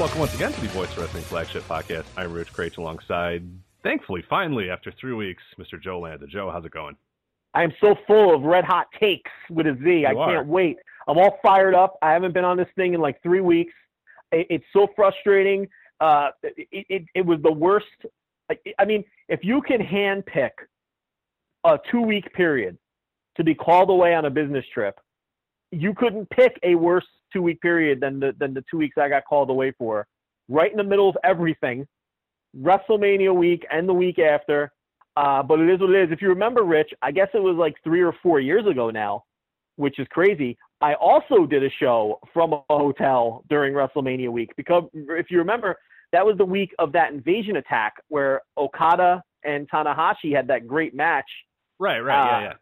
Welcome once again to the Voice Wrestling Flagship Podcast. I'm Rich Kraetsch alongside, thankfully, finally, after three weeks, Mr. Joe Lanza. Joe, how's it going? I am so full of red hot takes with a Z. I You are. can't wait. I'm all fired up. I haven't been on this thing in like three weeks. It's so frustrating. Uh, it, it, it was the worst. I, I mean, if you can hand pick a two week period to be called away on a business trip, you couldn't pick a worse two week period than the than the two weeks I got called away for. Right in the middle of everything, WrestleMania week and the week after. Uh, but it is what it is. If you remember, Rich, I guess it was like three or four years ago now, which is crazy. I also did a show from a hotel during WrestleMania week because if you remember, that was the week of that invasion attack where Okada and Tanahashi had that great match Right, right, Uh, yeah, yeah.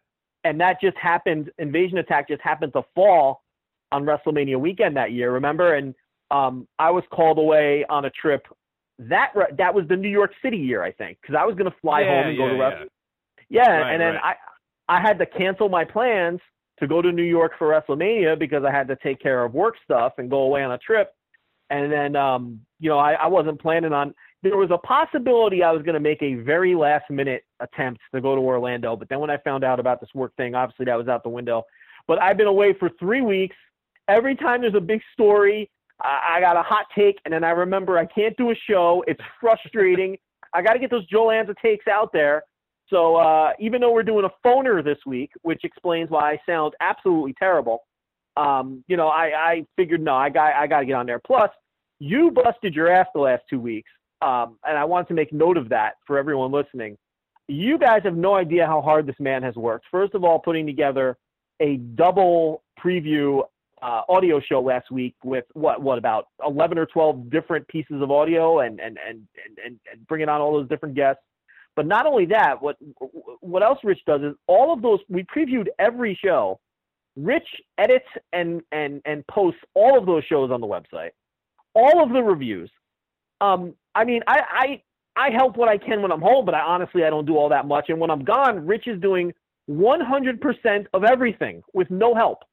and that just happened. Invasion Attack just happened to fall on WrestleMania weekend that year. Remember? And um, I was called away on a trip. That re- that was the New York City year, I think, because I was going to fly Yeah, home and go yeah, to yeah. Wrestle. Yeah, Right, and then right. I I had to cancel my plans to go to New York for WrestleMania because I had to take care of work stuff and go away on a trip. And then um, you know, I, I wasn't planning on there was a possibility I was going to make a very last minute attempt to go to Orlando, but then when I found out about this work thing, obviously that was out the window. But I've been away for three weeks. Every time there's a big story, I, I got a hot take, and then I remember I can't do a show. It's frustrating. I got to get those Joe Lanza takes out there. So uh, even though we're doing a phoner this week, which explains why I sound absolutely terrible, um, you know, I, I figured no, I got I got to get on there. Plus, you busted your ass the last two weeks, um, and I want to make note of that for everyone listening. You guys have no idea how hard this man has worked. First of all, putting together a double preview uh, audio show last week with what what about 11 or 12 different pieces of audio and and and and, and, bringing on all those different guests. But not only that, what what else Rich does is all of those we previewed every show. Rich edits and and and posts all of those shows on the website, all of the reviews. Um, I mean, I I I help what I can when I'm home, but I honestly I don't do all that much. And when I'm gone, Rich is doing 100% of everything with no help.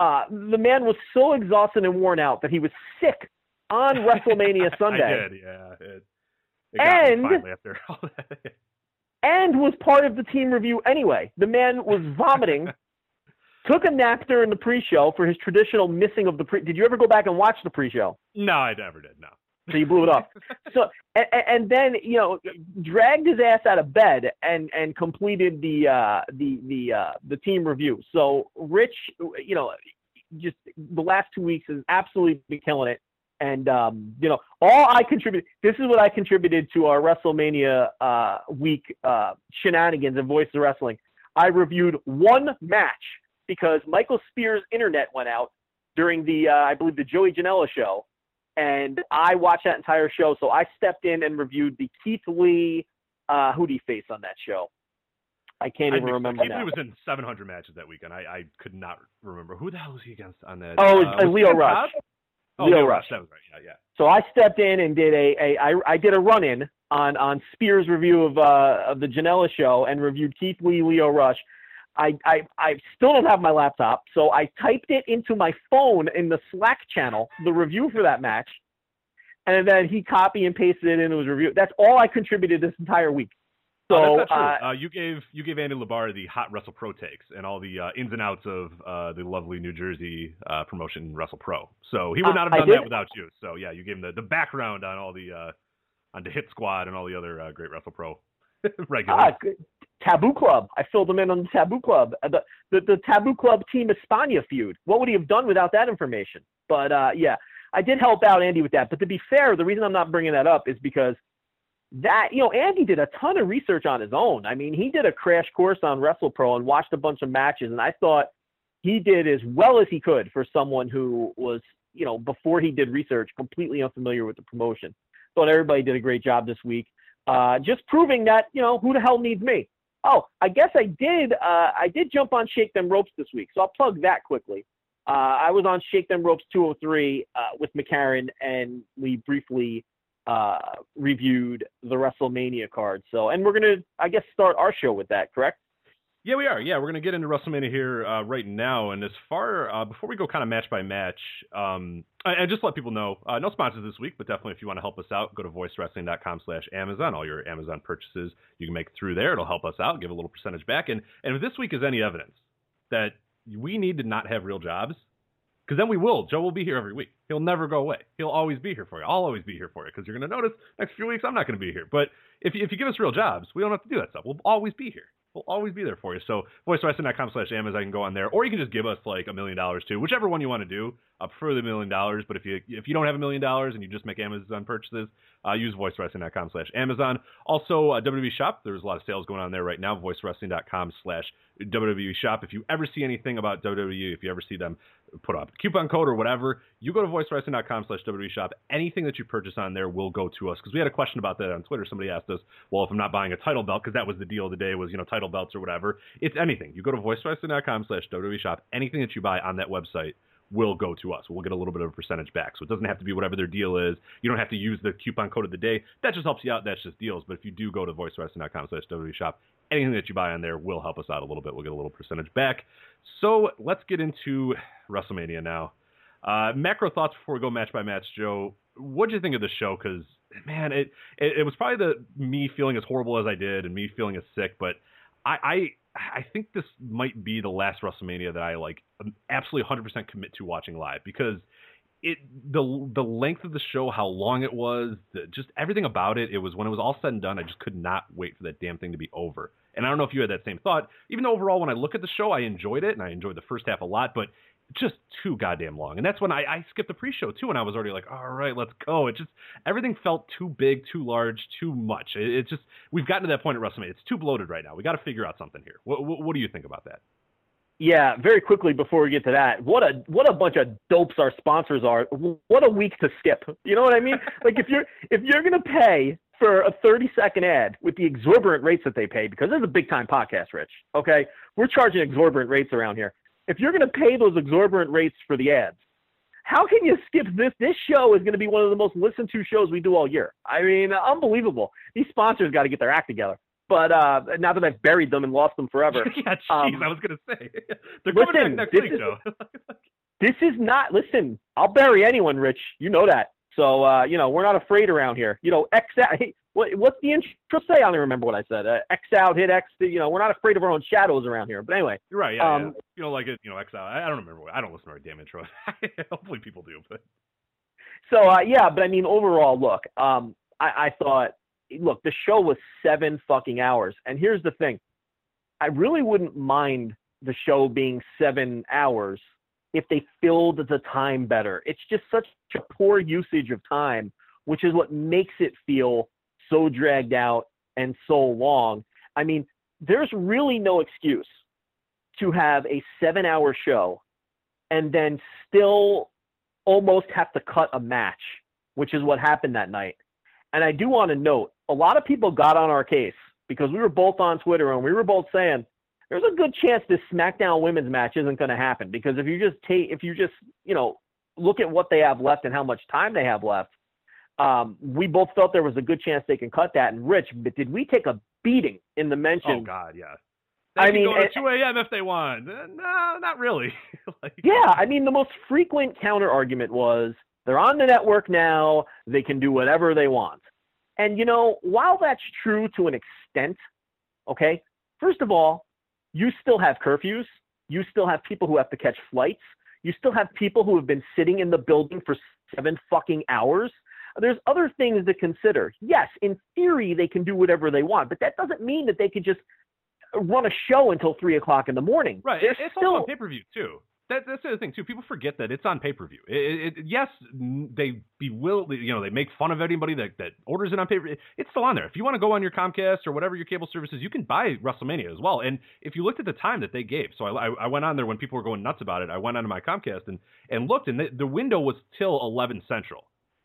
Uh, the man was so exhausted and worn out that he was sick on WrestleMania Sunday I did, yeah. It, it And- after all that. and was part of the team review anyway. The man was vomiting, took a nap during the pre-show for his traditional missing of the pre. Did you ever go back and watch the pre-show? no, I never did, no. So you blew it off. So and, and then you know dragged his ass out of bed and and completed the uh, the the uh, the team review. So Rich, you know, just the last two weeks has absolutely been killing it. And um, you know, all I contributed. This is what I contributed to our WrestleMania uh, week uh, shenanigans and Voice of Wrestling. I reviewed one match because Michael Spears' internet went out during the, uh, I believe, the Joey Janela show, and I watched that entire show. So I stepped in and reviewed the Keith Lee. Uh, who did he face on that show? I can't I even remember Keith Lee was in 700 matches that weekend. I, I could not remember. Who the hell was he against on that? Oh, uh, uh, Lio Rush. Oh, Lio Lio Rush. That was right. Yeah, yeah. So I stepped in and did a, a I, I did a run in on on Spears' review of uh, of the Janela show and reviewed Keith Lee, Lio Rush. I, I I still don't have my laptop, so I typed it into my phone in the Slack channel, the review for that match, and then he copy and pasted it into his review. That's all I contributed this entire week. So oh, uh. Uh, you gave you gave Andy Labar the hot Wrestle Pro takes and all the uh, ins and outs of uh, the lovely New Jersey uh, promotion Wrestle Pro. So he would Uh, not have done that without you. So yeah, you gave him the, the background on all the uh, on the Hit Squad and all the other uh, great Wrestle Pro Regular. Ah. Taboo Club. I filled him in on the Taboo Club. Uh, The, the the Taboo Club Team Espana feud. What would he have done without that information? But uh, yeah, I did help out Andy with that. But to be fair, the reason I'm not bringing that up is because that you know Andy did a ton of research on his own. I mean, he did a crash course on WrestlePro and watched a bunch of matches, and I thought he did as well as he could for someone who was you know before he did research completely unfamiliar with the promotion. Thought everybody did a great job this week. Uh, just proving that you know who the hell needs me. Oh, I guess I did. Uh, I did jump on Shake Them Ropes this week, so I'll plug that quickly. Uh, I was on Shake Them Ropes 203 uh, with McCarran, and we briefly uh, reviewed the WrestleMania card. So, and we're gonna, I guess, start our show with that. Correct? Yeah, we are. Yeah, we're going to get into WrestleMania here uh, right now. And as far uh, before we go kind of match by match, um, and just let people know, uh, no sponsors this week, but definitely if you want to help us out, go to voicewrestling.com slash Amazon. All your Amazon purchases you can make through there. It'll help us out, give a little percentage back. And, and if this week is any evidence that we need to not have real jobs, because then we will. Joe will be here every week. He'll never go away. He'll always be here for you. I'll always be here for you because you're going to notice next few weeks I'm not going to be here. But if if you give us real jobs, we don't have to do that stuff. We'll always be here. We'll always be there for you. So voicewrestling.com slash Amazon, can go on there, or you can just give us like a million dollars too, whichever one you want to do. I prefer the million dollars, but if you if you don't have a million dollars and you just make Amazon purchases, uh, use voicewrestling.com slash Amazon. Also, uh, WWE Shop, there's a lot of sales going on there right now. Voicewrestling.com slash WWE Shop. If you ever see anything about WWE, if you ever see them put up coupon code or whatever, you go to voicewrestling.com slash WWE Shop. Anything that you purchase on there will go to us. Because we had a question about that on Twitter. Somebody asked us, well, if I'm not buying a title belt, because that was the deal of the day was, you know, title belts or whatever. It's anything. You go to voicewrestling.com slash WWE Shop. Anything that you buy on that website will go to us. We'll get a little bit of a percentage back. So it doesn't have to be whatever their deal is. You don't have to use the coupon code of the day. That just helps you out. That's just deals. But if you do go to voicewrestling.com slash shop, anything that you buy on there will help us out a little bit. We'll get a little percentage back. So let's get into WrestleMania now. Uh, macro thoughts before we go match by match, Joe. What did you think of the show? Because man, it, it it was probably the me feeling as horrible as I did and me feeling as sick, but I, I think this might be the last WrestleMania that I like absolutely 100% commit to watching live because it the the length of the show, how long it was, the, just everything about it. It was when it was all said and done, I just could not wait for that damn thing to be over. And I don't know if you had that same thought. Even though overall, when I look at the show, I enjoyed it and I enjoyed the first half a lot, but just too goddamn long. And that's when I, I skipped the pre-show too, and I was already like, all right, let's go. It just everything felt too big, too large, too much. It, it just we've gotten to that point at WrestleMania. It's too bloated right now. We got to figure out something here. What, what, what do you think about that? Yeah, very quickly before we get to that, what a what a bunch of dopes our sponsors are. What a week to skip. You know what I mean? like if you're if you're gonna pay for a 30 second ad with the exorbitant rates that they pay, because this is a big time podcast, Rich. Okay, we're charging exorbitant rates around here. If you're gonna pay those exorbitant rates for the ads, how can you skip this? This show is going to be one of the most listened to shows we do all year. I mean, unbelievable. These sponsors got to get their act together. But uh, now that I've buried them and lost them forever, yeah, jeez, Um, I was gonna say they're coming listen, back next week, is- Joe. this is not. Listen, I'll bury anyone, Rich. You know that. So uh, you know we're not afraid around here. You know, X. Hey, what, what's the intro say? I don't even remember what I said. Uh, X out, hit X. You know, we're not afraid of our own shadows around here. But anyway, You're right. Yeah, yeah. Um, You know, like it. You know, Exile. I, I don't remember. What, I don't listen to our damn intro. Hopefully, people do. But So uh, yeah, but I mean overall, look, um, I, I thought, look, the show was seven fucking hours, and here's the thing, I really wouldn't mind the show being seven hours if they filled the time better. It's just such a poor usage of time, which is what makes it feel so dragged out and so long. I mean, there's really no excuse to have a seven-hour show and then still almost have to cut a match, which is what happened that night. And I do want to note, a lot of people got on our case because we were both on Twitter and we were both saying there's a good chance this SmackDown women's match isn't going to happen because if you just take, if you just, you know, look at what they have left and how much time they have left, um, we both felt there was a good chance they can cut that. And Rich, but did we take a beating in the mention? oh god, yeah. They I can mean, go to 2 a.m. if they want. Uh, No, not really. like, Yeah, I mean, the most frequent counter argument was they're on the network now, they can do whatever they want. And, you know, while that's true to an extent, okay, first of all, you still have curfews, you still have people who have to catch flights, you still have people who have been sitting in the building for seven fucking hours. There's other things to consider. Yes, in theory they can do whatever they want, but that doesn't mean that they could just run a show until three o'clock in the morning. Right. They're it's still also on pay per view too. That, that's the other thing too. People forget that it's on pay per view. Yes, they bewil, you know, they make fun of anybody that, that orders it on pay per view. It's still on there. If you want to go on your Comcast or whatever your cable services, you can buy WrestleMania as well. And if you looked at the time that they gave, so I, I, I went on there when people were going nuts about it. I went onto my Comcast and and looked, and the, the window was till 11 Central.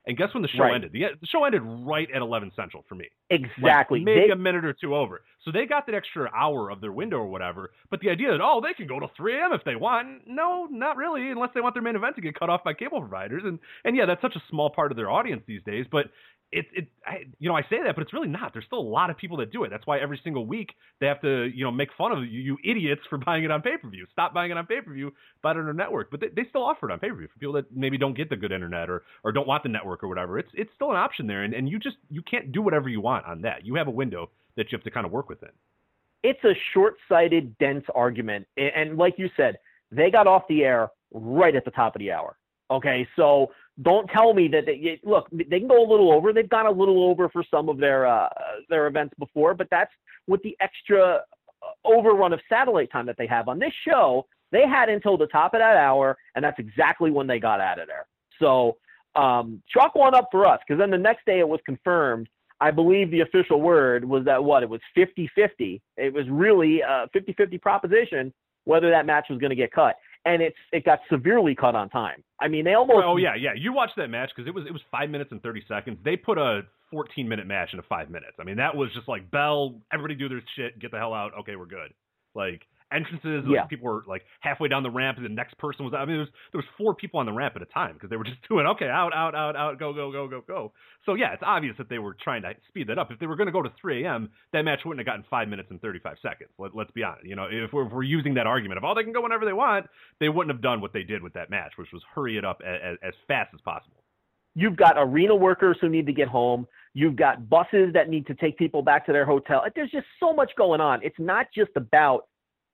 And guess when the show Right. ended? The, the show ended right at 11 Central for me. exactly Like, maybe They- a minute or two over. So they got that extra hour of their window or whatever. But the idea that, oh, they can go to 3 a.m. if they want, no, not really, unless they want their main event to get cut off by cable providers. And and yeah, that's such a small part of their audience these days. But it, it I, you know, I say that, but it's really not. There's still a lot of people that do it. That's why every single week they have to, you know, make fun of you, you idiots for buying it on pay per view. Stop buying it on pay per view, buy it on their network. But they, they still offer it on pay per view for people that maybe don't get the good internet or or don't want the network or whatever. It's it's still an option there, and, and you just you can't do whatever you want on that. You have a window that you have to kind of work within. it's a short-sighted, dense argument. And like you said, they got off the air right at the top of the hour. Okay, so don't tell me that they look. They can go a little over. They've gone a little over for some of their uh, their events before, but that's with the extra uh, overrun of satellite time that they have on this show. They had until the top of that hour, and that's exactly when they got out of there. So um, chalk one up for us, because then the next day it was confirmed I believe the official word was that what it was 50-50. It was really a 50-50 proposition whether that match was going to get cut, and it's it got severely cut on time. I mean, they almost Oh yeah, yeah. You watched that match because it was it was five minutes and thirty seconds. They put a fourteen minute match into five minutes. I mean, that was just like bell. Everybody do their shit. Get the hell out. Okay, we're good. Like entrances. Like, Yeah. people were like halfway down the ramp, and the next person was. I mean, there was there was four people on the ramp at a time because they were just doing okay, out, out, out, out, go, go, go, go, go. So yeah, it's obvious that they were trying to speed that up. If they were going to go to 3 a.m., that match wouldn't have gotten five minutes and 35 seconds. Let, let's be honest. You know, if we're, if we're using that argument of oh they can go whenever they want, they wouldn't have done what they did with that match, which was hurry it up as, as fast as possible. you've got arena workers who need to get home. You've got buses that need to take people back to their hotel. There's just so much going on. It's not just about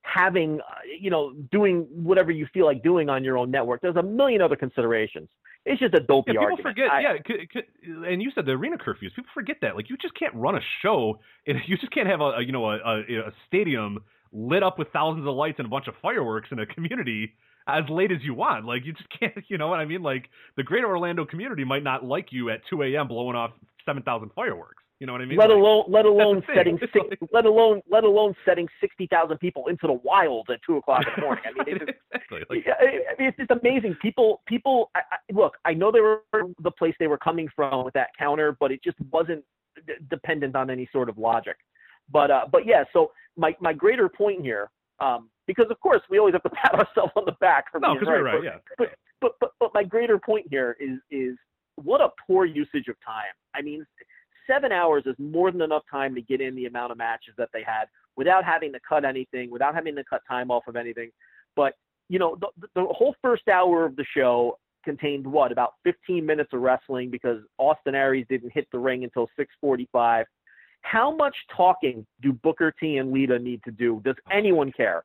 having, uh, you know, doing whatever you feel like doing on your own network. There's a million other considerations. It's just a dopey Yeah, people argument. forget. I- yeah, c- c- and you said the arena curfews. People forget that. Like, you just can't run a show. And you just can't have a, a you know a, a, a stadium lit up with thousands of lights and a bunch of fireworks in a community as late as you want. Like, you just can't. You know what I mean? Like, the greater Orlando community might not like you at 2 a.m. blowing off 7,000 fireworks. You know what I mean? let Like, alone let alone setting six, let alone let alone setting sixty thousand people into the wild at two o'clock in the morning. I mean, it's, exactly. Like, I mean, it's just amazing. People, people. I, I, look, I know they were the place they were coming from with that counter, but it just wasn't d- dependent on any sort of logic. But, uh, but yeah. So my my greater point here, um, because of course we always have to pat ourselves on the back for no, being you're right. but, Yeah. but, but but but my greater point here is is what a poor usage of time. I mean, seven hours is more than enough time to get in the amount of matches that they had without having to cut anything, without having to cut time off of anything. But you know, the, the whole first hour of the show contained what about 15 minutes of wrestling because Austin Aries didn't hit the ring until 6:45. How much talking do Booker T and Lita need to do? Does anyone care?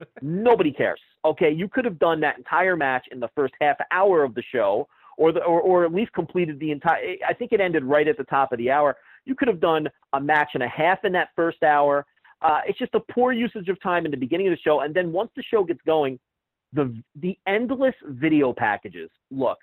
Nobody cares. Okay, you could have done that entire match in the first half hour of the show, or the or, or at least completed the entire. I think it ended right at the top of the hour. You could have done a match and a half in that first hour. Uh, it's just a poor usage of time in the beginning of the show, and then once the show gets going, the the endless video packages. Look,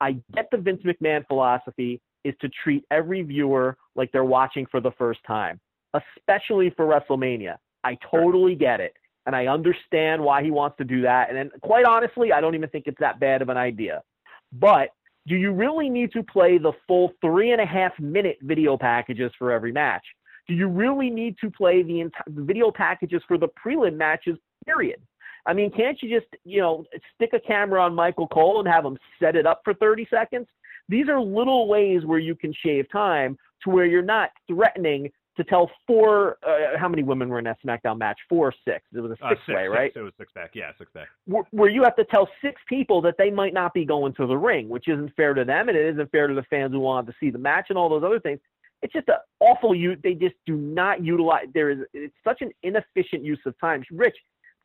I get the Vince McMahon philosophy is to treat every viewer like they're watching for the first time, especially for WrestleMania. I totally get it. And I understand why he wants to do that. And then, quite honestly, I don't even think it's that bad of an idea. But do you really need to play the full three and a half minute video packages for every match? Do you really need to play the entire video packages for the prelim matches? Period. I mean, can't you just, you know, stick a camera on Michael Cole and have him set it up for 30 seconds? These are little ways where you can shave time to where you're not threatening to tell four. Uh, how many women were in that SmackDown match? Four or six. It was a Uh, six six, way, six, right? It was six back. Yeah, six back. where, where you have to tell six people that they might not be going to the ring, which isn't fair to them, and it isn't fair to the fans who wanted to see the match and all those other things. It's just an awful. You they just do not utilize. There is it's such an inefficient use of time. Rich,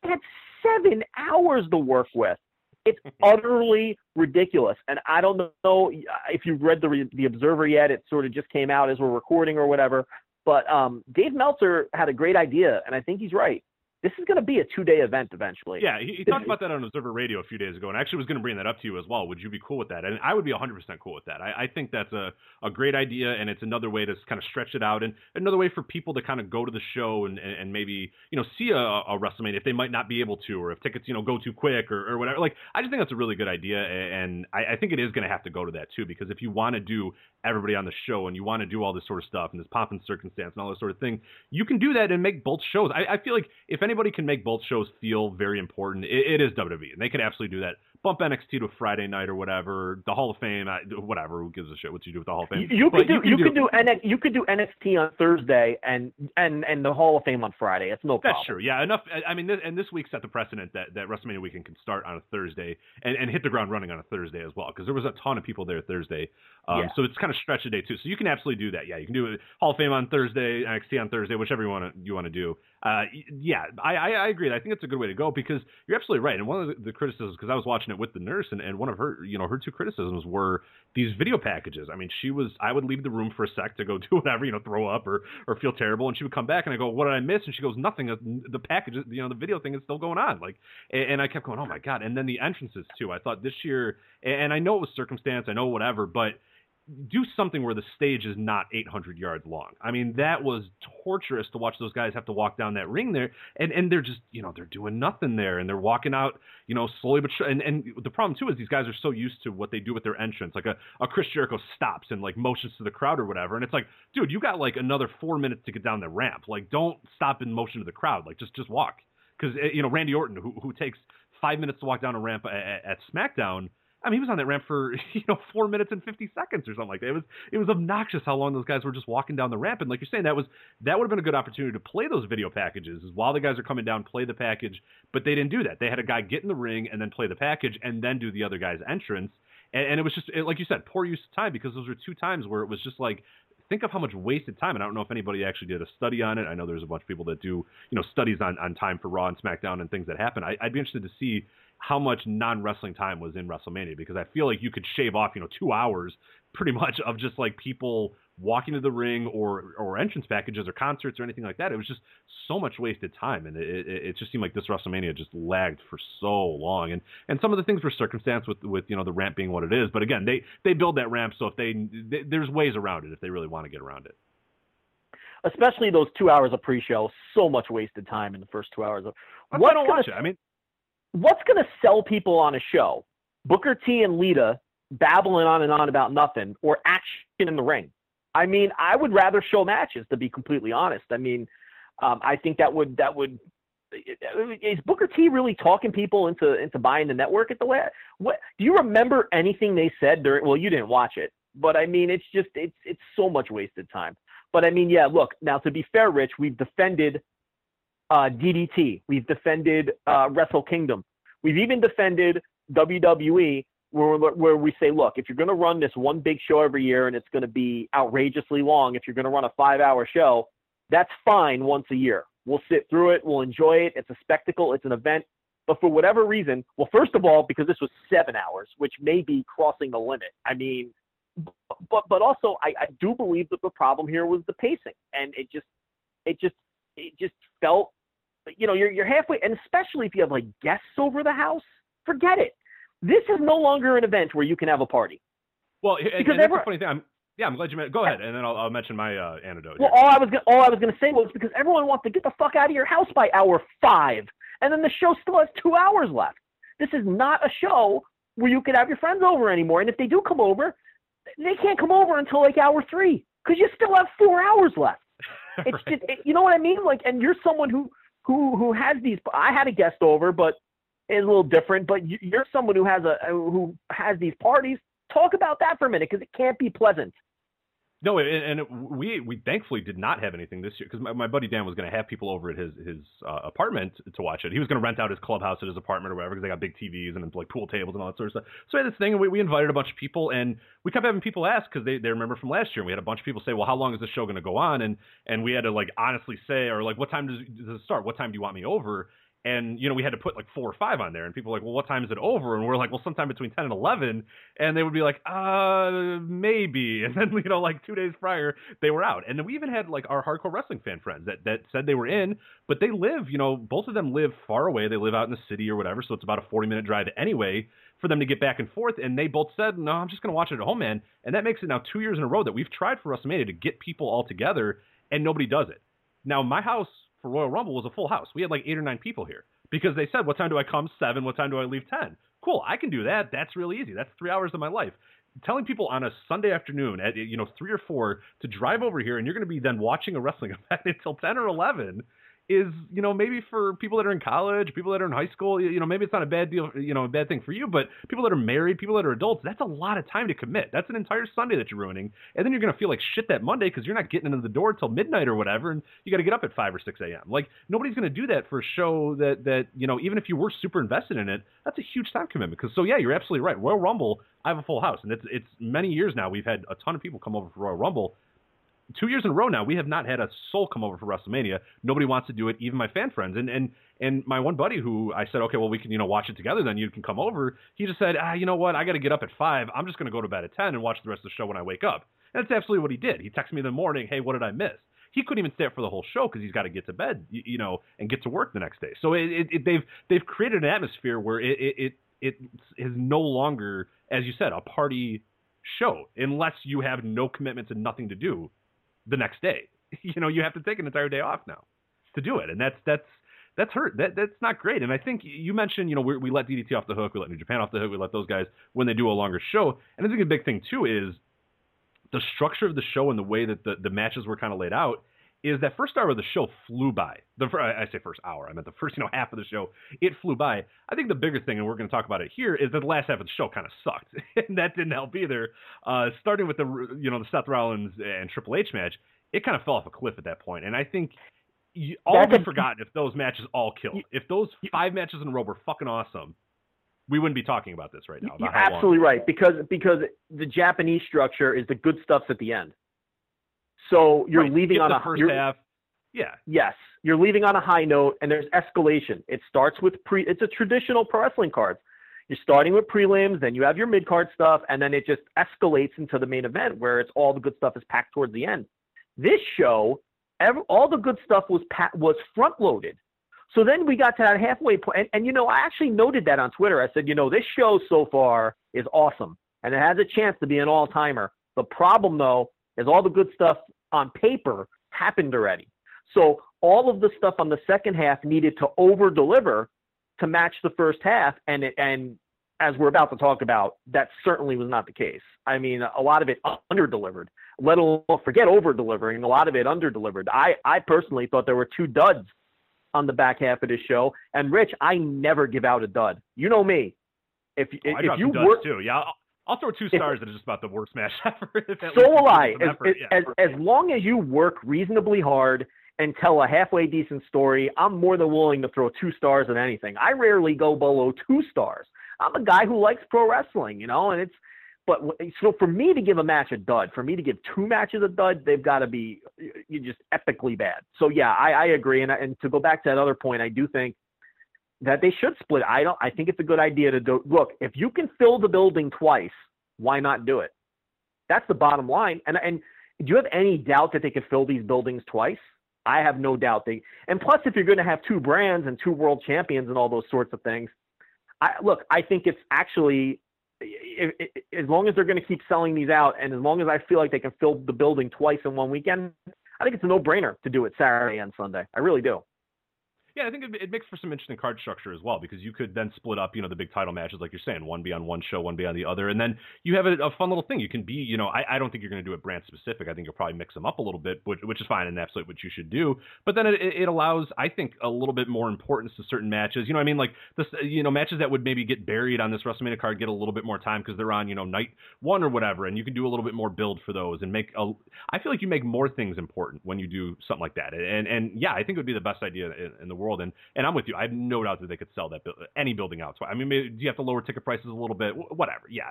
they had seven hours to work with. It's utterly ridiculous. And I don't know if you've read the the Observer yet. It sort of just came out as we're recording or whatever. But um, Dave Meltzer had a great idea, and I think he's right this is going to be a two day event eventually. Yeah, he, he talked about that on Observer Radio a few days ago, and actually was going to bring that up to you as well. Would you be cool with that? And I would be 100% cool with that. I, I think that's a, a great idea, and it's another way to kind of stretch it out, and another way for people to kind of go to the show and, and, and maybe you know see a, a WrestleMania if they might not be able to, or if tickets you know go too quick or, or whatever. Like I just think that's a really good idea, and I, I think it is going to have to go to that too, because if you want to do everybody on the show and you want to do all this sort of stuff and this pomp and circumstance and all this sort of thing, you can do that and make both shows. I, I feel like if anybody can make both shows feel very important. it, it is WWE, and they can absolutely do that bump NXT to a Friday night or whatever. The Hall of Fame, whatever. Who gives a shit what you do with the Hall of Fame? You, could do you, could do, NXT, you could do NXT on Thursday and and and the Hall of Fame on Friday. It's no problem. That's true. Yeah, enough. I mean, this, and this week set the precedent that that WrestleMania weekend can start on a Thursday and, and hit the ground running on a Thursday as well because there was a ton of people there Thursday. Um, yeah. So it's kind of stretch a day too. So you can absolutely do that. Yeah, you can do it Hall of Fame on Thursday, NXT on Thursday, whichever you want to you want to do. Uh, yeah, I, I, I agree. I think it's a good way to go because you're absolutely right. And one of the, the criticisms, because I was watching it with the nurse, and, and one of her, you know, her two criticisms were these video packages. I mean, she was, I would leave the room for a sec to go do whatever, you know, throw up or or feel terrible, and she would come back, and I go, what did I miss? And she goes, nothing. The package, you know, the video thing is still going on. Like, and, and I kept going, oh my god. And then the entrances too. I thought this year, and I know it was circumstance, I know whatever, but do something where the stage is not 800 yards long. I mean, that was torturous to watch those guys have to walk down that ring there, and and they're just you know they're doing nothing there, and they're walking out you know slowly but and and the problem too is these guys are so used to what they do with their entrance, like a a Chris Jericho stops and like motions to the crowd or whatever, and it's like, dude, you got like another four minutes to get down the ramp, like don't stop and motion to the crowd, like just just walk, because eh, you know Randy Orton who who takes five minutes to walk down a ramp at, at SmackDown I mean, he was on that ramp for you know four minutes and fifty seconds or something like that. It was it was obnoxious how long those guys were just walking down the ramp. And like you're saying, that was that would have been a good opportunity to play those video packages is while the guys are coming down, play the package. But they didn't do that. They had a guy get in the ring and then play the package and then do the other guy's entrance. And, and it was just it, like you said, poor use of time because those were two times where it was just like think of how much wasted time. And I don't know if anybody actually did a study on it. I know there's a bunch of people that do, you know, studies on, on time for Raw and SmackDown and things that happen. I, would be interested to see how much non wrestling time was in WrestleMania because I feel like you could shave off, you know, two hours pretty much of just like people walking to the ring or or entrance packages or concerts or anything like that. It was just so much wasted time, and it, it, it just seemed like this WrestleMania just lagged for so long. And and some of the things were circumstance with with you know the ramp being what it is, but again, they they build that ramp so if they, they there's ways around it if they really want to get around it. Especially those two hours of pre-show, so much wasted time in the first two hours of. What don't watch it. I mean, what's going to sell people on a show? Booker T and Lita babbling on and on about nothing, or action in the ring. I mean, I would rather show matches to be completely honest. I mean, um, I think that would that would is Booker T really talking people into into buying the network at the way? What do you remember anything they said during? Well, you didn't watch it, but I mean, it's just it's it's so much wasted time. But I mean, yeah, look now to be fair, Rich, we've defended uh, DDT. We've defended uh, Wrestle Kingdom. We've even defended WWE, where, where we say, look, if you're going to run this one big show every year and it's going to be outrageously long, if you're going to run a five hour show, that's fine once a year. We'll sit through it. We'll enjoy it. It's a spectacle. It's an event. But for whatever reason, well, first of all, because this was seven hours, which may be crossing the limit. I mean, but but also, I, I do believe that the problem here was the pacing, and it just it just it just felt you know, you're you're halfway, and especially if you have like guests over the house, forget it. This is no longer an event where you can have a party. Well, because and that's a funny thing. I'm, yeah, I'm glad you met. Go ahead, and then I'll, I'll mention my uh, antidote. Well, all I was gonna, all I was going to say was because everyone wants to get the fuck out of your house by hour five, and then the show still has two hours left. This is not a show where you can have your friends over anymore. And if they do come over, they can't come over until like hour three because you still have four hours left. It's just, it, you know what I mean? Like, and you're someone who who who has these. I had a guest over, but it's a little different. But you're someone who has a who has these parties. Talk about that for a minute because it can't be pleasant. No, and, and we we thankfully did not have anything this year because my, my buddy Dan was going to have people over at his his uh, apartment to watch it. He was going to rent out his clubhouse at his apartment or whatever because they got big TVs and like pool tables and all that sort of stuff. So we had this thing and we, we invited a bunch of people and we kept having people ask because they, they remember from last year. And we had a bunch of people say, "Well, how long is the show going to go on?" And and we had to like honestly say or like, "What time does, does it start? What time do you want me over?" And you know we had to put like four or five on there and people were like well what time is it over? And we're like well sometime between 10 and 11 and they would be like uh maybe. And then you know like two days prior they were out. And then we even had like our hardcore wrestling fan friends that that said they were in but they live you know both of them live far away. They live out in the city or whatever so it's about a 40 minute drive anyway for them to get back and forth and they both said no i'm just going to watch it at home man. And that makes it now two years in a row that we've tried for wrestlemania to get people all together and nobody does it. Now my house for Royal Rumble was a full house. We had like eight or nine people here because they said, "What time do I come? Seven. What time do I leave? Ten. Cool, I can do that. That's really easy. That's three hours of my life. Telling people on a Sunday afternoon at you know three or four to drive over here, and you're going to be then watching a wrestling event until ten or eleven is you know maybe for people that are in college, people that are in high school, you know maybe it's not a bad deal, you know a bad thing for you, but people that are married, people that are adults, that's a lot of time to commit. That's an entire Sunday that you're ruining, and then you're gonna feel like shit that Monday because you're not getting into the door till midnight or whatever, and you got to get up at five or six a.m. Like nobody's gonna do that for a show that that you know even if you were super invested in it, that's a huge time commitment. Because so yeah, you're absolutely right. Royal Rumble, I have a full house, and it's it's many years now. We've had a ton of people come over for Royal Rumble two years in a row now, we have not had a soul come over for WrestleMania. Nobody wants to do it, even my fan friends. And and and my one buddy who I said, okay, well, we can you know watch it together. Then you can come over. He just said, ah, you know what? I got to get up at five. I'm just going to go to bed at ten and watch the rest of the show when I wake up. And that's absolutely what he did. He texted me in the morning, hey, what did I miss? He couldn't even stay up for the whole show because he's got to get to bed, you, you, know, and get to work the next day. So it, it, it, they've they've created an atmosphere where it it it is no longer, as you said, a party show unless you have no commitments and nothing to do the next day. You know, you have to take an entire day off now to do it, and that's that's that's hurt. That that's not great. And I think you mentioned, you know, we, we let DDT off the hook, we let New Japan off the hook, we let those guys when they do a longer show. And I think a big thing too is the structure of the show and the way that the, the matches were kind of laid out is that first hour of the show flew by. The I say first hour, I meant the first you know half of the show. It flew by. I think the biggest thing, and we're going to talk about it here, is that the last half of the show kind of sucked, and that didn't help either. Uh, starting with the you know the Seth Rollins and Triple H match, it kind of fell off a cliff at that point. And I think you, all be forgotten if those matches all killed. If those five matches in a row were fucking awesome, we wouldn't be talking about this right now. You're absolutely right because because the Japanese structure is the good stuff's at the end. So you're right. leaving on the a first half. Yeah. Yes, you're leaving on a high note, and there's escalation. It starts with pre. It's a traditional pro wrestling card. You're starting with prelims, then you have your mid card stuff, and then it just escalates into the main event where it's all the good stuff is packed towards the end. This show, every, all the good stuff was was front loaded. So then we got to that halfway point, and, and you know, I actually noted that on Twitter. I said, you know, this show so far is awesome, and it has a chance to be an all timer. The problem though is all the good stuff on paper happened already. So all of the stuff on the second half needed to over deliver to match the first half, and it, and as we're about to talk about, that certainly was not the case. I mean, a lot of it under delivered let alone forget over delivering. A lot of it under delivered. I, I personally thought there were two duds on the back half of this show. And Rich, I never give out a dud. You know me. If oh, if you work too, yeah, I'll, throw two stars that is just about the worst match ever. so will I. As, yeah. as, as long as you work reasonably hard and tell a halfway decent story, I'm more than willing to throw two stars at anything. I rarely go below two stars. I'm a guy who likes pro wrestling, you know, and it's but so for me to give a match a dud, for me to give two matches a dud, they've got to be just epically bad. So yeah, I, I agree. And and to go back to that other point, I do think that they should split. I don't. I think it's a good idea to do. Look, if you can fill the building twice, why not do it? That's the bottom line. And and do you have any doubt that they could fill these buildings twice? I have no doubt they. And plus, if you're going to have two brands and two world champions and all those sorts of things, I look. I think it's actually as long as they're going to keep selling these out, and as long as I feel like they can fill the building twice in one weekend, I think it's a no-brainer to do it Saturday and Sunday. I really do. Yeah, I think it, it, makes for some interesting card structure as well because you could then split up, you know, the big title matches like you're saying, one be on one show, one be on the other, and then you have a, a fun little thing. You can be, you know, I, I don't think you're going to do it brand specific. I think you'll probably mix them up a little bit, which, which is fine and absolutely what you should do. But then it, it allows, I think, a little bit more importance to certain matches. You know, I mean, like this, you know, matches that would maybe get buried on this WrestleMania card get a little bit more time because they're on, you know, night one or whatever, and you can do a little bit more build for those and make a. I feel like you make more things important when you do something like that, and and yeah, I think it would be the best idea in, in the world. And and I'm with you. I have no doubt that they could sell that any building out. So I mean, maybe, do you have to lower ticket prices a little bit? Whatever. Yeah.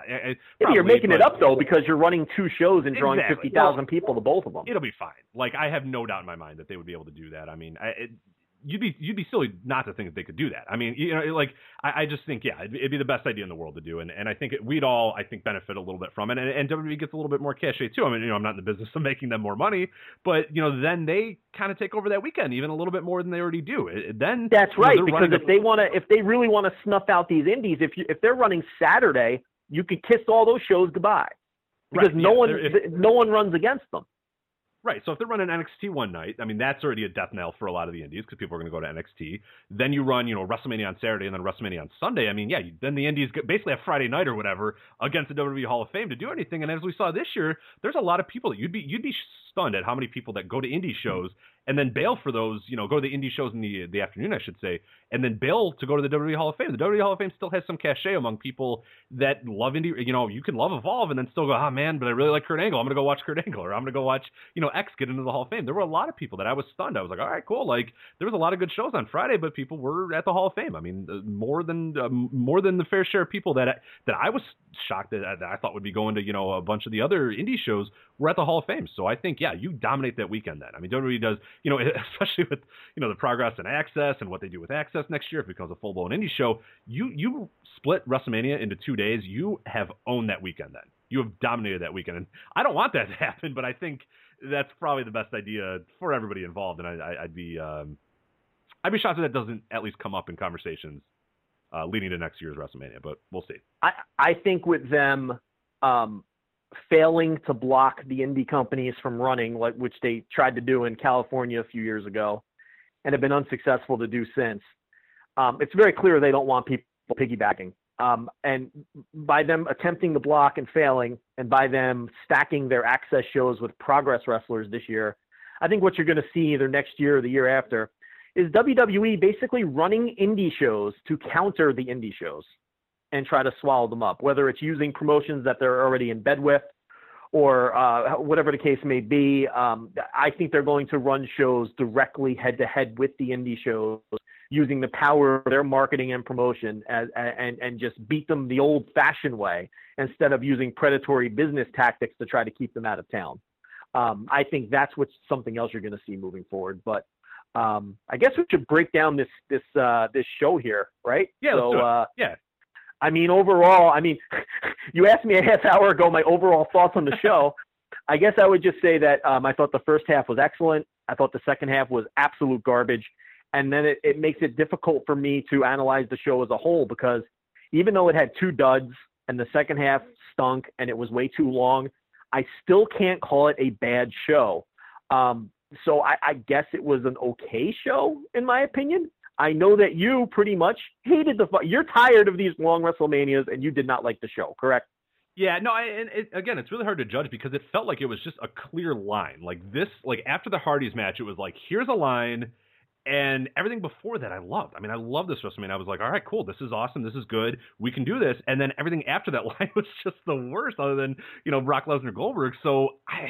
Probably, you're making it up though because you're running two shows and drawing exactly. fifty thousand well, people to both of them. It'll be fine. Like I have no doubt in my mind that they would be able to do that. I mean, I, it, you'd be you'd be silly not to think that they could do that. I mean, you know, like I, I just think yeah, it'd, it'd, be the best idea in the world to do, and and I think it, we'd all I think benefit a little bit from it, and, and WWE gets a little bit more cachet too. I mean, you know, I'm not in the business of making them more money, but you know, then they kind of take over that weekend even a little bit more than they already do. It, then that's right know, because if they want to, if they really want to snuff out these indies, if you if they're running Saturday, you could kiss all those shows goodbye because right, no yeah, one if, no one runs against them. Right. So if they're running NXT one night, I mean that's already a death knell for a lot of the indies because people are going to go to NXT. Then you run, you know, WrestleMania on Saturday and then WrestleMania on Sunday. I mean, yeah, then the indies basically have Friday night or whatever against the WWE Hall of Fame to do anything. And as we saw this year, there's a lot of people that you'd be you'd be stunned at how many people that go to indie hmm. shows and then bail for those, you know, go to the indie shows in the the afternoon, I should say, and then bail to go to the WWE Hall of Fame. The WWE Hall of Fame still has some cachet among people that love indie. You know, you can love Evolve and then still go, oh man, but I really like Kurt Angle. I'm gonna go watch Kurt Angle, or I'm gonna go watch, you know, X get into the Hall of Fame. There were a lot of people that I was stunned. I was like, all right, cool. Like there was a lot of good shows on Friday, but people were at the Hall of Fame. I mean, uh, more than uh, more than the fair share of people that I, that I was shocked that, that I thought would be going to, you know, a bunch of the other indie shows were at the Hall of Fame. So I think, yeah, you dominate that weekend. Then I mean, WWE does, you know, especially with you know the progress in Axxess and what they do with Axxess next year, if it becomes a full blown indie show, you you split WrestleMania into two days. You have owned that weekend. Then you have dominated that weekend, and I don't want that to happen, but I think that's probably the best idea for everybody involved, and I, would be um, I'd be shocked if that doesn't at least come up in conversations uh, leading to next year's WrestleMania, but we'll see. I I think with them. Um, failing to block the indie companies from running, like which they tried to do in California a few years ago, and have been unsuccessful to do since. Um, it's very clear they don't want people piggybacking. Um, and by them attempting to block and failing, and by them stacking their Axxess shows with progress wrestlers this year, I think what you're going to see either next year or the year after is WWE basically running indie shows to counter the indie shows and try to swallow them up, whether it's using promotions that they're already in bed with or uh, whatever the case may be. Um, I think they're going to run shows directly head to head with the indie shows using the power of their marketing and promotion as, and, and just beat them the old fashioned way instead of using predatory business tactics to try to keep them out of town. Um, I think that's what's something else you're going to see moving forward. But um, I guess we should break down this this uh, this show here, right? Yeah. So, uh, yeah. I mean, overall, I mean, you asked me a half hour ago my overall thoughts on the show. I guess I would just say that um, I thought the first half was excellent. I thought the second half was absolute garbage. And then it, it makes it difficult for me to analyze the show as a whole because even though it had two duds and the second half stunk and it was way too long, I still can't call it a bad show. Um, so I, I guess it was an okay show in my opinion. I know that you pretty much hated the. You're tired of these long WrestleManias, and you did not like the show, correct? Yeah, no, and it, again, it's really hard to judge because it felt like it was just a clear line. Like this, like after the Hardys match, it was like here's a line, and everything before that I loved. I mean, I love this WrestleMania. I was like, all right, cool, this is awesome, this is good, we can do this. And then everything after that line was just the worst, other than you know Brock Lesnar Goldberg. So I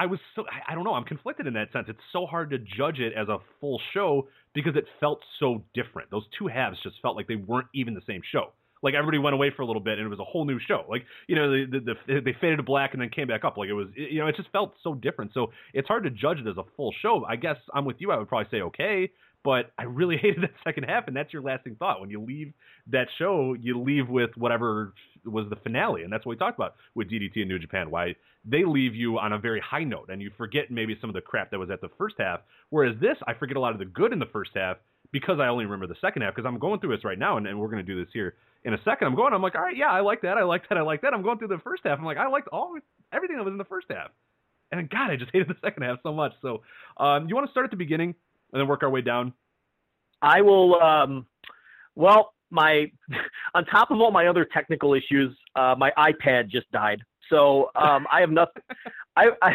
I was so I, don't know. I'm conflicted in that sense. It's so hard to judge it as a full show because it felt so different. Those two halves just felt like they weren't even the same show. Like everybody went away for a little bit and it was a whole new show. Like you know, the, the, the, they faded to black and then came back up. Like it was, you know, it just felt so different. So it's hard to judge it as a full show. I guess I'm with you. I would probably say okay, but I really hated that second half, and that's your lasting thought. When you leave that show, you leave with whatever was the finale, and that's what we talked about with DDT and New Japan. Why they leave you on a very high note, and you forget maybe some of the crap that was at the first half. Whereas this, I forget a lot of the good in the first half because I only remember the second half. Because I'm going through this right now, and, and we're going to do this here in a second. I'm going. I'm like, all right, yeah, I like that. I like that. I like that. I'm going through the first half. I'm like, I liked all everything that was in the first half. And God, I just hated the second half so much. So, um, you want to start at the beginning and then work our way down? I will. Um, well, my on top of all my other technical issues, uh, my iPad just died. So um, I have nothing. I, I,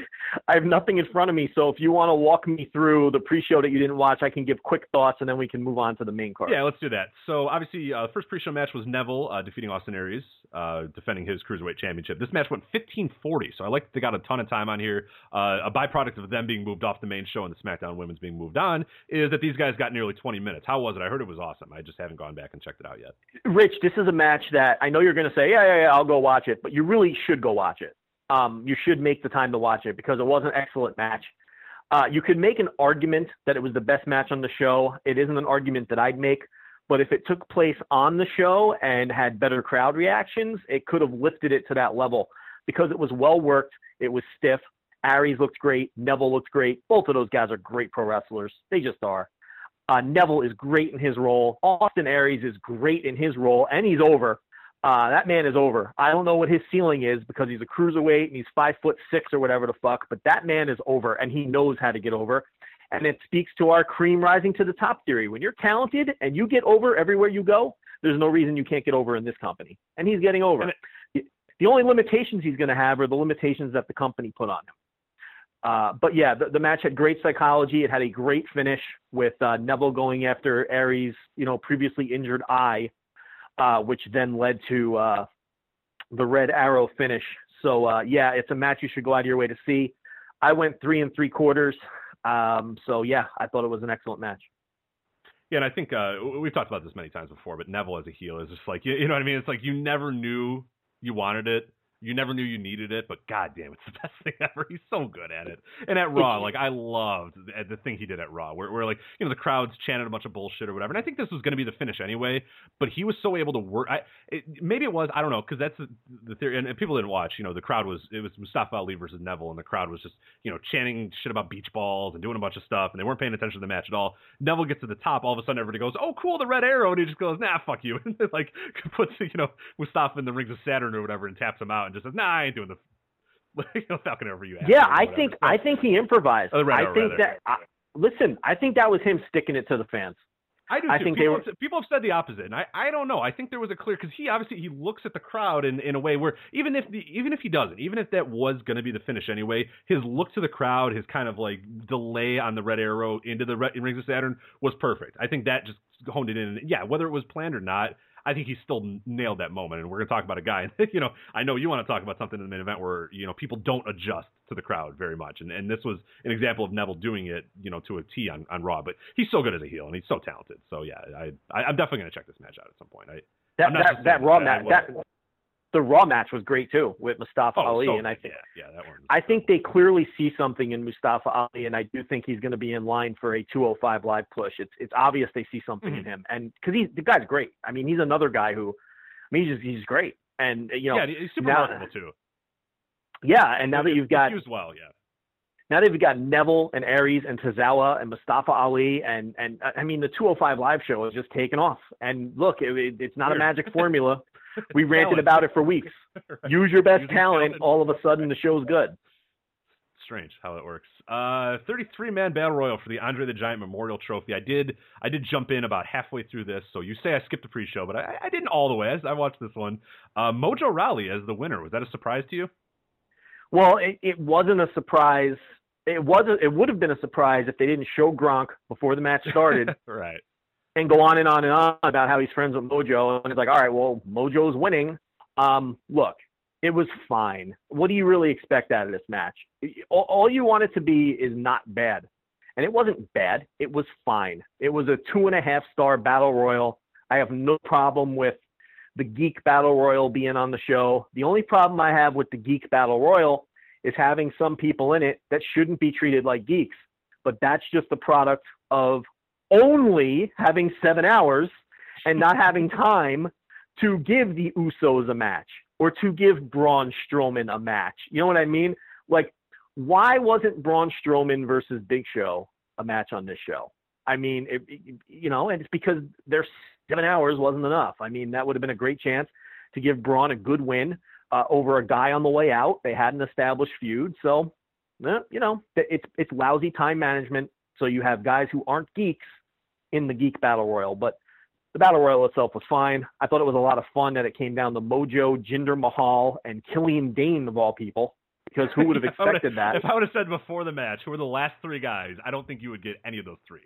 I have nothing in front of me. So if you want to walk me through the pre-show that you didn't watch, I can give quick thoughts, and then we can move on to the main card. Yeah, let's do that. So obviously, uh, first pre-show match was Neville uh, defeating Austin Aries, uh, defending his cruiserweight championship. This match went 15:40, so I like they got a ton of time on here. Uh, a byproduct of them being moved off the main show and the SmackDown Women's being moved on is that these guys got nearly 20 minutes. How was it? I heard it was awesome. I just haven't gone back and checked it out yet. Rich, this is a match that I know you're going to say, yeah, yeah, yeah, I'll go watch it, but you really should go watch it um, you should make the time to watch it because it was an excellent match. Uh, you could make an argument that it was the best match on the show. It isn't an argument that I'd make, but if it took place on the show and had better crowd reactions, it could have lifted it to that level because it was well worked. It was stiff. Aries looked great. Neville looked great. Both of those guys are great pro wrestlers. They just are. Uh, Neville is great in his role. Austin Aries is great in his role, and he's over. Uh, that man is over. I don't know what his ceiling is because he's a cruiserweight and he's five foot six or whatever the fuck, but that man is over and he knows how to get over. And it speaks to our cream rising to the top theory. When you're talented and you get over everywhere you go, there's no reason you can't get over in this company. And he's getting over. The only limitations he's going to have are the limitations that the company put on him. Uh, but yeah, the, the, match had great psychology. It had a great finish with uh, Neville going after Aries, you know, previously injured eye, uh, which then led to uh, the Red Arrow finish. So uh, yeah, it's a match you should go out of your way to see. I went three and three quarters. Um, so yeah, I thought it was an excellent match. Yeah, and I think uh, we've talked about this many times before, but Neville as a heel is just like you, you know what I mean. It's like you never knew you wanted it you never knew you needed it, but goddamn, it's the best thing ever. He's so good at it. And at Raw, like I loved uh, the, thing he did at Raw, where, where like you know the crowds chanted a bunch of bullshit or whatever. And I think this was going to be the finish anyway, but he was so able to work. I it, maybe it was I don't know because that's the, the theory. And, and, people didn't watch. You know, the crowd was it was Mustafa Ali versus Neville, and the crowd was just you know chanting shit about beach balls and doing a bunch of stuff, and they weren't paying attention to the match at all. Neville gets to the top, all of a sudden everybody goes, "Oh, cool, the red arrow," and he just goes, "Nah, fuck you," and like puts you know Mustafa in the rings of Saturn or whatever, and taps him out, and just says, "Nah, I ain't doing." the you know, Falcon over you. Yeah, I think so, I think he improvised. Oh, I think rather. that. I, listen, I think that was him sticking it to the fans. I do. I too. think people, were. Have, people have said the opposite, and I, I don't know. I think there was a clear because he obviously he looks at the crowd in, in a way where even if the, even if he doesn't, even if that was going to be the finish anyway, his look to the crowd, his kind of like delay on the red arrow into the red, rings of Saturn was perfect. I think that just honed it in. Yeah, whether it was planned or not, I think he still nailed that moment. And we're going to talk about a guy. you know, I know you want to talk about something in the main event where you know people don't adjust to the crowd very much, and and this was an example of Neville doing it, you know, to a T on, on Raw. But he's so good as a heel, and he's so talented. So yeah, I, I am definitely going to check this match out at some point. I that that, that Raw match that the Raw match was great too with Mustafa oh, Ali, so, and I think yeah, yeah, that one. I think they clearly see something in Mustafa Ali, and I do think he's going to be in line for a 205 live push. It's it's obvious they see something mm-hmm. in him, and because he's the guy's great. I mean, he's another guy who, I mean, he's just, he's great, and you know, yeah, he's super now, too. Yeah, and now that you've got used well, yeah. Now they've got Neville and Aries and Tozawa and Mustafa Ali and and I mean the 205 live show is just taken off. And look, it, it, it's not a magic formula. We ranted about it for weeks. right. Use your best Use talent. talent. All of a sudden, the show's good. Strange how it works. Uh, 33 man battle royal for the Andre the Giant Memorial Trophy. I did I did jump in about halfway through this, so you say I skipped the pre-show, but I, I didn't all the way. I, I watched this one. Uh, Mojo Rawley as the winner. Was that a surprise to you? Well, it, it wasn't a surprise. It wasn't. It would have been a surprise if they didn't show Gronk before the match started. right. And go on and on and on about how he's friends with Mojo. And it's like, all right, well, Mojo's winning. Um, look, it was fine. What do you really expect out of this match? All, all you want it to be is not bad. And it wasn't bad. It was fine. It was a two and a half star battle royal. I have no problem with the Geek Battle Royal being on the show. The only problem I have with the Geek Battle Royal is having some people in it that shouldn't be treated like geeks. But that's just the product of only having seven hours and not having time to give the Usos a match or to give Braun Strowman a match. You know what I mean? Like, why wasn't Braun Strowman versus Big Show a match on this show? I mean, it, it, you know, and it's because their seven hours wasn't enough. I mean, that would have been a great chance to give Braun a good win uh, over a guy on the way out. They had an established feud, so eh, you know, it's it's lousy time management. So you have guys who aren't geeks in the Geek Battle Royal. But the Battle Royal itself was fine. I thought it was a lot of fun that it came down to Mojo, Jinder Mahal, and Killian Dain of all people. Because who would have expected that? If I would have said before the match who were the last three guys, I don't think you would get any of those three.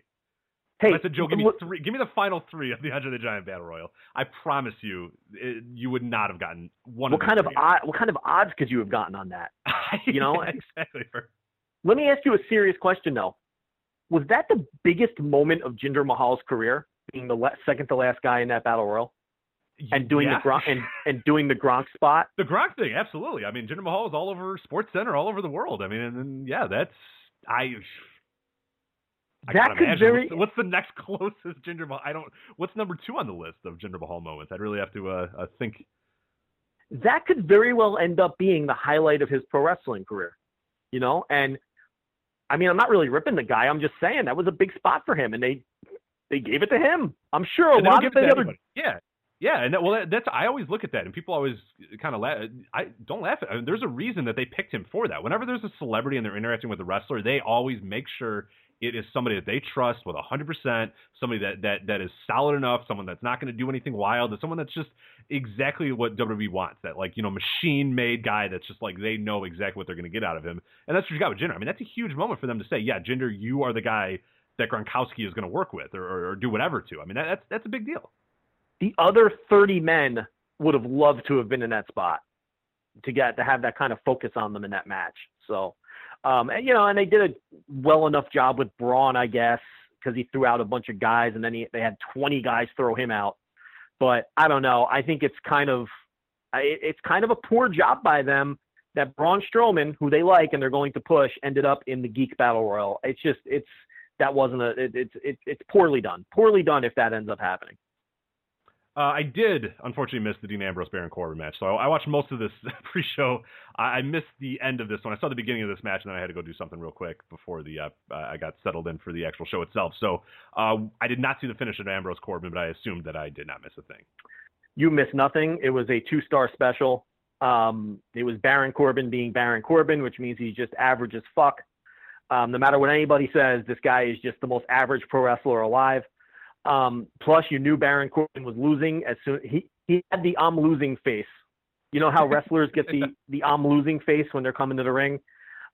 Hey, I said, Joe, give me three. Give me the final three of the Andre the Giant Battle Royal. I promise you, it, you would not have gotten one. what of kind of odd, what kind of odds could you have gotten on that? you know, exactly. Let me ask you a serious question though. Was that the biggest moment of Jinder Mahal's career, being the second to last guy in that battle royal and doing yeah. the Gronk and, and doing the Gronk spot? The Gronk thing, absolutely. I mean, Jinder Mahal is all over Sports Center, all over the world. I mean, and, and yeah, that's I. I That could very- What's, what's the next closest Jinder Mahal? I don't. What's number two on the list of Jinder Mahal moments? I'd really have to uh, uh, think. that could very well end up being the highlight of his pro wrestling career. You know, and I mean, I'm not really ripping the guy. I'm just saying that was a big spot for him, and they they gave it to him. I'm sure a And lot of the other anybody. Yeah, yeah, and that, well, that, that's I always look at that, and people always kind of laugh. I don't laugh at. I mean, there's a reason that they picked him for that. Whenever there's a celebrity and they're interacting with a wrestler, they always make sure it is somebody that they trust with 100%, somebody that that that is solid enough, someone that's not going to do anything wild, someone that's just exactly what WWE wants. That like you know machine-made guy that's just like they know exactly what they're going to get out of him, and that's what you got with Jinder. I mean, that's a huge moment for them to say, yeah, Jinder, you are the guy that Gronkowski is going to work with or, or, or do whatever to. I mean, that, that's that's a big deal. the other 30 men would have loved to have been in that spot to get to have that kind of focus on them in that match. So, um, and you know, and they did a well enough job with Braun, I guess, because he threw out a bunch of guys, and then he, they had 20 guys throw him out. But I don't know. I think it's kind of I- it's kind of a poor job by them that Braun Strowman, who they like and they're going to push, ended up in the Geek Battle Royal. It's just it's that wasn't a it, it's it, it's poorly done. Poorly done if that ends up happening. Uh, I did unfortunately miss the Dean Ambrose Baron Corbin match, so I, I watched most of this pre-show. I, I missed the end of this one. I saw the beginning of this match, and then I had to go do something real quick before the uh, I got settled in for the actual show itself. So uh, I did not see the finish of Ambrose Corbin, but I assumed that I did not miss a thing. you missed nothing. It was a two star special. Um, it was Baron Corbin being Baron Corbin, which means he's just average as fuck. Um, no matter what anybody says, this guy is just the most average pro wrestler alive. Um, plus, you knew Baron Corbin was losing as soon he he had the I'm losing face. You know how wrestlers get the the I'm losing face when they're coming to the ring,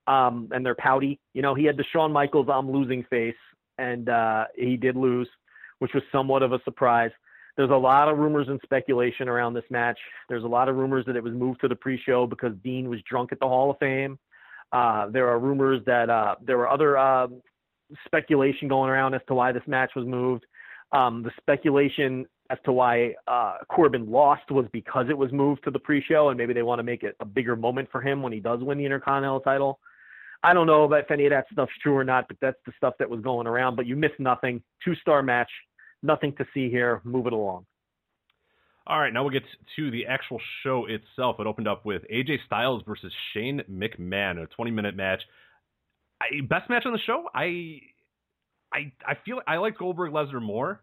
um, and they're pouty. You know he had the Shawn Michaels I'm losing face, and uh, he did lose, which was somewhat of a surprise. There's a lot of rumors and speculation around this match. There's a lot of rumors that it was moved to the pre-show because Dean was drunk at the Hall of Fame. Uh, there are rumors that uh, there were other uh, speculation going around as to why this match was moved. Um, the speculation as to why uh, Corbin lost was because it was moved to the pre-show, and maybe they want to make it a bigger moment for him when he does win the Intercontinental title. I don't know if any of that stuff's true or not, but that's the stuff that was going around. But you missed nothing. Two-star match, nothing to see here. Move it along. All right, now we'll get to the actual show itself. It opened up with AJ Styles versus Shane McMahon, a 20-minute match. I, best match on the show. I, I, I feel I like Goldberg Lesnar more,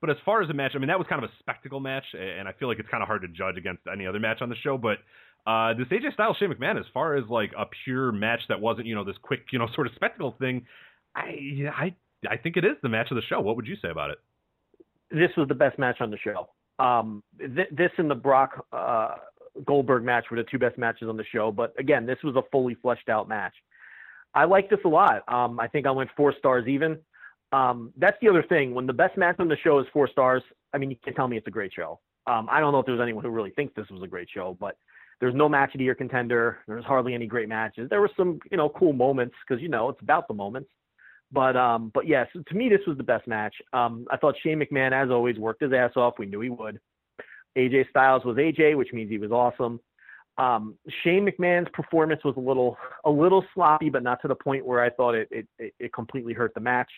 but as far as the match, I mean that was kind of a spectacle match, and I feel like it's kind of hard to judge against any other match on the show. But uh, this AJ Styles Shane McMahon, as far as like a pure match that wasn't you know this quick you know sort of spectacle thing, I, I, I think it is the match of the show. What would you say about it? This was the best match on the show. Um, th- this and the Brock uh, Goldberg match were the two best matches on the show. But again, this was a fully fleshed out match. I like this a lot. Um, I think I went four stars even. Um, that's the other thing. When the best match on the show is four stars, I mean, you can't tell me it's a great show. Um, I don't know if there's anyone who really thinks this was a great show, but there's no match of the year contender. There's hardly any great matches. There were some, you know, cool moments because you know it's about the moments. But um, but yes, to me this was the best match. Um, I thought Shane McMahon, as always, worked his ass off. We knew he would. AJ Styles was AJ, which means he was awesome. Um, Shane McMahon's performance was a little a little sloppy, but not to the point where I thought it, it, it completely hurt the match.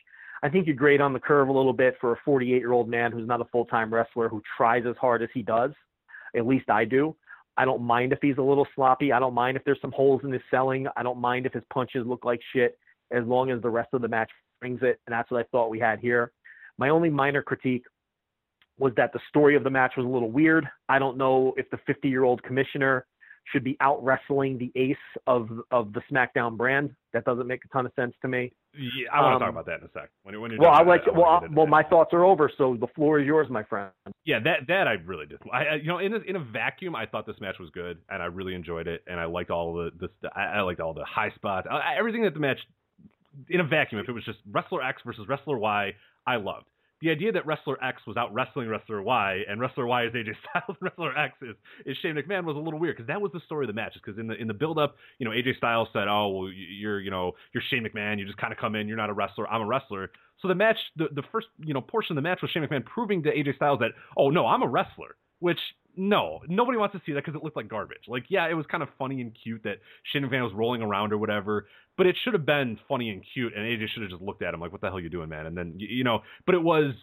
I think you grade on the curve a little bit for a 48 year old man who's not a full time wrestler who tries as hard as he does. At least I do. I don't mind if he's a little sloppy. I don't mind if there's some holes in his selling. I don't mind if his punches look like shit as long as the rest of the match brings it. And that's what I thought we had here. My only minor critique was that the story of the match was a little weird. I don't know if the 50 year old commissioner should be out wrestling the ace of of the SmackDown brand. That doesn't make a ton of sense to me. Yeah, I want Um, to talk about that in a sec. When, when Well, I like. Well, I, well, my thoughts are over. So the floor is yours, my friend. Yeah, that that I really did. I, you know in a, in a vacuum, I thought this match was good, and I really enjoyed it, and I liked all the I, I liked all the high spots, I, everything that the match in a vacuum. If it was just wrestler X versus wrestler Y, I loved. The idea that wrestler X was out wrestling wrestler Y, and wrestler Y is AJ Styles, and wrestler X is, is Shane McMahon was a little weird because that was the story of the match. Because in the in the build up, you know, AJ Styles said, "Oh, well, you're you know you're Shane McMahon. You just kind of come in. You're not a wrestler. I'm a wrestler." So the match, the, the first you know portion of the match was Shane McMahon proving to AJ Styles that, "Oh no, I'm a wrestler." Which no, nobody wants to see that because it looked like garbage. Like, yeah, it was kind of funny and cute that Shane McMahon was rolling around or whatever, but it should have been funny and cute, and AJ should have just looked at him like, "What the hell are you doing, man?" And then you know, but it was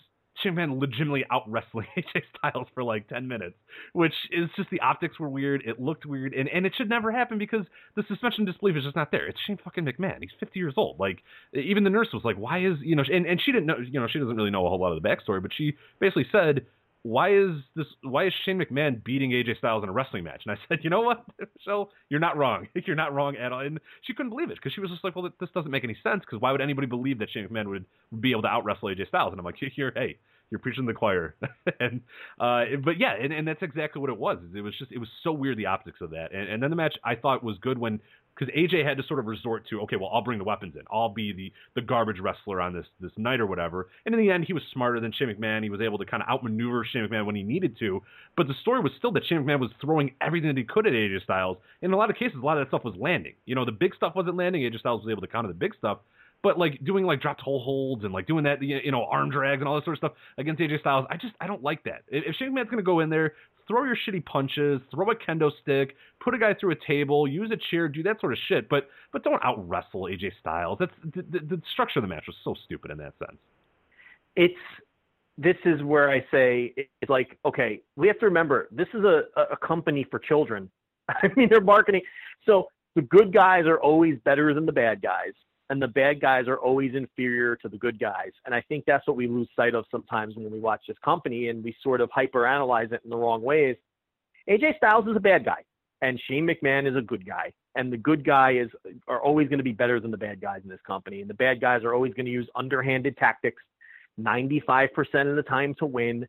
McMahon legitimately out wrestling AJ Styles for like ten minutes, which is just the optics were weird. It looked weird, and and it should never happen because the suspension disbelief is just not there. It's Shane fucking McMahon. He's 50 years old. Like even the nurse was like, "Why is you know?" And and she didn't know. You know, she doesn't really know a whole lot of the backstory, but she basically said why is this why is Shane McMahon beating AJ Styles in a wrestling match? And I said, you know what, Michelle, you're not wrong. You're not wrong at all. And she couldn't believe it because she was just like, well, this doesn't make any sense because why would anybody believe that Shane McMahon would be able to out wrestle AJ Styles? And I'm like, here, hey, you're preaching the choir. and uh, but yeah, and, and that's exactly what it was. It was just it was so weird the optics of that. And, and then the match I thought was good when because AJ had to sort of resort to, okay, well, I'll bring the weapons in. I'll be the the garbage wrestler on this this night or whatever. And in the end, he was smarter than Shane McMahon. He was able to kind of outmaneuver Shane McMahon when he needed to. But the story was still that Shane McMahon was throwing everything that he could at AJ Styles. In a lot of cases, a lot of that stuff was landing. You know, the big stuff wasn't landing. AJ Styles was able to counter the big stuff. But like doing like drop toe holds and like doing that, you know, arm drags and all that sort of stuff against AJ Styles, I just I don't like that. If Shane McMahon's gonna go in there, throw your shitty punches, throw a kendo stick, put a guy through a table, use a chair, do that sort of shit. But but don't out wrestle AJ Styles. That's the, the, the structure of the match was so stupid in that sense. It's this is where I say it's like okay, we have to remember this is a a company for children. I mean, they're marketing so the good guys are always better than the bad guys and the bad guys are always inferior to the good guys. And I think that's what we lose sight of sometimes when we watch this company and we sort of hyperanalyze it in the wrong ways. AJ Styles is a bad guy and Shane McMahon is a good guy. And the good guy is are always going to be better than the bad guys in this company. And the bad guys are always going to use underhanded tactics 95% of the time to win.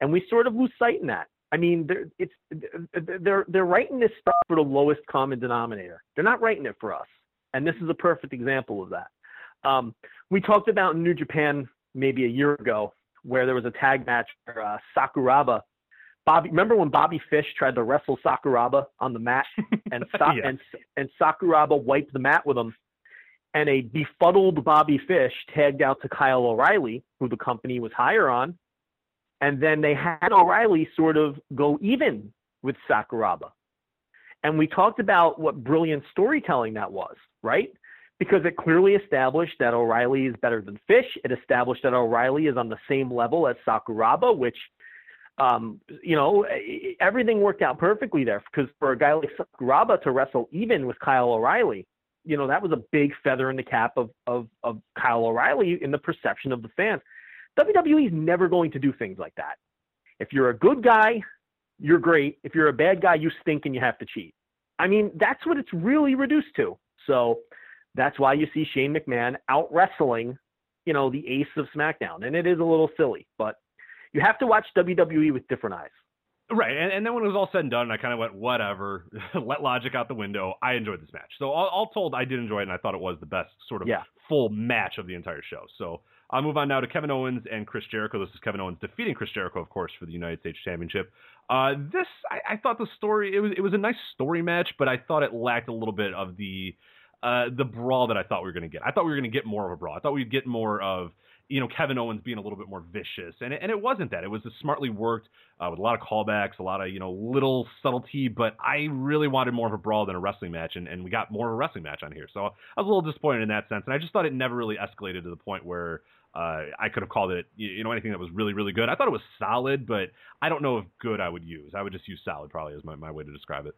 And we sort of lose sight in that. I mean, they're, it's they're they're writing this stuff for the lowest common denominator. They're not writing it for us. And this is a perfect example of that. Um, we talked about New Japan maybe a year ago where there was a tag match where uh, Sakuraba, Bobby, remember when Bobby Fish tried to wrestle Sakuraba on the mat and, Sa- yeah. and, and Sakuraba wiped the mat with him and a befuddled Bobby Fish tagged out to Kyle O'Reilly, who the company was higher on, and then they had O'Reilly sort of go even with Sakuraba. And we talked about what brilliant storytelling that was, right? Because it clearly established that O'Reilly is better than Fish. It established that O'Reilly is on the same level as Sakuraba, which, um, you know, everything worked out perfectly there. Because for a guy like Sakuraba to wrestle even with Kyle O'Reilly, you know, that was a big feather in the cap of, of, of Kyle O'Reilly in the perception of the fans. WWE is never going to do things like that. If you're a good guy, you're great. If you're a bad guy, you stink and you have to cheat. I mean, that's what it's really reduced to. So that's why you see Shane McMahon out wrestling, you know, the ace of SmackDown. And it is a little silly, but you have to watch WWE with different eyes. Right, and, and then when it was all said and done, I kind of went, whatever, let logic out the window. I enjoyed this match. So all, all, told, I did enjoy it, and I thought it was the best sort of yeah. full match of the entire show. So I'll move on now to Kevin Owens and Chris Jericho. This is Kevin Owens defeating Chris Jericho, of course, for the United States Championship. Uh, this, I, I, thought the story, it was it was a nice story match, but I thought it lacked a little bit of the uh, the brawl that I thought we were going to get. I thought we were going to get more of a brawl. I thought we'd get more of you know Kevin Owens being a little bit more vicious, and it, and it wasn't that. It was a smartly worked uh, with a lot of callbacks, a lot of you know little subtlety. But I really wanted more of a brawl than a wrestling match, and, and we got more of a wrestling match on here. So I was a little disappointed in that sense, and I just thought it never really escalated to the point where uh, I could have called it, you know, anything that was really, really good. I thought it was solid, but I don't know if good I would use. I would just use solid probably as my, my way to describe it.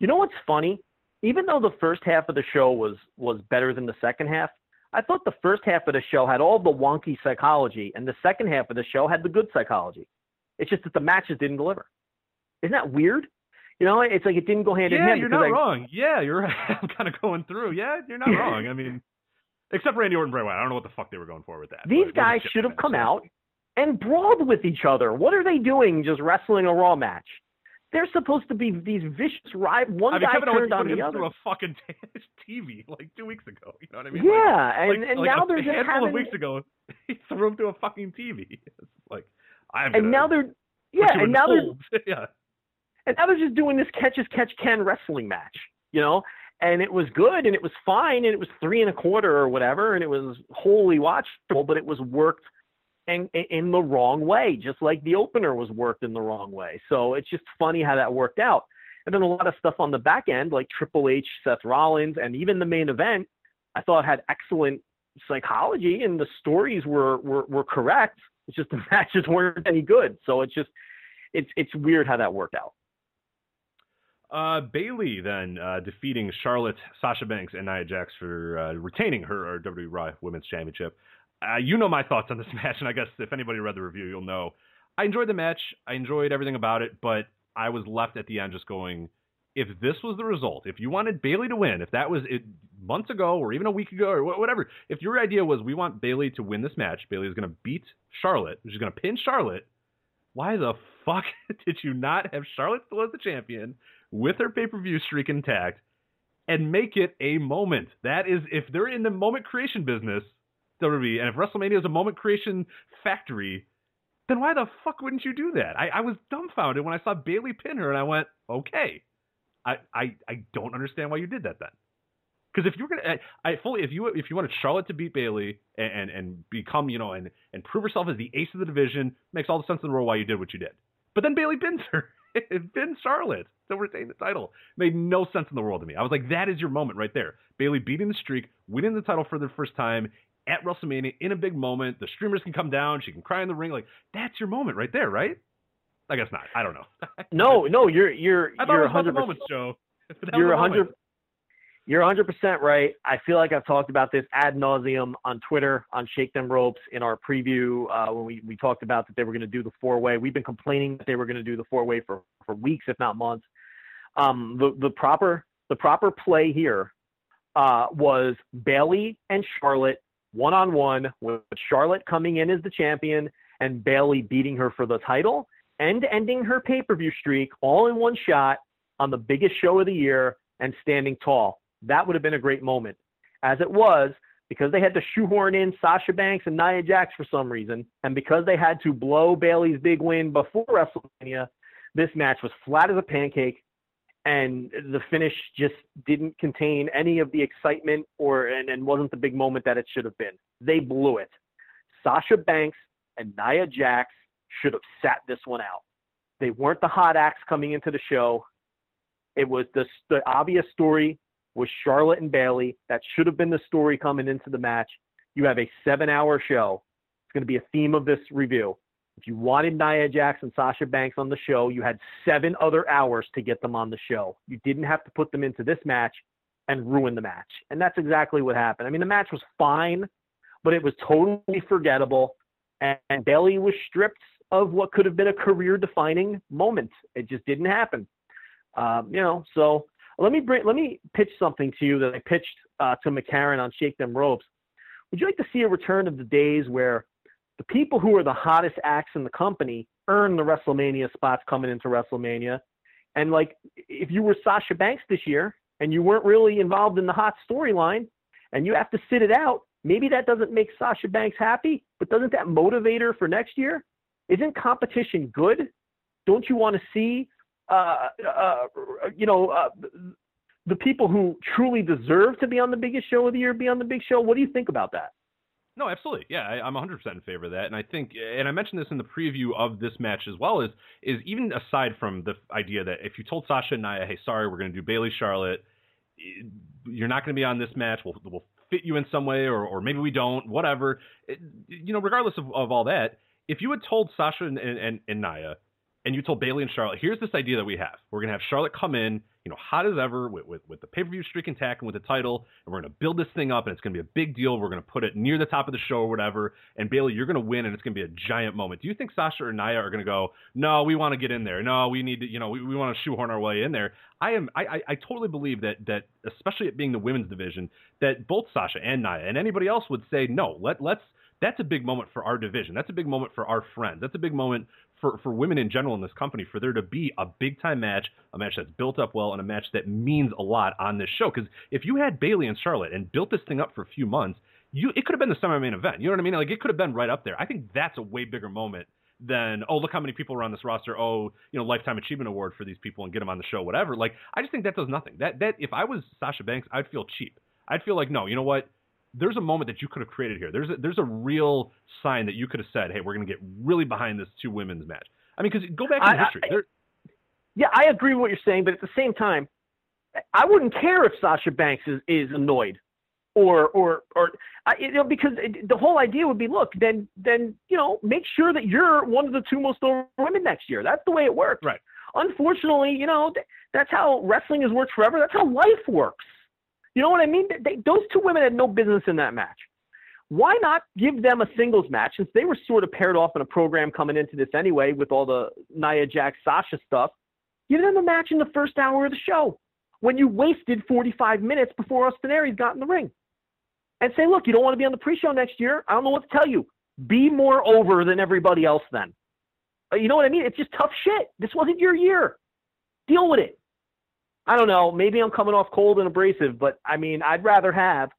You know what's funny? Even though the first half of the show was was better than the second half, I thought the first half of the show had all the wonky psychology, and the second half of the show had the good psychology. It's just that the matches didn't deliver. Isn't that weird? You know, it's like it didn't go hand yeah, in hand. Yeah, you're not I, wrong. Yeah, you're right. I'm kind of going through. Yeah, you're not wrong. I mean, Except Randy Orton, Bray Wyatt. I don't know what the fuck they were going for with that. These guys should have come out and brawled with each other. What are they doing? Just wrestling a Raw match? They're supposed to be these vicious rivals. One I mean, guy Kevin turned Owens on the other. through a fucking TV like two weeks ago. You know what I mean? Yeah, like, and, like, and like now a they're just handful having... of weeks ago he threw him through a fucking TV. It's like I'm and now they're yeah, and now they're yeah, and now they're just doing this catch as catch can wrestling match. You know, and it was good and it was fine and it was three and a quarter or whatever and it was wholly watchable, but it was worked in, in the wrong way, just like the opener was worked in the wrong way. So it's just funny how that worked out. And then a lot of stuff on the back end, like Triple H, Seth Rollins, and even the main event, I thought had excellent psychology and the stories were, were, were correct. It's just the matches weren't any good. So it's just, it's, it's weird how that worked out. Uh, Bayley then uh, defeating Charlotte, Sasha Banks, and Nia Jax for uh, retaining her, WWE Raw Women's Championship. Uh, you know my thoughts on this match, and I guess if anybody read the review, you'll know. I enjoyed the match. I enjoyed everything about it, but I was left at the end just going, if this was the result, if you wanted Bayley to win, if that was it months ago or even a week ago or whatever, if your idea was we want Bayley to win this match, Bayley is going to beat Charlotte, she's going to pin Charlotte, why the fuck did you not have Charlotte still as the champion with her pay per view streak intact and make it a moment? That is, if they're in the moment creation business, WWE, and if WrestleMania is a moment creation factory, then why the fuck wouldn't you do that? I, I was dumbfounded when I saw Bayley pin her, and I went, okay. I, I, I don't understand why you did that then. Because if you're gonna, I, I, fully, if you if you wanted Charlotte to beat Bayley and, and and become, you know, and and prove herself as the ace of the division, makes all the sense in the world why you did what you did. But then Bayley pins her, pins Charlotte to retain the title. Made no sense in the world to me. I was like, that is your moment right there. Bayley beating the streak, winning the title for the first time at WrestleMania in a big moment. The streamers can come down, she can cry in the ring. Like that's your moment right there, right? I guess not. I don't know. no, no, you're you're I you're about the 100 moments, Joe. You're the 100 moment. You're 100% right. I feel like I've talked about this ad nauseum on Twitter, on Shake Them Ropes, in our preview uh, when we, we talked about that they were going to do the four way. We've been complaining that they were going to do the four way for, for weeks, if not months. Um, the, the proper the proper play here uh, was Bayley and Charlotte one on one, with Charlotte coming in as the champion and Bayley beating her for the title and ending her pay per view streak all in one shot on the biggest show of the year and standing tall. That would have been a great moment. As it was, because they had to shoehorn in Sasha Banks and Nia Jax for some reason, and because they had to blow Bayley's big win before WrestleMania, this match was flat as a pancake, and the finish just didn't contain any of the excitement or and, and wasn't the big moment that it should have been. They blew it. Sasha Banks and Nia Jax should have sat this one out. They weren't the hot acts coming into the show. It was the, the obvious story was Charlotte and Bayley. That should have been the story coming into the match. You have a seven hour show. It's going to be a theme of this review. If you wanted Nia Jax and Sasha Banks on the show, you had seven other hours to get them on the show. You didn't have to put them into this match and ruin the match. And that's exactly what happened. I mean, the match was fine, but it was totally forgettable. And, and Bayley was stripped of what could have been a career defining moment. It just didn't happen. Um, you know, so let me bring, let me pitch something to you that I pitched uh, to McCarran on Shake Them Ropes. Would you like to see a return of the days where the people who are the hottest acts in the company earn the WrestleMania spots coming into WrestleMania? And like, if you were Sasha Banks this year and you weren't really involved in the hot storyline, and you have to sit it out, maybe that doesn't make Sasha Banks happy, but doesn't that motivate her for next year? Isn't competition good? Don't you want to see uh, uh, you know, uh, the people who truly deserve to be on the biggest show of the year be on the big show. What do you think about that? No, absolutely. Yeah, I, I'm 100% in favor of that. And I think, and I mentioned this in the preview of this match as well, is is even aside from the idea that if you told Sasha and Nia, hey, sorry, we're going to do Bayley Charlotte, you're not going to be on this match. We'll, we'll fit you in some way, or, or maybe we don't, whatever. It, you know, regardless of, of all that, if you had told Sasha and, and, and Nia, and you told Bayley and Charlotte, here's this idea that we have. We're going to have Charlotte come in, you know, hot as ever with, with, with the pay per view streak intact and with the title, and we're going to build this thing up, and it's going to be a big deal. We're going to put it near the top of the show or whatever. And Bayley, you're going to win, and it's going to be a giant moment. Do you think Sasha or Nia are going to go, no, we want to get in there. No, we need to, you know, we, we want to shoehorn our way in there. I am, I, I, I totally believe that that especially it being the women's division, that both Sasha and Nia and anybody else would say, no, let let's that's a big moment for our division. That's a big moment for our friends. That's a big moment for, for women in general in this company for there to be a big time match, a match that's built up well, and a match that means a lot on this show. Because if you had Bayley and Charlotte and built this thing up for a few months, you it could have been the summer main event. You know what I mean? Like it could have been right up there. I think that's a way bigger moment than oh look how many people are on this roster. Oh you know lifetime achievement award for these people and get them on the show. Whatever. Like I just think that does nothing. That that if I was Sasha Banks, I'd feel cheap. I'd feel like no, you know what? There's a moment that you could have created here. There's a, there's a real sign that you could have said, hey, we're going to get really behind this two women's match. I mean, because go back in history. I- Yeah, I agree with what you're saying, but at the same time, I wouldn't care if Sasha Banks is, is annoyed, or or or I, you know because it, the whole idea would be, look, then then you know make sure that you're one of the two most over women next year. That's the way it works. Right. Unfortunately, you know th- that's how wrestling has worked forever. That's how life works. You know what I mean? They, those two women had no business in that match. Why not give them a singles match since they were sort of paired off in a program coming into this anyway with all the Nia Jax Sasha stuff? Give them a match in the first hour of the show when you wasted 45 minutes before Austin Aries got in the ring. And say, look, you don't want to be on the pre show next year. I don't know what to tell you. Be more over than everybody else then. Uh, You know what I mean? It's just tough shit. This wasn't your year. Deal with it. I don't know. Maybe I'm coming off cold and abrasive, but I mean, I'd rather have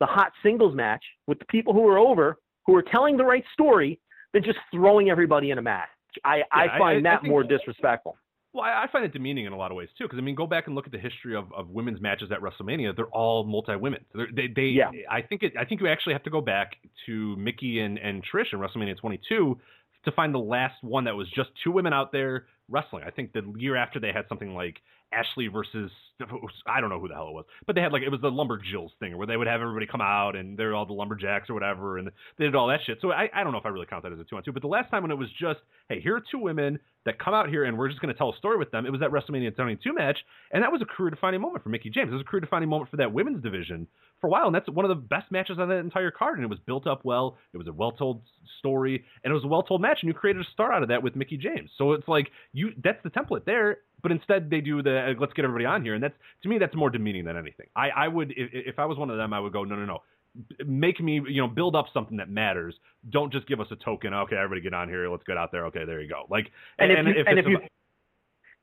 the hot singles match with the people who are over, who are telling the right story, than just throwing everybody in a match. I, I Yeah, I- find I- I that think- more disrespectful. Well, I I find it demeaning in a lot of ways too, because I mean, go back and look at the history of, of women's matches at WrestleMania. They're all multi-women. They're, they, they, Yeah. I think it. I think you actually have to go back to Mickie and and Trish in WrestleMania 22 to find the last one that was just two women out there wrestling. I think the year after they had something like Ashley versus I don't know who the hell it was, but they had like it was the Lumberjills thing where they would have everybody come out and they're all the lumberjacks or whatever, and they did all that shit. So I, I don't know if I really count that as a two on two, but the last time when it was just hey, here are two women that come out here and we're just going to tell a story with them. It was that WrestleMania 22 match, and that was a career defining moment for Mickie James. It was a career defining moment for that women's division for a while, and that's one of the best matches on that entire card. And it was built up well. It was a well told story, and it was a well told match. And you created a star out of that with Mickie James. So it's like you that's the template there. But instead, they do the uh, let's get everybody on here, and that's to me that's more demeaning than anything. I, I would if, if I was one of them, I would go no no no, make me you know build up something that matters. Don't just give us a token. Okay, everybody get on here. Let's get out there. Okay, there you go. Like And if you, and if you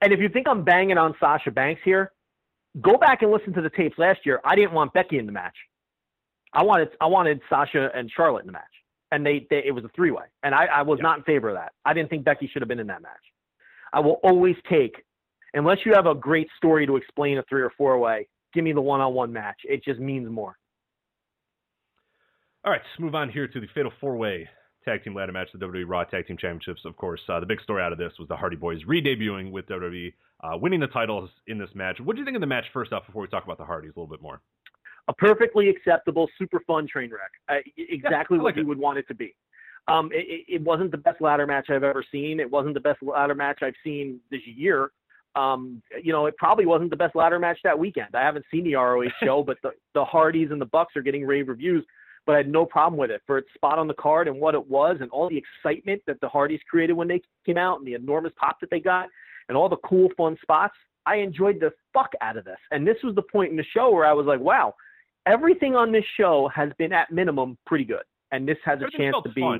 and if you think I'm banging on Sasha Banks here, go back and listen to the tapes last year. I didn't want Becky in the match. I wanted I wanted Sasha and Charlotte in the match, and they, they it was a three way, and I, I was Yeah. not in favor of that. I didn't think Becky should have been in that match. I will always take, unless you have a great story to explain a three or four way. Give me the one on one match. It just means more. All right, let's move on here to the Fatal Four Way Tag Team Ladder Match, the WWE Raw Tag Team Championships. Of course, uh, the big story out of this was the Hardy Boys re-debuting with WWE, uh, winning the titles in this match. What do you think of the match first off, before we talk about the Hardys a little bit more? a perfectly acceptable, super fun train wreck. Uh, exactly I what like you would want it to be. Um, it, it- wasn't the best ladder match I've ever seen. It wasn't the best ladder match I've seen this year. Um, you know, it probably wasn't the best ladder match that weekend. I haven't seen the ROH show, but the, the Hardys and the Bucks are getting rave reviews. But I had no problem with it for its spot on the card and what it was, and all the excitement that the Hardys created when they came out, and the enormous pop that they got, and all the cool, fun spots. I enjoyed the fuck out of this. And this was the point in the show where I was like, wow, everything on this show has been at minimum pretty good. And this has a chance to be fun.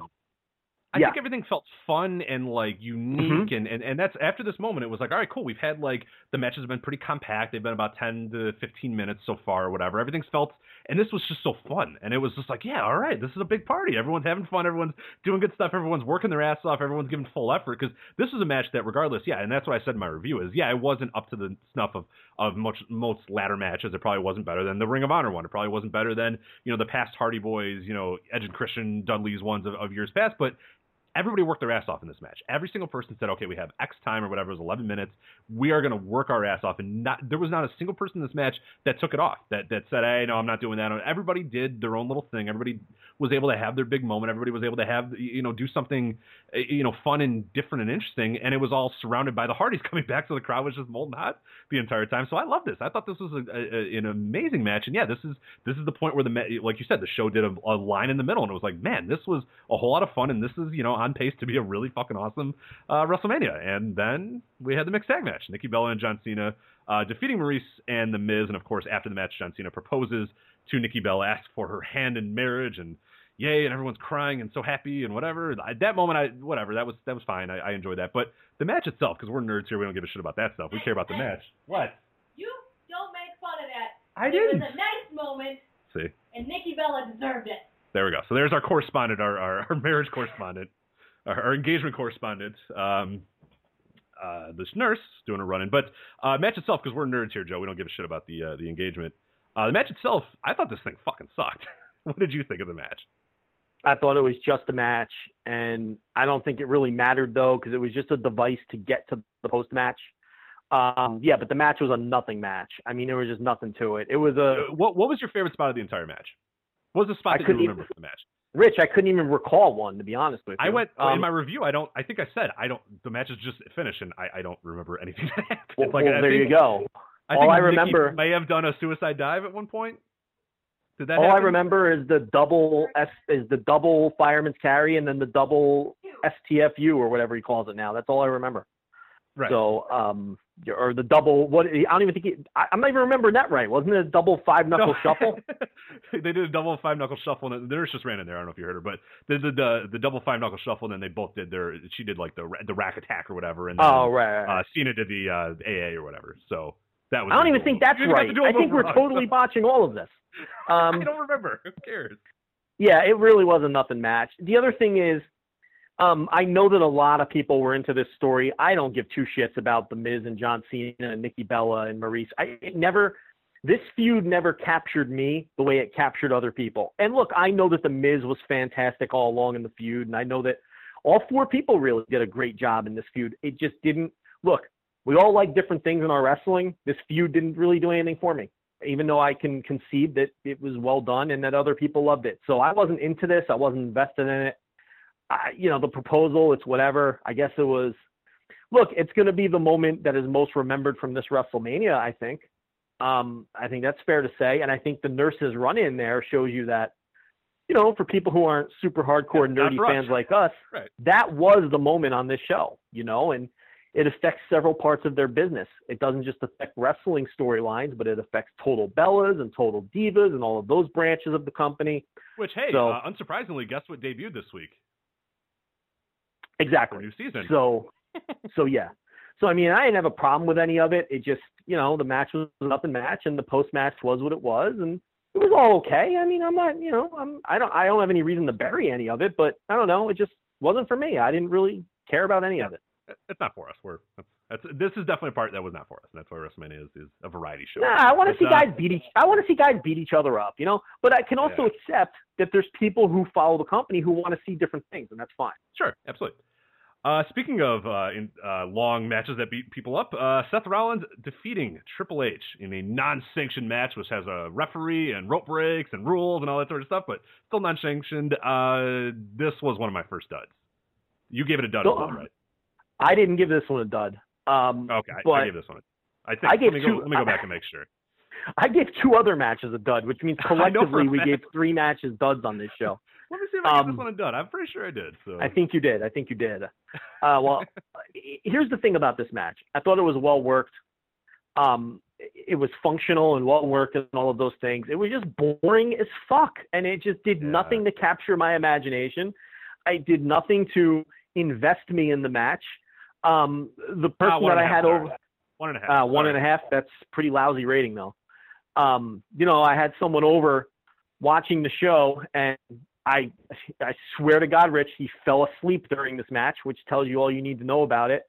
I Yeah. think everything felt fun and like mm-hmm. unique, and, and and that's after this moment. It was like, all right, cool. We've had like the matches have been pretty compact. They've been about ten to fifteen minutes so far, or whatever. Everything's felt, and this was just so fun. And it was just like, yeah, all right, this is a big party. Everyone's having fun. Everyone's doing good stuff. Everyone's working their ass off. Everyone's giving full effort because this is a match that, regardless, yeah, and that's what I said in my review is, yeah, it wasn't up to the snuff of of much most ladder matches. It probably wasn't better than the Ring of Honor one. It probably wasn't better than you know the past Hardy Boys, you know Edge and Christian Dudley's ones of, of years past, but everybody worked their ass off in this match. Every single person said, "Okay, we have X time or whatever it was 11 minutes. We are going to work our ass off." And not there was not a single person in this match that took it off. That that said, "Hey, no, I'm not doing that." Everybody did their own little thing. Everybody was able to have their big moment. Everybody was able to have you know do something you know fun and different and interesting. And it was all surrounded by the Hardys coming back, so the crowd was just molten hot the entire time. So I love this. I thought this was a, a- an amazing match. And yeah, this is this is the point where the like you said, the show did a, a line in the middle, and it was like, man, this was a whole lot of fun, and this is you know on pace to be a really fucking awesome uh, WrestleMania. And then we had the mixed tag match: Nikki Bella and John Cena uh, defeating Maryse and The Miz. And of course, after the match, John Cena proposes to Nikki Bella, asks for her hand in marriage, and yay, and everyone's crying and so happy and whatever. At that moment, I whatever that was that was fine. I, I enjoyed that. But the match itself, because we're nerds here, we don't give a shit about that stuff. We care about the match. What? You don't make fun of that. I It didn't. was a nice moment, See. and Nikki Bella deserved it. There we go. So there's our correspondent, our our, our marriage correspondent, our, engagement correspondent. Um, uh, this nurse doing a run-in, but uh, match itself, because we're nerds here, Joe. We don't give a shit about the uh, the engagement. Uh, the match itself, I thought this thing fucking sucked. what did you think of the match? I thought it was just a match, and I don't think it really mattered though because it was just a device to get to the post match. Um, yeah, but the match was a nothing match. I mean, there was just nothing to it. It was a Uh, what What was your favorite spot of the entire match? What was the spot I that you remember even- from the match? Rich. I couldn't even recall one to be honest with you. I went Um, in my review. I don't. I think I said I don't. The match is just finished, and I, I don't remember anything that happened. well, like, well, there think, you go. I All think I Nikki remember- may have done a suicide dive at one point. Did that? All I remember is the double S is the double fireman's carry and then the double STFU or whatever he calls it now. That's all I remember. Right. So, um, or the double what? I don't even think he, I, I'm not even remembering that right. Wasn't it a double five knuckle No. shuffle? they did a double five knuckle shuffle, and the nurse just ran in there. I don't know if you heard her, but they did the the double five knuckle shuffle, and then they both did their. She did like the the rack attack or whatever, and then, Oh right. uh, Cena did the uh, AA or whatever. So that was. I don't even think that's move. You didn't right. to do a I think we're wrong. totally botching all of this. Um, I don't remember. Who cares? yeah, it really was a nothing match. The other thing is, um, I know that a lot of people were into this story. I don't give two shits about the Miz and John Cena and Nikki Bella and Maryse. I it never, this feud never captured me the way it captured other people. And look, I know that the Miz was fantastic all along in the feud, and I know that all four people really did a great job in this feud. It just didn't look. We all like different things in our wrestling. This feud didn't really do anything for me even though I can concede that it was well done and that other people loved it. So I wasn't into this. I wasn't invested in it. I, you know, the proposal, it's whatever. I guess it was, look, it's going to be the moment that is most remembered from this WrestleMania, I think. Um, I think that's fair to say. And I think the nurses run in there shows you that, you know, for people who aren't super hardcore, Yeah, nerdy fans like us, Right. that was the moment on this show, you know, and it affects several parts of their business. It doesn't just affect wrestling storylines, but it affects Total Bellas and Total Divas and all of those branches of the company. Which hey, So- uh, unsurprisingly, guess what debuted this week? Exactly. New season. So, so yeah. So I mean, I didn't have a problem with any of it. It just, you know, the match was an up and match, and the post match was what it was, and it was all okay. I mean, I'm not, you know, I'm, I don't, I don't have any reason to bury any of it, but I don't know. It just wasn't for me. I didn't really care about any of it. it's not for us. We're that's, this is definitely a part that was not for us, and that's why WrestleMania is, is a variety show. Nah, I want to see guys beat each. I want to see guys beat each other up, you know. But I can also accept that there's people who follow the company who want to see different things, and that's fine. Sure, absolutely. Uh, speaking of uh, in, uh, long matches that beat people up, uh, Seth Rollins defeating Triple H in a non-sanctioned match, which has a referee and rope breaks and rules and all that sort of stuff, but still non-sanctioned. Uh, this was one of my first duds. You gave it a dud well, right? I didn't give this one a dud. Um, Okay, I, but I gave this one. a- I think. I gave let me two- go. Let me go back and make sure. I gave two other matches a dud, which means I know for a collectively we gave three matches duds on this show. Let me see if I gave this Um, one dud. I'm pretty sure I did. So I think you did. I think you did. Uh, well, here's the thing about this match. I thought it was well worked. Um, it was functional and well worked and all of those things. It was just boring as fuck, and it just did Yeah. nothing to capture my imagination. I did nothing to invest me in the match. Um, the Uh, person one that I had over one and a half. uh, one and a half. That's pretty lousy rating though. Um, you know, I had someone over watching the show, and I, I swear to God, Rich, he fell asleep during this match, which tells you all you need to know about it.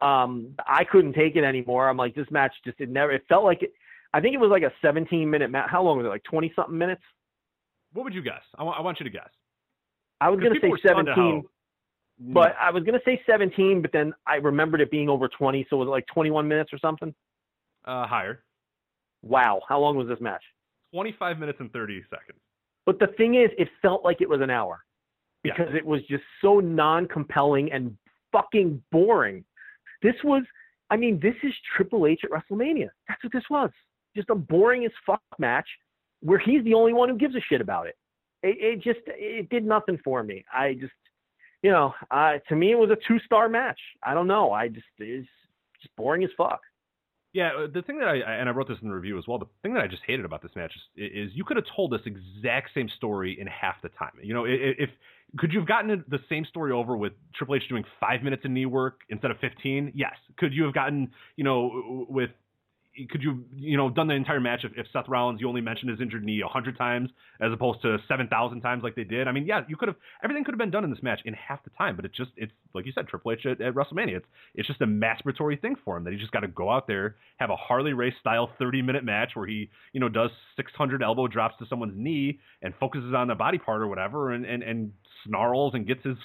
Um, I couldn't take it anymore. I'm like, this match just it never. It felt like it. I think it was like a 17 minute match. How long was it? Like 20 something minutes. What would you guess? I want, I want you to guess. I was gonna say were stunned at 17, but I was gonna say 17, but then I remembered it being over 20, so was it like 21 minutes or something? uh, higher. Wow, how long was this match? 25 minutes and 30 seconds. But the thing is, it felt like it was an hour Yeah. because it was just so non-compelling and fucking boring. This was, I mean, this is Triple H at WrestleMania. That's what this was. Just a boring as fuck match where he's the only one who gives a shit about it. It, it just, it did nothing for me. I just, you know, uh, to me, it was a two-star match. I don't know. I just, it's just boring as fuck. Yeah, uh, the thing that I and I wrote this in the review as well. The thing that I just hated about this match is, is you could have told this exact same story in half the time. You know, i- i- if could you have gotten the same story over with Triple H doing five minutes of knee work instead of fifteen? Yes. Could you have gotten you know with could you you know done the entire match if, if Seth Rollins you only mentioned his injured knee hundred times as opposed to seven thousand times like they did? I mean, yeah, you could have everything could have been done in this match in half the time, but it's just it's like you said, Triple H at, at WrestleMania. It's it's just a masturbatory thing for him that he just got to go out there have a Harley Race style thirty minute match where he you know does six hundred elbow drops to someone's knee and focuses on the body part or whatever and and and snarls and gets his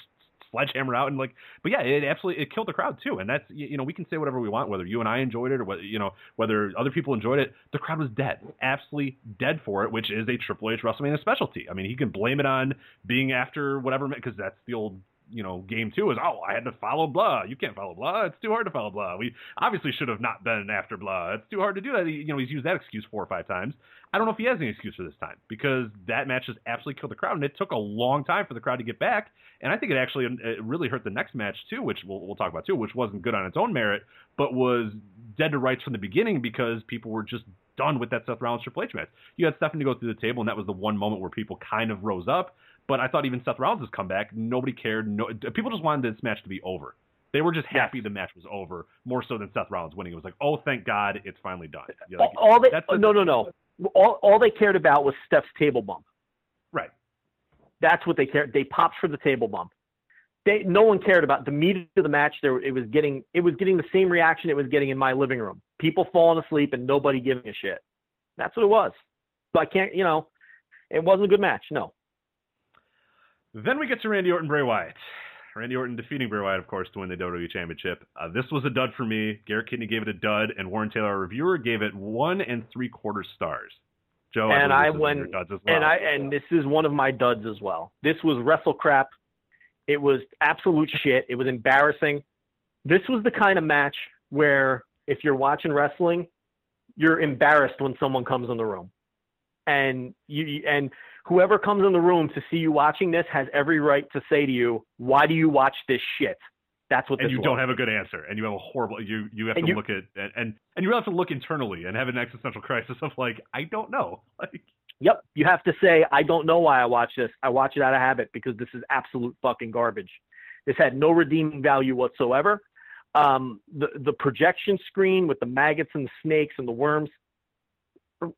sledgehammer out and like but yeah it absolutely it killed the crowd too. And that's you know we can say whatever we want whether you and i enjoyed it or whether you know whether other people enjoyed it the crowd was dead absolutely dead for it which is a triple h wrestlemania specialty. I mean he can blame it on being after whatever because that's the old you know game two is oh I had to follow blah. You can't follow blah. It's too hard to follow blah. We obviously should have not been after blah. It's too hard to do that. You know he's used that excuse four or five times. I don't know if he has any excuse for this time because that match just absolutely killed the crowd and it took a long time for the crowd to get back. And I think it actually it really hurt the next match too which we'll, we'll talk about too which wasn't good on its own merit but was dead to rights from the beginning because people were just done with that Seth Rollins Triple H match. You had Stephanie to go through the table and that was the one moment where people kind of rose up but I thought even Seth Rollins' comeback, nobody cared. No, people just wanted this match to be over. They were just happy yes. the match was over, more so than Seth Rollins winning. It was like, oh, thank God, it's finally done. Like, all they, the, no, no, no. All, all they cared about was Steph's table bump. Right. That's what they cared. They popped for the table bump. They, no one cared about the meat of the match. There, it was getting, it was getting the same reaction it was getting in my living room. People falling asleep and nobody giving a shit. That's what it was. So I can't, you know, it wasn't a good match. No. Then we get to Randy Orton, Bray Wyatt. Randy Orton defeating Bray Wyatt, of course, to win the WWE Championship. Uh, this was a dud for me. Garrett Kidney gave it a dud, and Warren Taylor, our reviewer, gave it one and three quarter stars. Joe, and I, I went, well. and I, and this is one of my duds as well. This was wrestle crap. It was absolute shit. It was embarrassing. This was the kind of match where if you're watching wrestling, you're embarrassed when someone comes in the room, and you and whoever comes in the room to see you watching this has every right to say to you, "Why do you watch this shit?" That's what. And you was. don't have a good answer, and you have a horrible. You you have and to you, look at and, and you have to look internally and have an existential crisis of like, I don't know. Like, yep, you have to say, I don't know why I watch this. I watch it out of habit because this is absolute fucking garbage. This had no redeeming value whatsoever. Um, the the projection screen with the maggots and the snakes and the worms.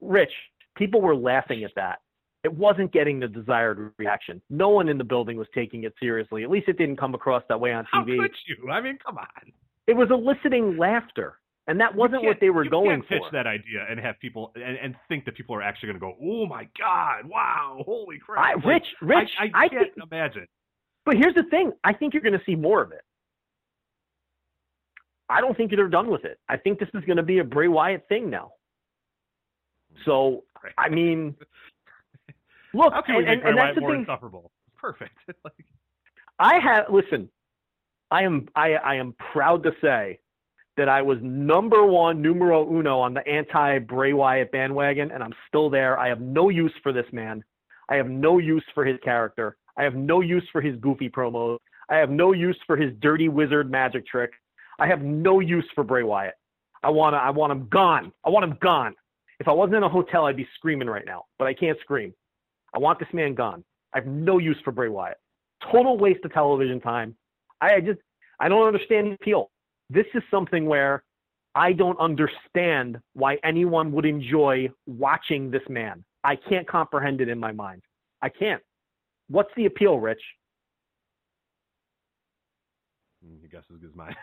Rich, people were laughing at that it wasn't getting the desired reaction. No one in the building was taking it seriously. At least it didn't come across that way on TV. How could you? I mean, come on. It was eliciting laughter, and that wasn't what they were you going can't pitch that idea and have people and, and think that people are actually going to go, "Oh my God! Wow! Holy crap!" I, like, Rich, Rich, I, I can't think, imagine. But here's the thing: I think you're going to see more of it. I don't think they're done with it. I think this is going to be a Bray Wyatt thing now. So, I mean, Look, How can we and, make and, that's the more thing. insufferable? Perfect. like, I have listen. I am I I am proud to say that I was number one, numero uno on the anti Bray Wyatt bandwagon, and I'm still there. I have no use for this man. I have no use for his character. I have no use for his goofy promos. I have no use for his dirty wizard magic trick. I have no use for Bray Wyatt. I wanna I want him gone. I want him gone. If I wasn't in a hotel, I'd be screaming right now, but I can't scream. I want this man gone. I have no use for Bray Wyatt. Total waste of television time. I just I don't understand the appeal. This is something where I don't understand why anyone would enjoy watching this man. I can't comprehend it in my mind. I can't. What's the appeal, Rich? I guess is mine.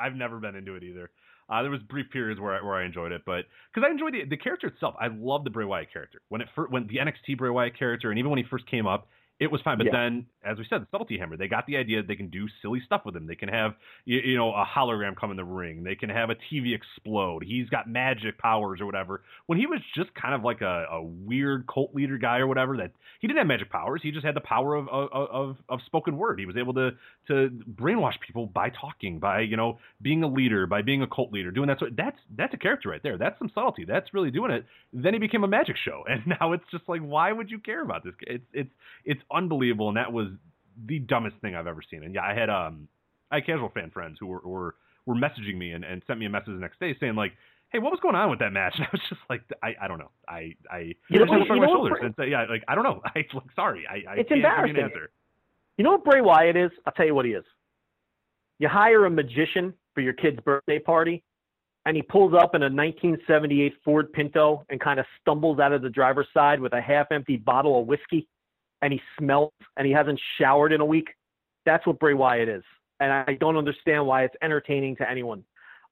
I've never been into it either. Uh, there was brief periods where I, where I enjoyed it, but because I enjoyed the the character itself, I love the Bray Wyatt character. When it when the NXT Bray Wyatt character, and even when he first came up, it was fine. But Yeah. then, as we said, the subtlety hammer, they got the idea that they can do silly stuff with him. They can have, you, you know, a hologram come in the ring. They can have a TV explode. He's got magic powers or whatever. When he was just kind of like a, a weird cult leader guy or whatever, that he didn't have magic powers. He just had the power of, of, of, of spoken word. He was able to, to brainwash people by talking, by, you know, being a leader, by being a cult leader, doing that. So that's, that's a character right there. That's some subtlety. That's really doing it. Then he became a magic show. And now it's just like, why would you care about this? It's, it's, it's unbelievable, and that was the dumbest thing I've ever seen. And yeah, I had um, I had casual fan friends who were were, were messaging me and, and sent me a message the next day saying like, "Hey, what was going on with that match?" And I was just like, I, I don't know. I I You know I just you my shoulders and say, yeah, like I don't know. I like sorry. I, I It's can't give you an embarrassing. answer. You know what Bray Wyatt is? I'll tell you what he is. You hire a magician for your kid's birthday party, and he pulls up in a 1978 Ford Pinto and kind of stumbles out of the driver's side with a half-empty bottle of whiskey, and he smells and he hasn't showered in a week. That's what Bray Wyatt is, and I don't understand why it's entertaining to anyone.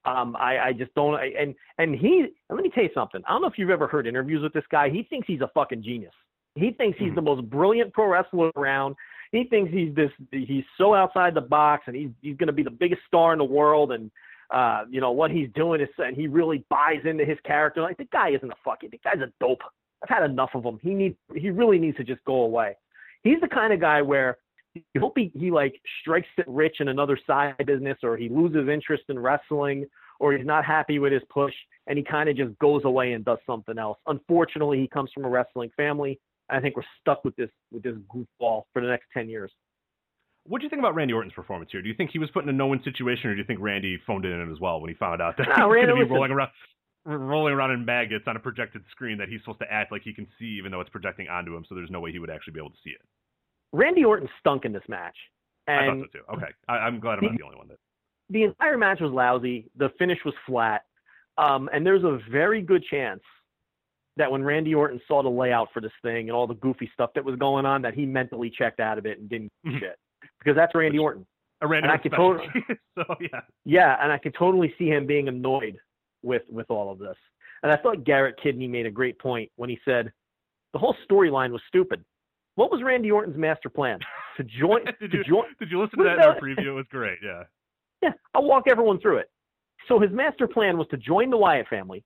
Um, I, I just don't. I, and and he. And let me tell you something. I don't know if you've ever heard interviews with this guy. He thinks he's a fucking genius. He thinks he's the most brilliant pro wrestler around. He thinks he's this. He's so outside the box, and he's he's going to be the biggest star in the world. And uh, you know what he's doing is, and he really buys into his character. Like the guy isn't a fucking. The guy's a dope. I've had enough of him. He needs. He really needs to just go away. He's the kind of guy where you hope he, he like strikes it rich in another side business or he loses interest in wrestling or he's not happy with his push and he kind of just goes away and does something else. Unfortunately, he comes from a wrestling family. and I think we're stuck with this with this goofball for the next 10 years. What do you think about Randy Orton's performance here? Do you think he was put in a no-win situation, or do you think Randy phoned it in as well when he found out that No, he was Randy, going to be rolling around, rolling around in maggots on a projected screen that he's supposed to act like he can see, even though it's projecting onto him, so there's no way he would actually be able to see it. Randy Orton stunk in this match. I thought so too. Okay, I, I'm glad I'm not the only one that. the entire match was lousy. The finish was flat. Um, and there's a very good chance that when Randy Orton saw the layout for this thing and all the goofy stuff that was going on, that he mentally checked out of it and didn't give a shit. Because that's Randy Orton. A random And I could specialty. so yeah, Yeah, and I could totally see him being annoyed with with all of this. And I thought Garrett Kidney made a great point when he said the whole storyline was stupid. What was Randy Orton's master plan? To join did to you join did you listen to that in our preview? It was great. Yeah. Yeah, I'll walk everyone through it. So his master plan was to join the Wyatt family,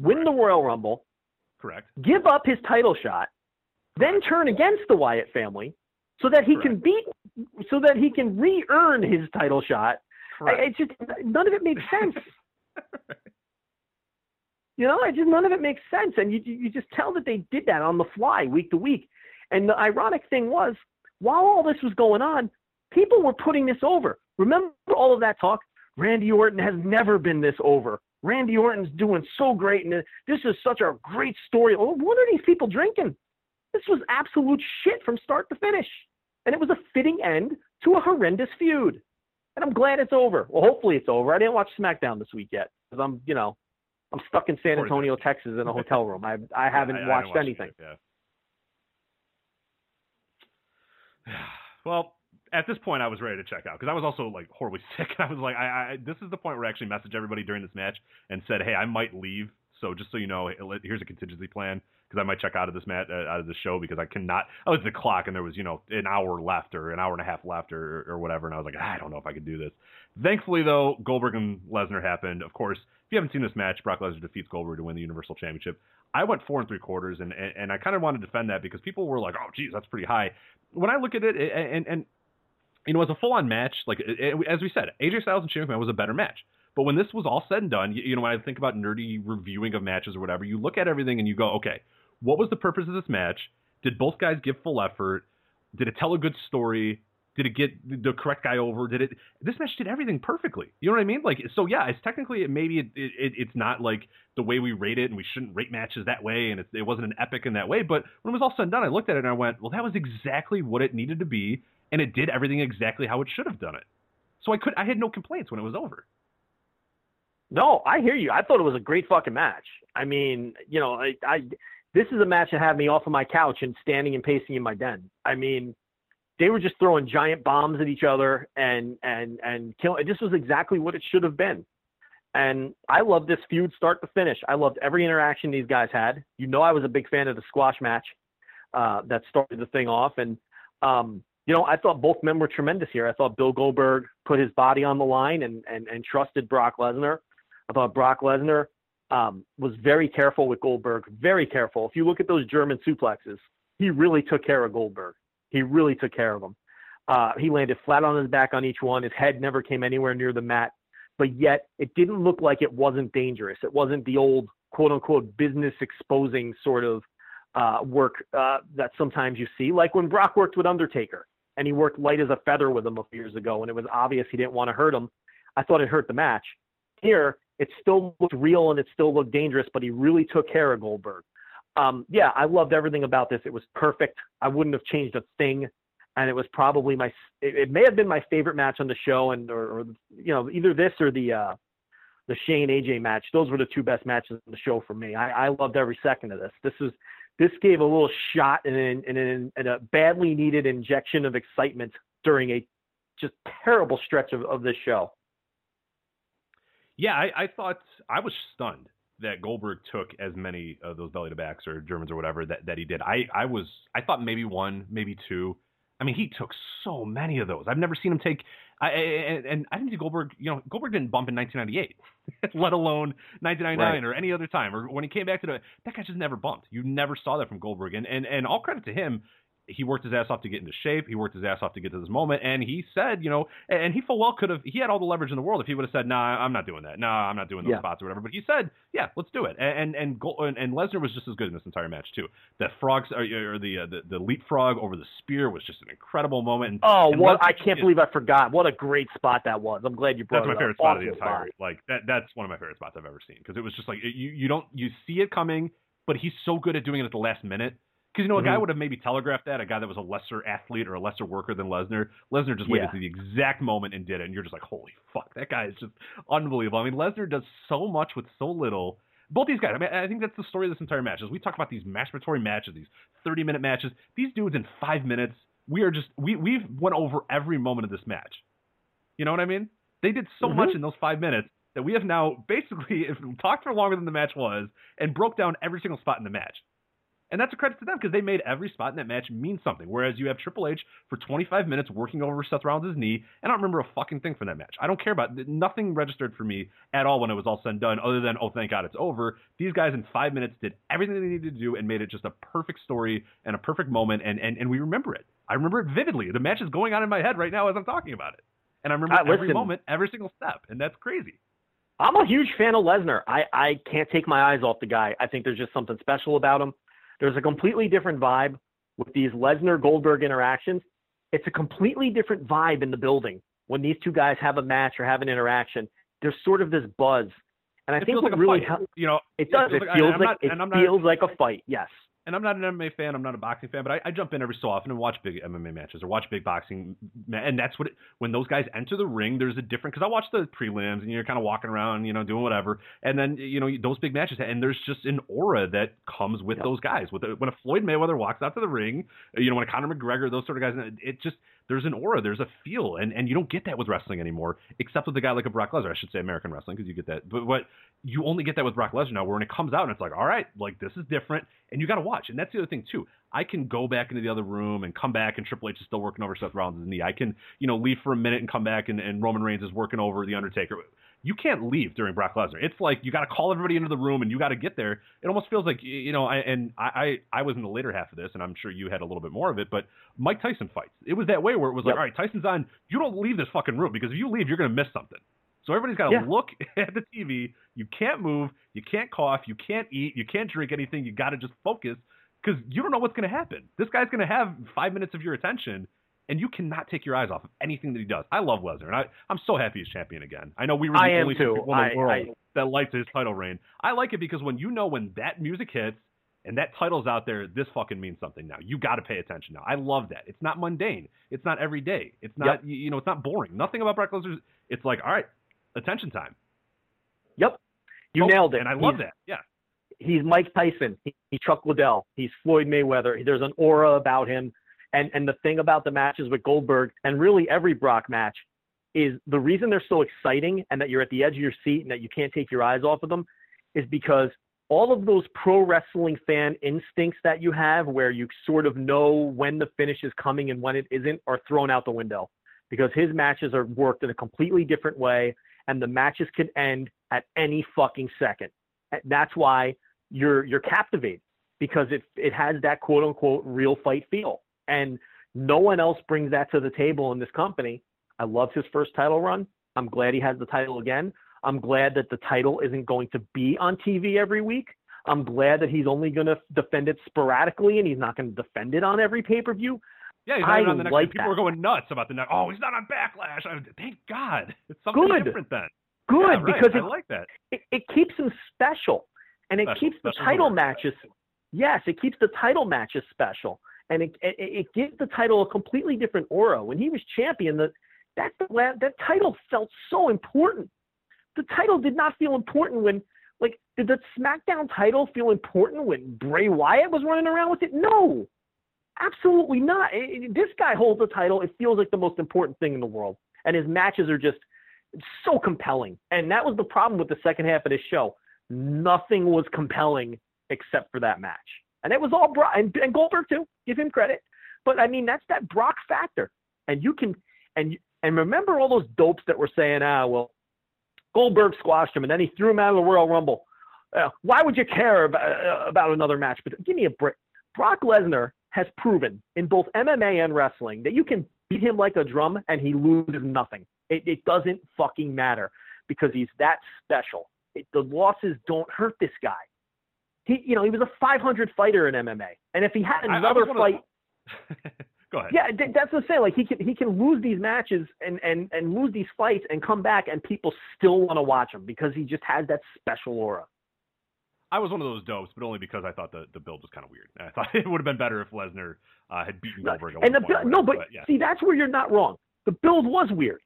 win the Royal Rumble, Correct. give up his title shot, then turn against the Wyatt family so that he can beat so that he can re-earn his title shot. I, Correct. it's just none of it makes sense. You know, I just none of it makes sense, and you you just tell that they did that on the fly, week to week. And the ironic thing was, while all this was going on, people were putting this over. Remember all of that talk? Randy Orton has never been this over. Randy Orton's doing so great, and this is such a great story. Oh, what are these people drinking? This was absolute shit from start to finish, and it was a fitting end to a horrendous feud. And I'm glad it's over. Well, hopefully it's over. I didn't watch SmackDown this week yet because I'm, you know, I'm stuck in San Antonio, Texas, in a hotel room. I I haven't I- I watched watch anything. it, Yeah. Well, at this point, I was ready to check out because I was also like horribly sick. I was like, I, I this is the point where I actually messaged everybody during this match and said, hey, I might leave. So just so you know, here's a contingency plan because I might check out of this match, uh, out of the show because I cannot. I was at the clock and there was you know an hour left or an hour and a half left or or whatever, and I was like, I don't know if I could do this. Thankfully, though, Goldberg and Lesnar happened. Of course, if you haven't seen this match, Brock Lesnar defeats Goldberg to win the Universal Championship. I went four and three quarters, and and, and I kind of want to defend that because people were like, "Oh, geez, that's pretty high." When I look at it, and and you know, as a full-on match, like it- it- as we said, AJ Styles and Shane McMahon was a better match. But when this was all said and done, you, you know, when I think about nerdy reviewing of matches or whatever, you look at everything and you go, okay, what was the purpose of this match? Did both guys give full effort? Did it tell a good story? Did it get the correct guy over? Did it? This match did everything perfectly. You know what I mean? Like, so yeah, it's technically it maybe it, it, it's not like the way we rate it, and we shouldn't rate matches that way, and it, it wasn't an epic in that way. But when it was all said and done, I looked at it and I went, well, that was exactly what it needed to be, and it did everything exactly how it should have done it. So I could, I had no complaints when it was over. No, I hear you. I thought it was a great fucking match. I mean, you know, I, I this is a match that had me off of my couch and standing and pacing in my den. I mean, they were just throwing giant bombs at each other and and and kill. This was exactly what it should have been. And I loved this feud start to finish. I loved every interaction these guys had. You know, I was a big fan of the squash match uh, that started the thing off. And um, you know, I thought both men were tremendous here. I thought Bill Goldberg put his body on the line and and, and trusted Brock Lesnar. I thought Brock Lesnar um, was very careful with Goldberg, very careful. If you look at those German suplexes, he really took care of Goldberg. He really took care of him. Uh, he landed flat on his back on each one. His head never came anywhere near the mat, but yet it didn't look like it wasn't dangerous. It wasn't the old quote unquote business exposing sort of uh, work uh, that sometimes you see, like when Brock worked with Undertaker and he worked light as a feather with him a few years ago, and it was obvious he didn't want to hurt him. I thought it hurt the match. Here, it still looked real and it still looked dangerous, but he really took care of Goldberg. Um, yeah, I loved everything about this. It was perfect. I wouldn't have changed a thing, and it was probably my. It, it may have been my favorite match on the show, and or, or you know either this or the uh, the Shane AJ match. Those were the two best matches on the show for me. I, I loved every second of this. This was, this gave a little shot and, and, and, a badly needed injection of excitement during a just terrible stretch of, of this show. Yeah, I, I thought I was stunned that Goldberg took as many of those belly to backs or Germans or whatever that, that he did. I, I was I thought maybe one, maybe two. I mean, he took so many of those. I've never seen him take. I, and, and I didn't see Goldberg. You know, Goldberg didn't bump in 1998, let alone 1999 Right. or any other time. Or when he came back to the that guy just never bumped. You never saw that from Goldberg. And and and all credit to him. He worked his ass off to get into shape. He worked his ass off to get to this moment. And he said, you know, and he full well could have. He had all the leverage in the world if he would have said, "Nah, I'm not doing that. Nah, I'm not doing those Yeah. spots or whatever." But he said, "Yeah, let's do it." And and and, and, Lesnar was just as good in this entire match too. The frogs or, or the, uh, the the leapfrog over the spear was just an incredible moment. And, Oh, and what Lesnar I can't believe I forgot. What a great spot that was. I'm glad you brought That's my up. favorite spot of the entire. Like that. That's one of my favorite spots I've ever seen because it was just like you you don't you see it coming, but he's so good at doing it at the last minute. Because you know a guy Mhm. would have maybe telegraphed that a guy that was a lesser athlete or a lesser worker than Lesnar. Lesnar just waited Yeah. to the exact moment and did it, and you're just like, holy fuck, that guy is just unbelievable. I mean, Lesnar does so much with so little. Both these guys, I mean, I think that's the story of this entire match. As we talk about these masturbatory matches, these 30 minute matches, these dudes in five minutes, we are just we we've went over every moment of this match. You know what I mean? They did so Mhm. much in those five minutes that we have now basically if, talked for longer than the match was and broke down every single spot in the match. And that's a credit to them because they made every spot in that match mean something. Whereas you have Triple H for 25 minutes working over Seth Rollins' knee, and I don't remember a fucking thing from that match. I don't care about nothing registered for me at all when it was all said and done, other than oh thank God it's over. These guys in five minutes did everything they needed to do and made it just a perfect story and a perfect moment, and and, and we remember it. I remember it vividly. The match is going on in my head right now as I'm talking about it, and I remember Uh, every moment, every single step, and that's crazy. I'm a huge fan of Lesnar. I, I can't take my eyes off the guy. I think there's just something special about him. There's a completely different vibe with these Lesnar Goldberg interactions. It's a completely different vibe in the building when these two guys have a match or have an interaction. There's sort of this buzz, and I It think what like a really helps. You know, It does. it feels like- feels like not- it not- feels like a fight. Yes. And I'm not an MMA fan. I'm not a boxing fan, but I, I jump in every so often and watch big MMA matches or watch big boxing. And that's what it, when those guys enter the ring, there's a different because I watch the prelims and you're kind of walking around, you know, doing whatever, and then you know those big matches, and there's just an aura that comes with Yep. those guys. With when a Floyd Mayweather walks out to the ring, you know, when a Conor McGregor, those sort of guys, it just there's an aura, there's a feel, and and you don't get that with wrestling anymore, except with a guy like a Brock Lesnar. I should say American wrestling because you get that, but but you only get that with Brock Lesnar now, where when it comes out and it's like, all right, like this is different, and you got to watch. And that's the other thing too. I can go back into the other room and come back, and Triple H is still working over Seth Rollins' knee. I can, you know, leave for a minute and come back, and, and Roman Reigns is working over the Undertaker. You can't leave during Brock Lesnar. It's like you got to call everybody into the room, and you got to get there. It almost feels like, you know, I, and I, I I was in the later half of this, and I'm sure you had a little bit more of it, but Mike Tyson fights. It was that way where it was like, Yep. all right, Tyson's on. You don't leave this fucking room because if you leave, you're going to miss something. So everybody's got to Yeah. look at the TV. You can't move. You can't cough. You can't eat. You can't drink anything. You got to just focus because you don't know what's going to happen. This guy's going to have five minutes of your attention, and you cannot take your eyes off of anything that he does. I love Lesnar, and I, I'm so happy he's champion again. I know we were the I only two people in the world I- that liked his title reign. I like it because when you know when that music hits and that title's out there, this fucking means something now. You got to pay attention now. I love that. It's not mundane. It's not every day. It's not you you know. It's not boring. Nothing about Brock Lesnar. It's like all right, attention time. Yep. You Oh, nailed it. and I love He's- that. Yeah. he's Mike Tyson. He, he's Chuck Liddell. He's Floyd Mayweather. There's an aura about him. And and the thing about the matches with Goldberg and really every Brock match is the reason they're so exciting and that you're at the edge of your seat and that you can't take your eyes off of them is because all of those pro wrestling fan instincts that you have where you sort of know when the finish is coming and when it isn't are thrown out the window because his matches are worked in a completely different way and the matches can end at any fucking second. That's why you're you're captivated because it it has that quote unquote real fight feel. And no one else brings that to the table in this company. I love his first title run. I'm glad he has the title again. I'm glad that the title isn't going to be on TV every week. I'm glad that he's only going to defend it sporadically and he's not going to defend it on every pay per view. Yeah, he's I not on the next. like people that. are going nuts about the next. Oh, he's not on Backlash. I, thank God. It's something Good. different then. Good Yeah, right. because I it, like that. it, it keeps him special and it Special. keeps the title matches yes it keeps the title matches special and it, it, it gives the title a completely different aura when he was champion that that that title felt so important the title did not feel important when like did the SmackDown title feel important when Bray Wyatt was running around with it? No. Absolutely not. It- it- this guy holds the title. It feels like the most important thing in the world. And his matches are just so compelling. And that was the problem with the second half of this show. Nothing was compelling except for that match. And it was all Brock and, and Goldberg too. Give him credit. But I mean, that's that Brock factor. And you can and and remember all those dopes that were saying, ah, well, Goldberg squashed him and then he threw him out of the Royal Rumble. Uh, why would you care about, uh, about another match? But give me a break. Brock Lesnar has proven in both MMA and wrestling that you can beat him like a drum and he loses nothing. It, it doesn't fucking matter because he's that special. It, the losses don't hurt this guy. He, you know, he was a 500 fighter in MMA, and if he had I- I another one of fight, Go ahead. yeah, that's what I'm saying. Like he can he can lose these matches and and and lose these fights and come back, and people still want to watch him because he just has that special aura. I was one of those dopes, but only because I thought the, the build was kind of weird. I thought it would have been better if Lesnar uh, had beaten Goldberg. at and the no, whatever, but yeah. see, that's where you're not wrong. The build was weird,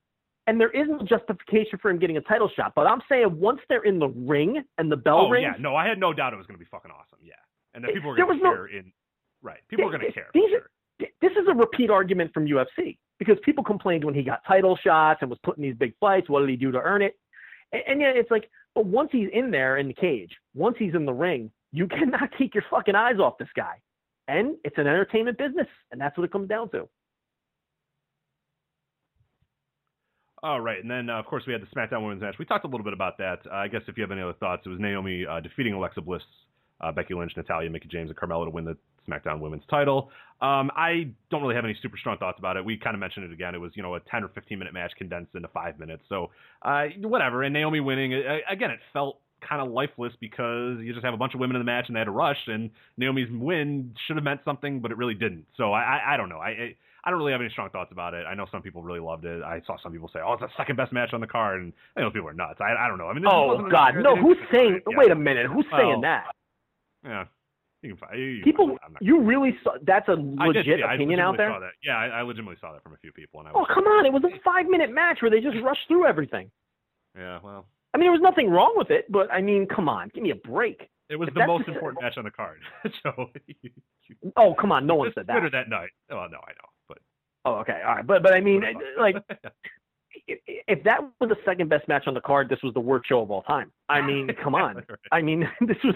and there is no justification for him getting a title shot. But I'm saying once they're in the ring and the bell oh rings, yeah, no, I had no doubt it was going to be fucking awesome. Yeah, and that people were going to was no- in right. People were going to care. these sure. this is a repeat argument from UFC because people complained when he got title shots and was put in these big fights. What did he do to earn it? And, and yeah, it's like, but once he's in there in the cage, once he's in the ring, you cannot take your fucking eyes off this guy. And it's an entertainment business, and that's what it comes down to. All right, and then uh, of course we had the SmackDown Women's match. We talked a little bit about that. Uh, I guess if you have any other thoughts, it was Naomi uh, defeating Alexa Bliss, uh, Becky Lynch, Natalya, Mickie James, and Carmella to win the SmackDown Women's title. Um, I don't really have any super strong thoughts about it. We kind of mentioned it again. It was you know a 10 or 15 minute match condensed into five minutes, so uh, whatever. And Naomi winning uh, again, it felt kind of lifeless because you just have a bunch of women in the match and they had to rush, and Naomi's win should have meant something, but it really didn't. So I, I, I don't know. I, I I don't really have any strong thoughts about it. I know some people really loved it. I saw some people say, "Oh, it's the second best match on the card," and I know people are nuts. I, I don't know. I mean, Oh God, no! Who's saying? Yeah. Wait a minute, who's Well, saying that? Yeah, you can find you, you People, find it. I'm not- you really saw? That's a legit it. I opinion out there. That. Yeah, I, I legitimately saw that from a few people, and I Oh come on! It was a five-minute match where they just rushed through everything. Yeah, well, I mean, there was nothing wrong with it, but I mean, come on, give me a break. it was If the most important match on the card. so you, you, Oh, come on, no one said that. Twitter that night. Oh no, I know, Oh, okay, all right, but but I mean, like, if that was the second best match on the card, this was the worst show of all time. I mean, come on. Right. I mean, this was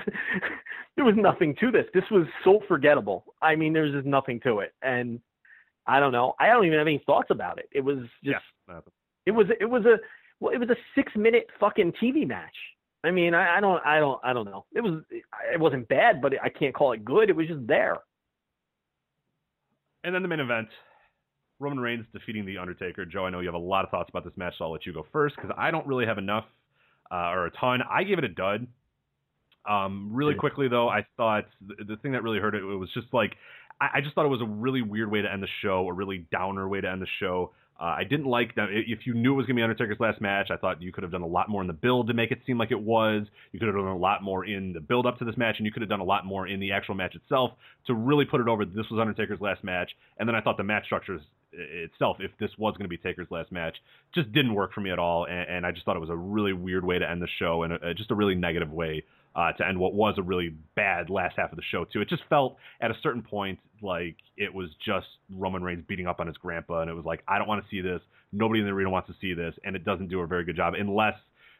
there was nothing to this. This was so forgettable. I mean, there's just nothing to it, and I don't know. I don't even have any thoughts about it. It was just yeah, it was it was a well, it was a six minute fucking TV match. I mean, I, I don't I don't I don't know. It was it wasn't bad, but I can't call it good. It was just there. And then the main event, Roman Reigns defeating The Undertaker. Joe, I know you have a lot of thoughts about this match, so I'll let you go first because I don't really have enough uh, or a ton. I gave it a dud. Um, really quickly though, I thought the, the thing that really hurt it, it was just like I, I just thought it was a really weird way to end the show, a really downer way to end the show. Uh, I didn't like that. If you knew it was going to be Undertaker's last match, I thought you could have done a lot more in the build to make it seem like it was. You could have done a lot more in the build up to this match, and you could have done a lot more in the actual match itself to really put it over. that This was Undertaker's last match, and then I thought the match structures itself, if this was going to be Taker's last match, just didn't work for me at all, and, and I just thought it was a really weird way to end the show, and a, just a really negative way uh, to end what was a really bad last half of the show too. It just felt at a certain point like it was just Roman Reigns beating up on his grandpa, and it was like I don't want to see this. Nobody in the arena wants to see this, and it doesn't do a very good job unless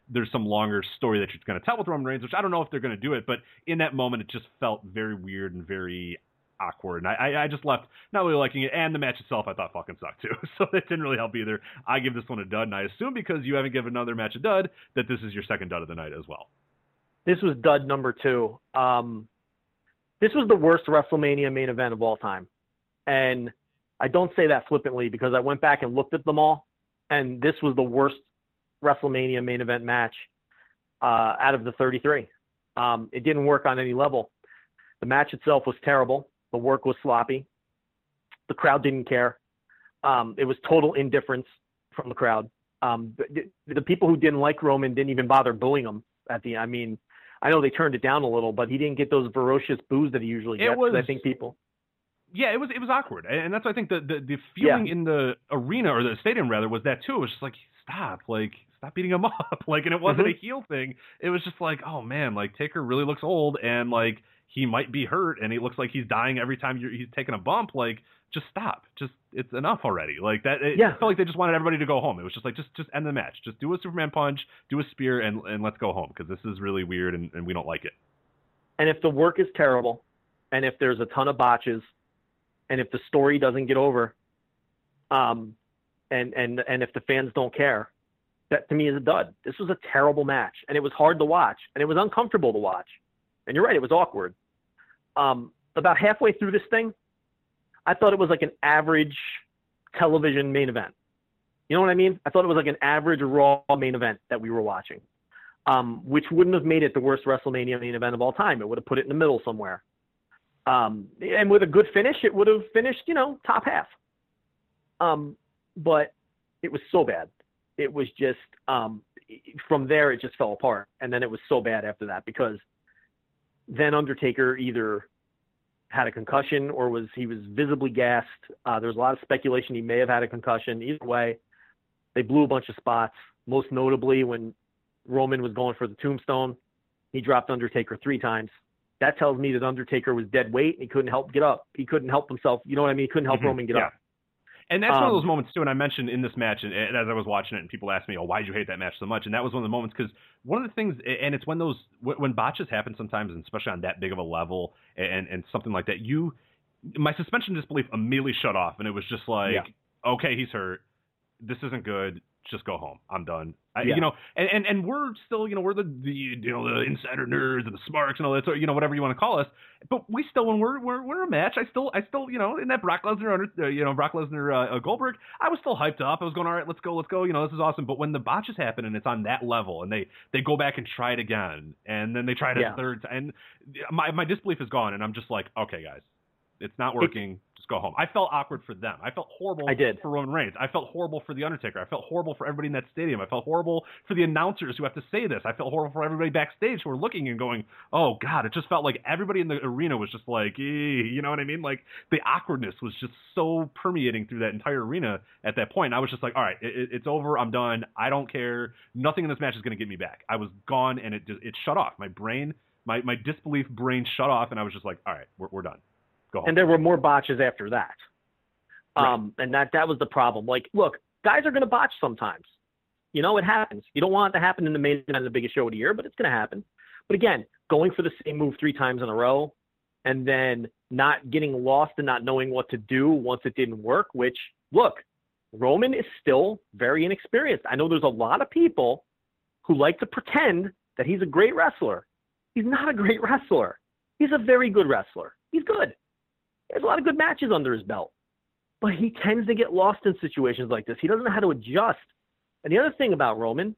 there's some longer story that you're going to tell with Roman Reigns, which I don't know if they're going to do it, but in that moment it just felt very weird and very awkward. And I, I, just left not really liking it, and the match itself I thought fucking sucked too. So that didn't really help either. I give this one a dud, and I assume because you haven't given another match a dud that this is your second dud of the night as well. This was dud number two. Um, this was the worst WrestleMania main event of all time, and I don't say that flippantly because I went back and looked at them all, and this was the worst WrestleMania main event match uh, out of the 33. Um, it didn't work on any level. The match itself was terrible. The work was sloppy. The crowd didn't care. Um, it was total indifference from the crowd. Um, the, the people who didn't like Roman didn't even bother booing him at the. I mean, I know they turned it down a little, but he didn't get those ferocious boos that he usually It gets. 'cause I think people. Yeah, it was it was awkward, and that's why I think the the, the feeling in the arena or the stadium rather was that too. It was just like stop, like stop beating him up. like, and it wasn't Mhm. a heel thing. It was just like, oh man, like Taker really looks old, and like he might be hurt, and he looks like he's dying every time you're, he's taking a bump. Like, just stop. Just it's enough already. Like that. It Yeah. felt like they just wanted everybody to go home. It was just like just just end the match. Just do a Superman punch, do a spear, and and let's go home because this is really weird and, and we don't like it. And if the work is terrible, and if there's a ton of botches, and if the story doesn't get over, um, and and and if the fans don't care, that to me is a dud. This was a terrible match, and it was hard to watch, and it was uncomfortable to watch. And you're right, it was awkward. Um, about halfway through this thing, I thought it was like an average television main event. You know what I mean? I thought it was like an average Raw main event that we were watching, um, which wouldn't have made it the worst WrestleMania main event of all time. It would have put it in the middle somewhere. Um, and with a good finish, it would have finished, you know, top half. Um, but it was so bad. It was just um, from there, it just fell apart, and then it was so bad after that because then Undertaker either had a concussion or was he was visibly gassed. Uh, there was a lot of speculation he may have had a concussion. Either way, they blew a bunch of spots. Most notably, when Roman was going for the tombstone, he dropped Undertaker three times. That tells me that Undertaker was dead weight and he couldn't help get up. He couldn't help himself. You know what I mean? He couldn't help Mhm. Roman get Yeah. up. And that's one of Um, those moments too. And I mentioned in this match, and, and as I was watching it, and people asked me, "Oh, why did you hate that match so much?" And that was one of the moments because one of the things, and it's when those when when botches happen sometimes, and especially on that big of a level, and and something like that, you my suspension disbelief immediately shut off, and it was just like, Yeah. okay, he's hurt. This isn't good. Just go home. I'm done. I, Yeah. You know, and, and and we're still, you know, we're the the you know the insider nerds and the smarks and all that, sort you know, whatever you want to call us. But we still, when we're we're, we're a match, I still I still, you know, in that Brock Lesnar under, uh, you know, Brock Lesnar uh, uh, Goldberg, I was still hyped up. I was going, all right, let's go, let's go. You know, this is awesome. But when the botches happen and it's on that level, and they they go back and try it again, and then they try it Yeah. a third time, and my my disbelief is gone, and I'm just like, okay, guys, it's not working. Just go home. I felt awkward for them. I felt horrible I did. for Roman Reigns. I felt horrible for The Undertaker. I felt horrible for everybody in that stadium. I felt horrible for the announcers who have to say this. I felt horrible for everybody backstage who were looking and going, "Oh God!" It just felt like everybody in the arena was just like, you know what I mean? Like the awkwardness was just so permeating through that entire arena at that point. I was just like, "All right, it, it- it's over. I'm done. I don't care. Nothing in this match is going to get me back." I was gone, and it just it shut off. My brain, my my disbelief brain shut off, and I was just like, "All right, we're we're done. And there were more botches after that. Um, and that that was the problem. Like, look, guys are going to botch sometimes. You know, it happens. You don't want it to happen in the main event of the biggest show of the year, but it's going to happen. But again, going for the same move three times in a row, and then not getting lost and not knowing what to do once it didn't work. Which, look, Roman is still very inexperienced. I know there's a lot of people who like to pretend that he's a great wrestler. He's not a great wrestler. He's a very good wrestler. He's good. He has a lot of good matches under his belt. But he tends to get lost in situations like this. He doesn't know how to adjust. And the other thing about Roman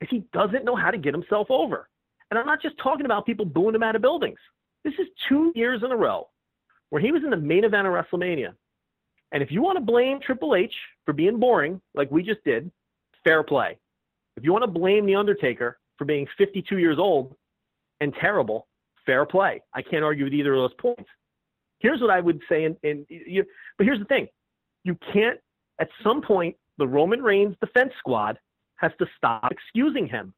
is he doesn't know how to get himself over. And I'm not just talking about people booing him out of buildings. This is two years in a row where he was in the main event of WrestleMania. And if you want to blame Triple H for being boring, like we just did, fair play. If you want to blame The Undertaker for being 52 years old and terrible, fair play. I can't argue with either of those points. Here's what I would say, and, and you, but here's the thing: you can't. At some point, the Roman Reigns defense squad has to stop excusing him.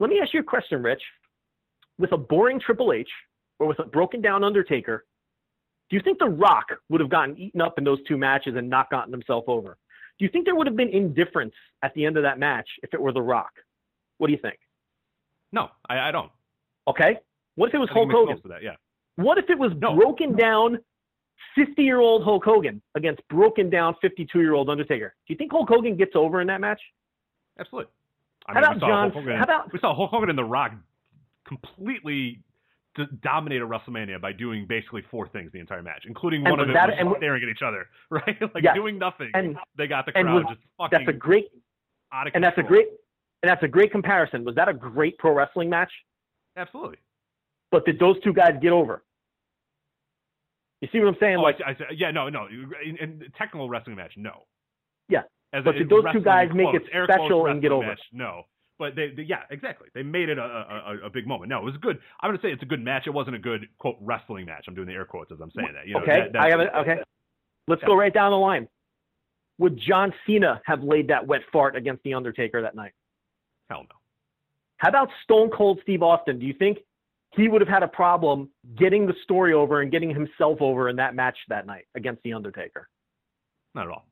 Let me ask you a question, Rich. With a boring Triple H or with a broken down Undertaker, do you think The Rock would have gotten eaten up in those two matches and not gotten himself over? Do you think there would have been indifference at the end of that match if it were The Rock? What do you think? no, I, I don't. Okay. What if it was I Hulk Hogan? that, yeah. What if it was No. broken down 50 year old Hulk Hogan against broken down 52 year old Undertaker? Do you think Hulk Hogan gets over in that match? Absolutely. I How mean, about John- Hogan, how about- we saw Hulk Hogan and The Rock completely d- dominate a WrestleMania by doing basically four things the entire match, including one of them that- was staring at each other, right? like Yes. doing nothing. And- they got the crowd was- just fucking That's a great and that's a great and that's a great comparison. Was that a great pro wrestling match? Absolutely. But did those two guys get over? You see what I'm saying? Oh, like I, I, in, no, no. In, in technical wrestling match, no. Yeah. As But a- did those two guys make it special and get over? Match, no. But they, they, yeah, exactly. They made it a, a, a, big moment. No, it was good. I'm going to say it's a good match. It wasn't a good quote wrestling match. I'm doing the air quotes as I'm saying that. You know, okay, that- I have it. Okay, let's go right down the line. Would John Cena have laid that wet fart against the Undertaker that night? Hell no. How about Stone Cold Steve Austin? Do you think he would have had a problem getting the story over and getting himself over in that match that night against The Undertaker? Not at all.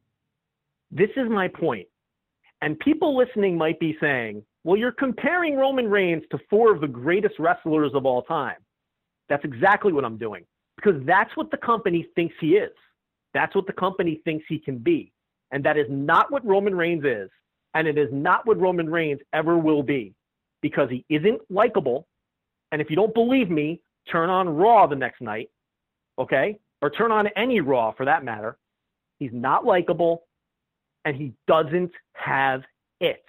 This is my point. And people listening might be saying, well, you're comparing Roman Reigns to four of the greatest wrestlers of all time. That's exactly what I'm doing because that's what the company thinks he is. That's what the company thinks he can be. And that is not what Roman Reigns is. And it is not what Roman Reigns ever will be because he isn't likable. And if you don't believe me, turn on Raw the next night, okay? Or turn on any Raw for that matter. He's not likable and he doesn't have it.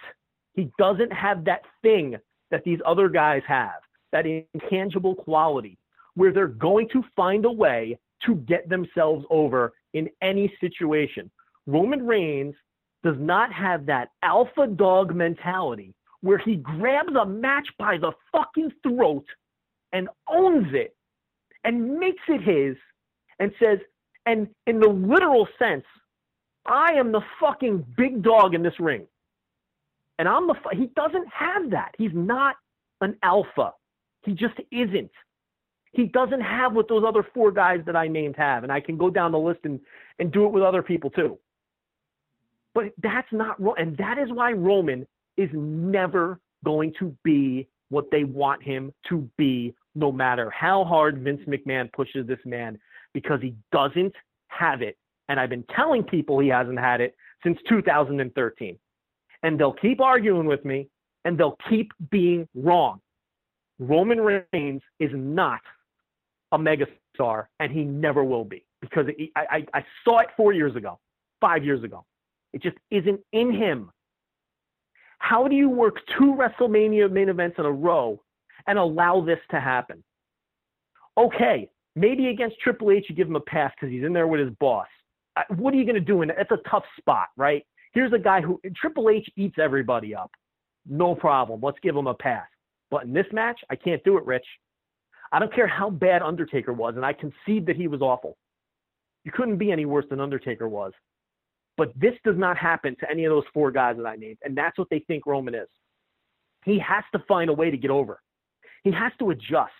He doesn't have that thing that these other guys have, that intangible quality where they're going to find a way to get themselves over in any situation. Roman Reigns does not have that alpha dog mentality where he grabs a match by the fucking throat and owns it and makes it his and says, and in the literal sense, I am the fucking big dog in this ring. And I'm the, he doesn't have that. He's not an alpha. He just isn't. He doesn't have what those other four guys that I named have. And I can go down the list and, and do it with other people too. But that's not, and that is why Roman is never going to be what they want him to be, no matter how hard Vince McMahon pushes this man, because he doesn't have it. And I've been telling people he hasn't had it since 2013. And they'll keep arguing with me and they'll keep being wrong. Roman Reigns is not a megastar, and he never will be because he, I, I, I saw it four years ago, five years ago. It just isn't in him. How do you work two WrestleMania main events in a row and allow this to happen? Okay, maybe against Triple H you give him a pass because he's in there with his boss. What are you going to do? And it's a tough spot, right? Here's a guy who Triple H eats everybody up. No problem. Let's give him a pass. But in this match, I can't do it, Rich. I don't care how bad Undertaker was, and I concede that he was awful. You couldn't be any worse than Undertaker was. But this does not happen to any of those four guys that I named, and that's what they think Roman is. He has to find a way to get over. He has to adjust.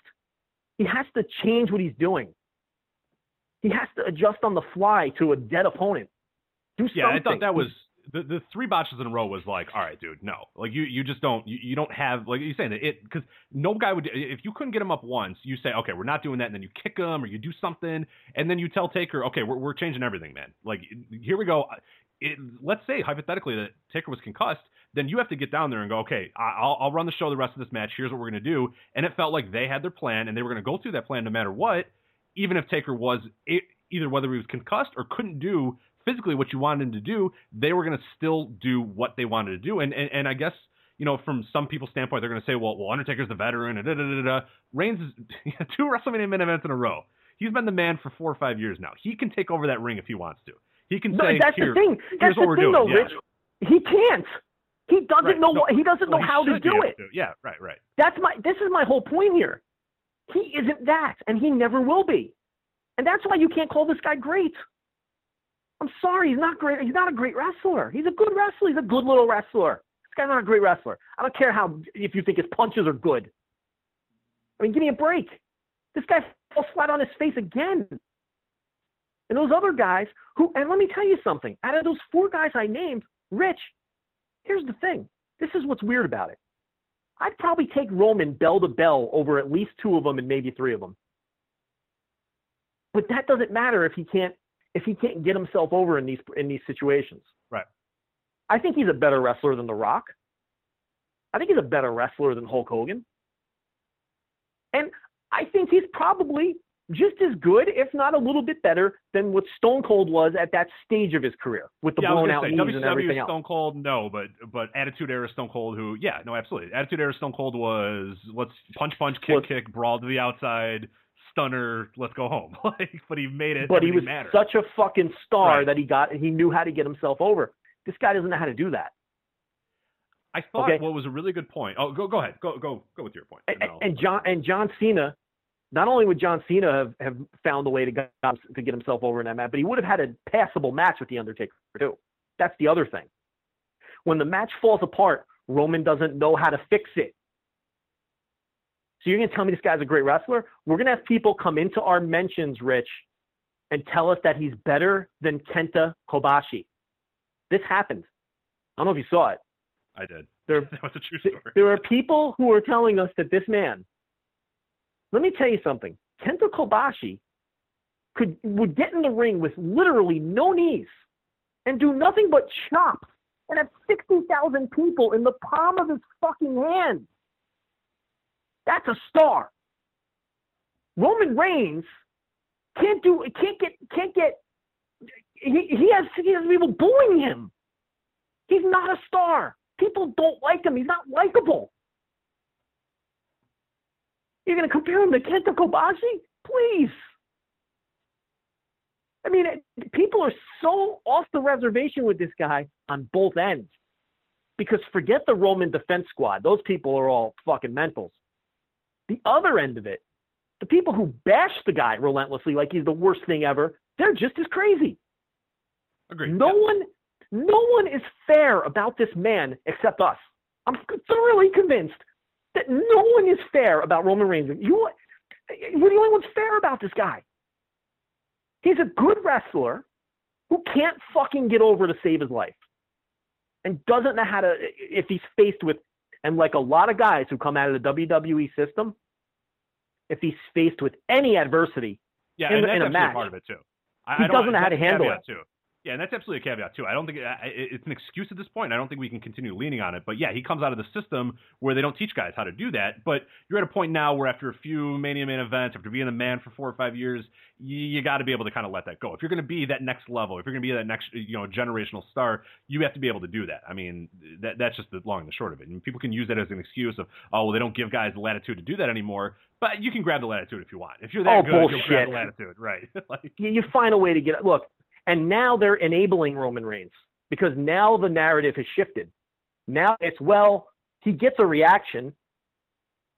He has to change what he's doing. He has to adjust on the fly to a dead opponent. Do something. Yeah, I thought that was the, the three botches in a row was like, all right, dude, no, like you you just don't you, you don't have like you're saying that it because no guy would if you couldn't get him up once, you say, okay, we're not doing that, and then you kick him or you do something, and then you tell Taker, okay, we're we're changing everything, man. Like here we go. It, let's say hypothetically that Taker was concussed, then you have to get down there and go, okay, I'll, I'll run the show the rest of this match. Here's what we're gonna do, and it felt like they had their plan and they were gonna go through that plan no matter what, even if Taker was either whether he was concussed or couldn't do physically what you wanted him to do, they were going to still do what they wanted to do. And, and, and I guess, you know, from some people's standpoint, they're going to say, well, well, Undertaker's the veteran, and da da da da. Reigns is two WrestleMania main events in a row. He's been the man for four or five years now. He can take over that ring if he wants to. He can no, say, that's Here, the thing. That's the thing, though, yeah. Rich. He can't. He doesn't Right. know. What he doesn't well, know he how to do it. to. Yeah, right, right. That's my. This is my whole point here. He isn't that, and he never will be. And that's why you can't call this guy great. I'm sorry, he's not great. He's not a great wrestler. He's a good wrestler. He's a good little wrestler. This guy's not a great wrestler. I don't care how if you think his punches are good. I mean, give me a break. This guy falls flat on his face again. And those other guys who, and let me tell you something. Out of those four guys I named, Rich, here's the thing. This is what's weird about it. I'd probably take Roman bell to bell over at least two of them and maybe three of them. But that doesn't matter if he can't if he can't get himself over in these in these situations. Right. I think he's a better wrestler than The Rock. I think he's a better wrestler than Hulk Hogan. And I think he's probably just as good, if not a little bit better, than what Stone Cold was at that stage of his career with the yeah, blown out say, knees and WCW everything else. Stone Cold, no, but but Attitude Era Stone Cold, who, yeah, no, absolutely. Attitude Era Stone Cold was let's punch, punch, kick, kick, brawl to the outside, stunner, let's go home. like, but he made it. but he was mattered. such a fucking star Right. that he got and he knew how to get himself over. This guy doesn't know how to do that. I thought okay. what was a really good point. Oh, go go ahead, go go go with your point. And, and and John and John Cena, not only would John Cena have, have found a way to get, to get himself over in that match, but he would have had a passable match with the Undertaker too. That's the other thing. When the match falls apart, Roman doesn't know how to fix it. So you're going to tell me this guy's a great wrestler? We're going to have people come into our mentions, Rich, and tell us that he's better than Kenta Kobashi. This happened. I don't know if you saw it. I did. There, That was a true story. there are people who are telling us that this man, let me tell you something, Kenta Kobashi could would get in the ring with literally no knees and do nothing but chop and have 60,000 people in the palm of his fucking hand. That's a star. Roman Reigns can't do can't get can't get he, he has he has people booing him. He's not a star. People don't like him. He's not likable. You're to compare him to Kenta Kobashi? Please. I mean, people are so off the reservation with this guy on both ends. Because forget the Roman defense squad. Those people are all fucking mentals. The other end of it, the people who bash the guy relentlessly like he's the worst thing ever, they're just as crazy. Agreed. No Yeah. one, no one is fair about this man except us. I'm thoroughly convinced that no one is fair about Roman Reigns. You, you're the only one's fair about this guy. He's a good wrestler who can't fucking get over to save his life, and doesn't know how to. If he's faced with, and like a lot of guys who come out of the WWE system, if he's faced with any adversity, Yeah, in and that's in a match. part of it too. I, He I doesn't know how to handle it. Too. Yeah, and that's absolutely a caveat too. I don't think it- it's an excuse at this point. I don't think we can continue leaning on it. But yeah, he comes out of the system where they don't teach guys how to do that. But you're at a point now where after a few Mania main events, after being a man for four or five years, you, you got to be able to kind of let that go. If you're going to be that next level, if you're going to be that next you know generational star, you have to be able to do that. I mean, that that's just the long and the short of it. And people can use that as an excuse of oh well they don't give guys the latitude to do that anymore. But you can grab the latitude if you want. If you're that Oh, good, you'll grab the latitude, right? like you, you find a way to get look and now they're enabling roman reigns because now the narrative has shifted. Now it's well he gets a reaction.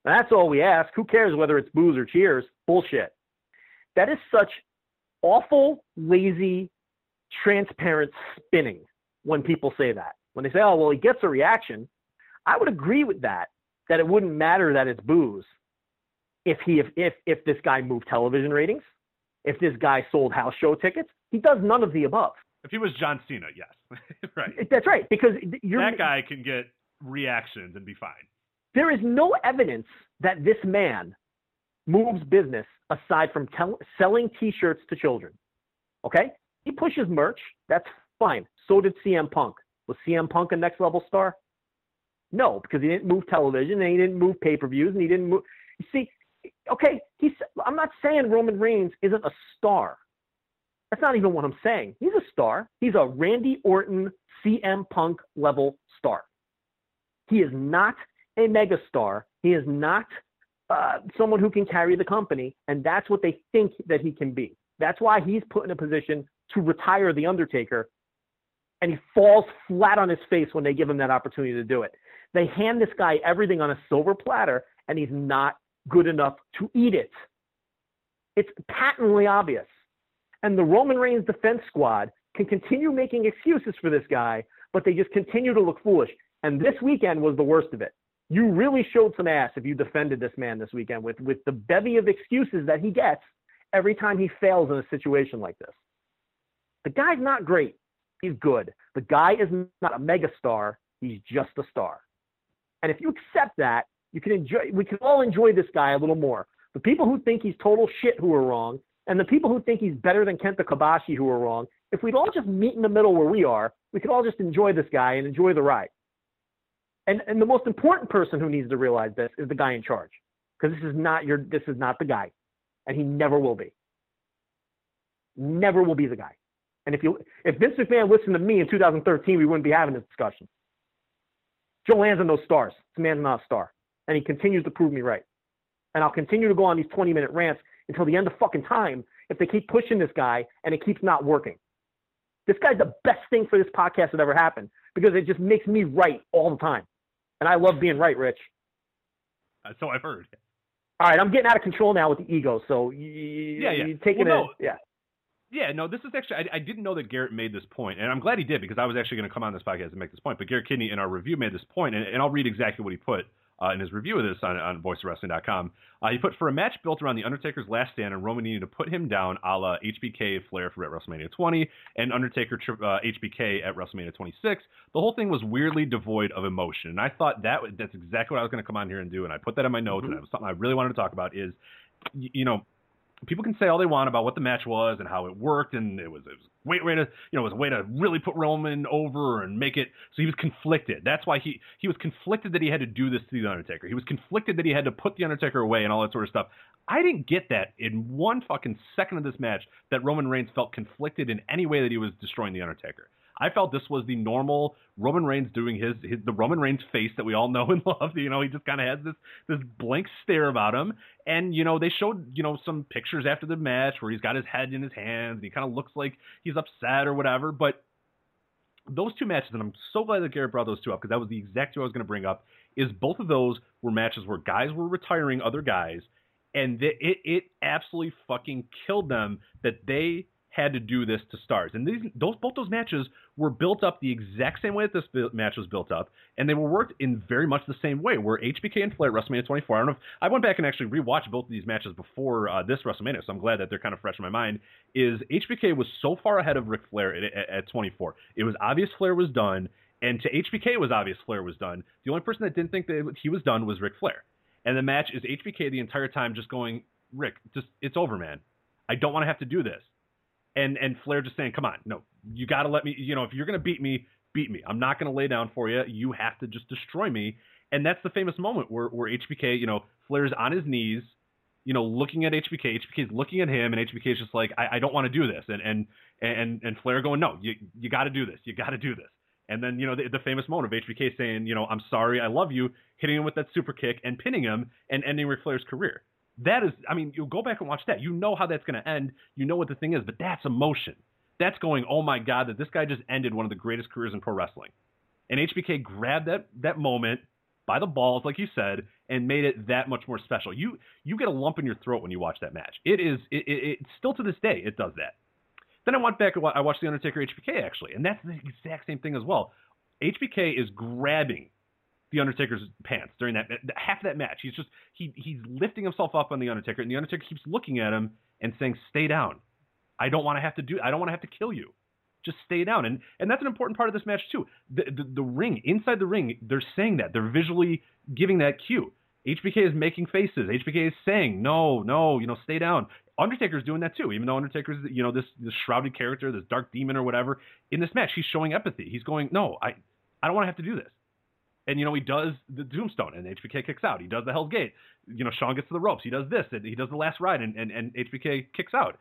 That's all we ask. Who cares whether it's boos or cheers? Bullshit. That is such awful lazy transparent spinning when people say that. When they say oh well he gets a reaction i would agree with that that it wouldn't matter that it's boos if he if if, if this guy moved television ratings if this guy sold house show tickets. He does none of the above. If he was John Cena, yes, right. That's right, because you're, that guy can get reactions and be fine. there is no evidence that this man moves business aside from tel- selling T-shirts to children. Okay, he pushes merch. That's fine. So did CM Punk. Was CM Punk a next level star? No, because he didn't move television and he didn't move pay-per-views and he didn't move. You see, okay, he's. I'm not saying Roman Reigns isn't a star. That's not even what I'm saying. He's a star. He's a Randy Orton, CM Punk level star. He is not a megastar. He is not uh, someone who can carry the company, and that's what they think that he can be. That's why he's put in a position to retire the Undertaker, and he falls flat on his face when they give him that opportunity to do it. They hand this guy everything on a silver platter, and he's not good enough to eat it. It's patently obvious. And the Roman Reigns defense squad can continue making excuses for this guy, but they just continue to look foolish. And this weekend was the worst of it. You really showed some ass if you defended this man this weekend with, with the bevy of excuses that he gets every time he fails in a situation like this. The guy's not great. He's good. The guy is not a megastar. He's just a star. And if you accept that, you can enjoy. We can all enjoy this guy a little more. The people who think he's total shit who are wrong, and the people who think he's better than Kenta Kobashi who are wrong. If we'd all just meet in the middle where we are, we could all just enjoy this guy and enjoy the ride. And and the most important person who needs to realize this is the guy in charge, because this is not your this is not the guy, and he never will be. Never will be the guy. And if you if Vince McMahon listened to me in 2013, we wouldn't be having this discussion. Joe Lanza no stars. This man's not a star, and he continues to prove me right. And I'll continue to go on these 20 minute rants until the end of fucking time if they keep pushing this guy and it keeps not working. This guy's the best thing for this podcast that ever happened because it just makes me right all the time. And I love being right, Rich. Uh, so I've heard. All right, I'm getting out of control now with the ego. So you, Yeah, yeah. you're taking Well, it. no. Yeah. Yeah, no, this is actually I, I didn't know that Garrett made this point, and I'm glad he did because I was actually going to come on this podcast and make this point. But Garrett Kidney in our review made this point, and, and I'll read exactly what he put uh, in his review of this on, on VoicesOfWrestling.com. Uh, he put for a match built around the Undertaker's last stand and Roman needing to put him down, a la HBK Flair for at WrestleMania 20 and Undertaker uh, HBK at WrestleMania 26. The whole thing was weirdly devoid of emotion, and I thought that that's exactly what I was going to come on here and do, and I put that in my notes, mm-hmm. and it was something I really wanted to talk about. Is you know people can say all they want about what the match was and how it worked, and it was it was way way to you know it was a way to really put Roman over and make it so he was conflicted. That's why he he was conflicted that he had to do this to the Undertaker. He was conflicted that he had to put the Undertaker away and all that sort of stuff. I didn't get that in one fucking second of this match that Roman Reigns felt conflicted in any way that he was destroying the Undertaker. I felt this was the normal Roman Reigns doing his, his the Roman Reigns face that we all know and love. You know, he just kind of has this this blank stare about him. And you know, they showed you know some pictures after the match where he's got his head in his hands and he kind of looks like he's upset or whatever. But those two matches, and I'm so glad that Garrett brought those two up because that was the exact two I was going to bring up. Is both of those were matches where guys were retiring other guys, and it it absolutely fucking killed them that they had to do this to stars. And these those both those matches were built up the exact same way that this match was built up, and they were worked in very much the same way. Where HBK and Flair WrestleMania 24. I don't know. If, I went back and actually rewatched both of these matches before uh, this WrestleMania, so I'm glad that they're kind of fresh in my mind. Is HBK was so far ahead of Ric Flair at, at, at 24. It was obvious Flair was done, and to HBK it was obvious Flair was done. The only person that didn't think that he was done was Ric Flair. And the match is HBK the entire time just going, Rick, just it's over, man. I don't want to have to do this and and Flair just saying, "Come on, no, you got to let me. You know, if you're going to beat me, beat me. I'm not going to lay down for you. You have to just destroy me." And that's the famous moment where where HBK, you know, Flair's on his knees, you know, looking at HBK. HBK's looking at him, and HBK's just like, "I, I don't want to do this." And and and and Flair going, "No, you you got to do this. You got to do this." And then you know the, the famous moment of HBK saying, "You know, I'm sorry, I love you," hitting him with that super kick and pinning him and ending Ric Flair's career that is, I mean, you go back and watch that. You know how that's going to end. You know what the thing is, but that's emotion. That's going, oh my God, that this guy just ended one of the greatest careers in pro wrestling. And HBK grabbed that that moment by the balls, like you said, and made it that much more special. You you get a lump in your throat when you watch that match. It is it, it, it still to this day it does that. Then I went back and I watched the Undertaker HBK actually, and that's the exact same thing as well. HBK is grabbing the Undertaker's pants during that half of that match. He's just he he's lifting himself up on the Undertaker, and the Undertaker keeps looking at him and saying, "Stay down. I don't want to have to do. I don't want to have to kill you. Just stay down." And and that's an important part of this match too. The, the the ring inside the ring, they're saying that they're visually giving that cue. HBK is making faces. HBK is saying, "No, no, you know, stay down." Undertaker's doing that too, even though Undertaker's you know this this shrouded character, this dark demon or whatever. In this match, he's showing empathy. He's going, "No, I I don't want to have to do this." And you know he does the Tombstone, and HBK kicks out. He does the Hell's Gate. You know Shawn gets to the ropes. He does this, and he does the last ride, and, and, and HBK kicks out.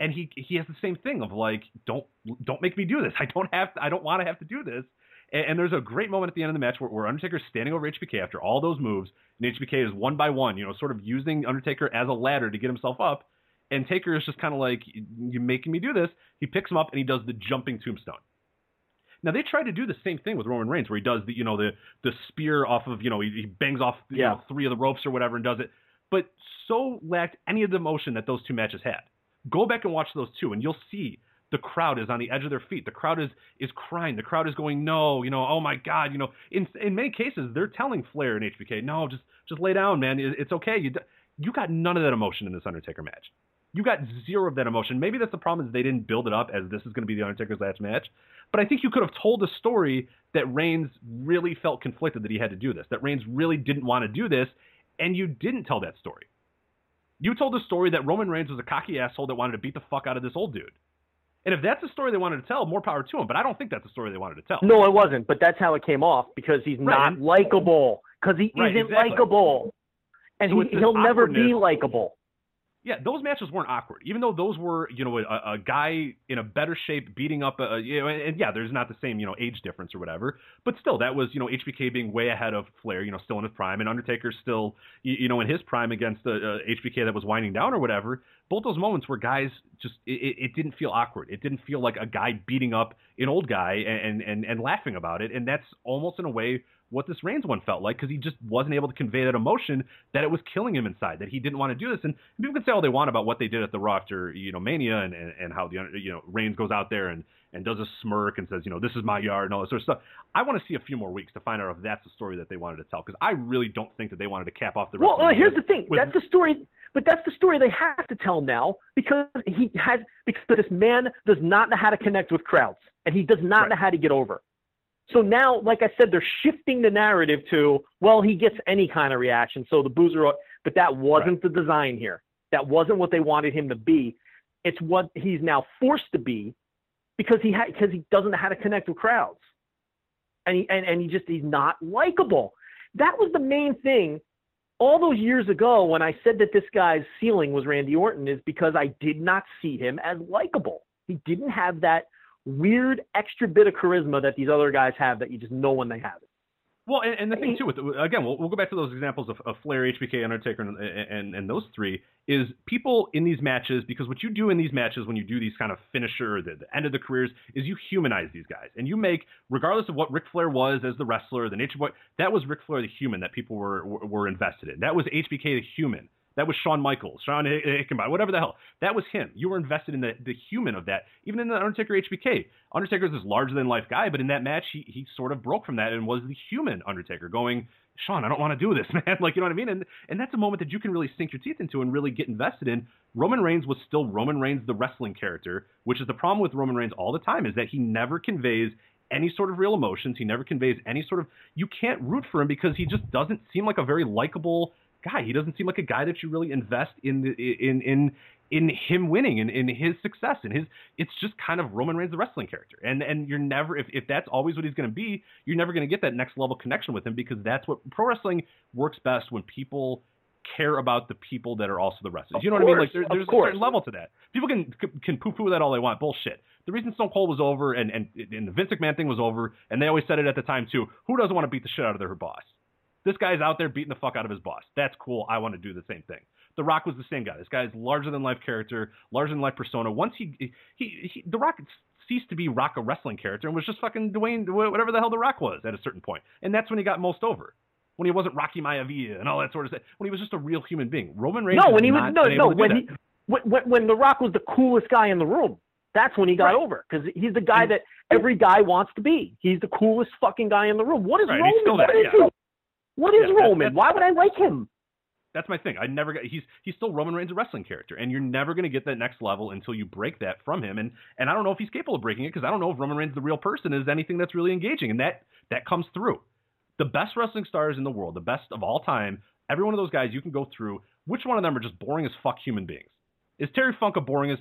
And he he has the same thing of like, don't don't make me do this. I don't have to, I don't want to have to do this. And, and, there's a great moment at the end of the match where, where Undertaker's standing over HBK after all those moves, and HBK is one by one, you know, sort of using Undertaker as a ladder to get himself up. And Taker is just kind of like, you're making me do this. He picks him up and he does the jumping tombstone. Now they tried to do the same thing with Roman Reigns, where he does the you know the the spear off of you know he, he bangs off you yeah. know, three of the ropes or whatever and does it, but so lacked any of the emotion that those two matches had. Go back and watch those two, and you'll see the crowd is on the edge of their feet. The crowd is is crying. The crowd is going, no, you know, oh my God, you know. In in many cases, they're telling Flair and HBK, no, just just lay down, man. It's okay. You you got none of that emotion in this Undertaker match. You got zero of that emotion. Maybe that's the problem is they didn't build it up as this is going to be the Undertaker's last match. But I think you could have told a story that Reigns really felt conflicted that he had to do this, that Reigns really didn't want to do this, and you didn't tell that story. You told a story that Roman Reigns was a cocky asshole that wanted to beat the fuck out of this old dude. And if that's the story they wanted to tell, more power to him. But I don't think that's the story they wanted to tell. No, it wasn't. But that's how it came off because he's right. not likable. Because he right, isn't exactly. likable, and so he, he'll never be likable yeah, those matches weren't awkward, even though those were, you know, a, a guy in a better shape beating up, a, you know, and, yeah, there's not the same, you know, age difference or whatever, but still, that was, you know, HBK being way ahead of Flair, you know, still in his prime, and Undertaker still, you, you know, in his prime against the uh, HBK that was winding down or whatever. Both those moments where guys just, it, it didn't feel awkward. It didn't feel like a guy beating up an old guy and, and, and laughing about it, and that's almost in a way what this Reigns one felt like because he just wasn't able to convey that emotion that it was killing him inside, that he didn't want to do this. And people can say all they want about what they did at the Raw after you know Mania and, and, and how the you know Reigns goes out there and and does a smirk and says, you know, this is my yard and all this sort of stuff. I want to see a few more weeks to find out if that's the story that they wanted to tell because I really don't think that they wanted to cap off the. Well, uh, here's the thing. with- that's the story, but that's the story they have to tell now because he has because this man does not know how to connect with crowds and he does not Right. know how to get over. So now, like I said, they're shifting the narrative to well, he gets any kind of reaction. So the boozer, but that wasn't the design here. That wasn't what they wanted him to be. It's what he's now forced to be because he ha- because he doesn't know how to connect with crowds, and he and, and he just he's not likable. That was the main thing all those years ago when I said that this guy's ceiling was Randy Orton is because I did not see him as likable. He didn't have that weird extra bit of charisma that these other guys have that you just know when they have it. Well, and, and the thing too, with again, we'll, we'll go back to those examples of, of Flair, HBK, Undertaker, and, and and those three is people in these matches because what you do in these matches when you do these kind of finisher, the, the end of the careers, is you humanize these guys and you make, regardless of what Ric Flair was as the wrestler, the Nature Boy, that was Ric Flair the human that people were, were invested in. That was HBK the human. That was Shawn Michaels, Shawn Hickenbottom, whatever the hell. That was him. You were invested in the, the human of that. Even in the Undertaker HBK, Undertaker's this larger than life guy, but in that match, he, he sort of broke from that and was the human Undertaker, going, Shawn, I don't want to do this, man. Like, you know what I mean? And and that's a moment that you can really sink your teeth into and really get invested in. Roman Reigns was still Roman Reigns, the wrestling character, which is the problem with Roman Reigns all the time, is that he never conveys any sort of real emotions. He never conveys any sort of. You can't root for him because he just doesn't seem like a very likable guy. He doesn't seem like a guy that you really invest in the in in in him winning and in his success and his it's just kind of Roman Reigns the wrestling character. And and you're never if, if that's always what he's going to be, you're never going to get that next level connection with him because that's what pro wrestling works best when people care about the people that are also the wrestlers. You know Of what I mean? Like there, there's a certain level to that. People can can poo poo that all they want. Bullshit. The reason Stone Cold was over and, and and the Vince McMahon thing was over, and they always said it at the time too. Who doesn't want to beat the shit out of their boss? This guy's out there beating the fuck out of his boss. That's cool. I want to do the same thing. The Rock was the same guy. This guy's larger than life character, larger than life persona. Once he, he, he, The Rock ceased to be Rock a wrestling character and was just fucking Dwayne, whatever the hell The Rock was at a certain point. And that's when he got most over. When he wasn't Rocky Maivia and all that sort of stuff. When he was just a real human being. Roman Reigns. No, when he was no no when he when, when The Rock was the coolest guy in the room. That's when he got Right. over because he's the guy that every guy wants to be. He's the coolest fucking guy in the room. What is Right, Roman? What is yeah. What is Yeah, Roman? that's- Why would I like him? That's my thing. I never got he's he's still Roman Reigns a wrestling character, and you're never going to get that next level until you break that from him. And and I don't know if he's capable of breaking it because I don't know if Roman Reigns the real person is anything that's really engaging, and that that comes through. The best wrestling stars in the world, the best of all time, every one of those guys you can go through. Which one of them are just boring as fuck human beings? Is Terry Funk a boring as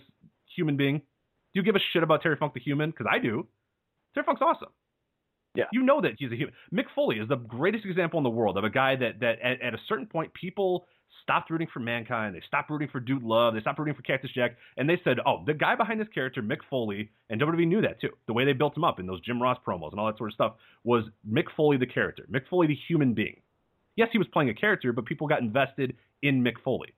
human being? Do you give a shit about Terry Funk the human? Because I do. Terry Funk's awesome. Yeah. You know that he's a human. Mick Foley is the greatest example in the world of a guy that that at, at a certain point people stopped rooting for mankind. They stopped rooting for Dude Love. They stopped rooting for Cactus Jack, and they said, "Oh, the guy behind this character, Mick Foley, and WWE knew that too. The way they built him up in those Jim Ross promos and all that sort of stuff was Mick Foley the character, Mick Foley the human being. Yes, he was playing a character, but people got invested in Mick Foley.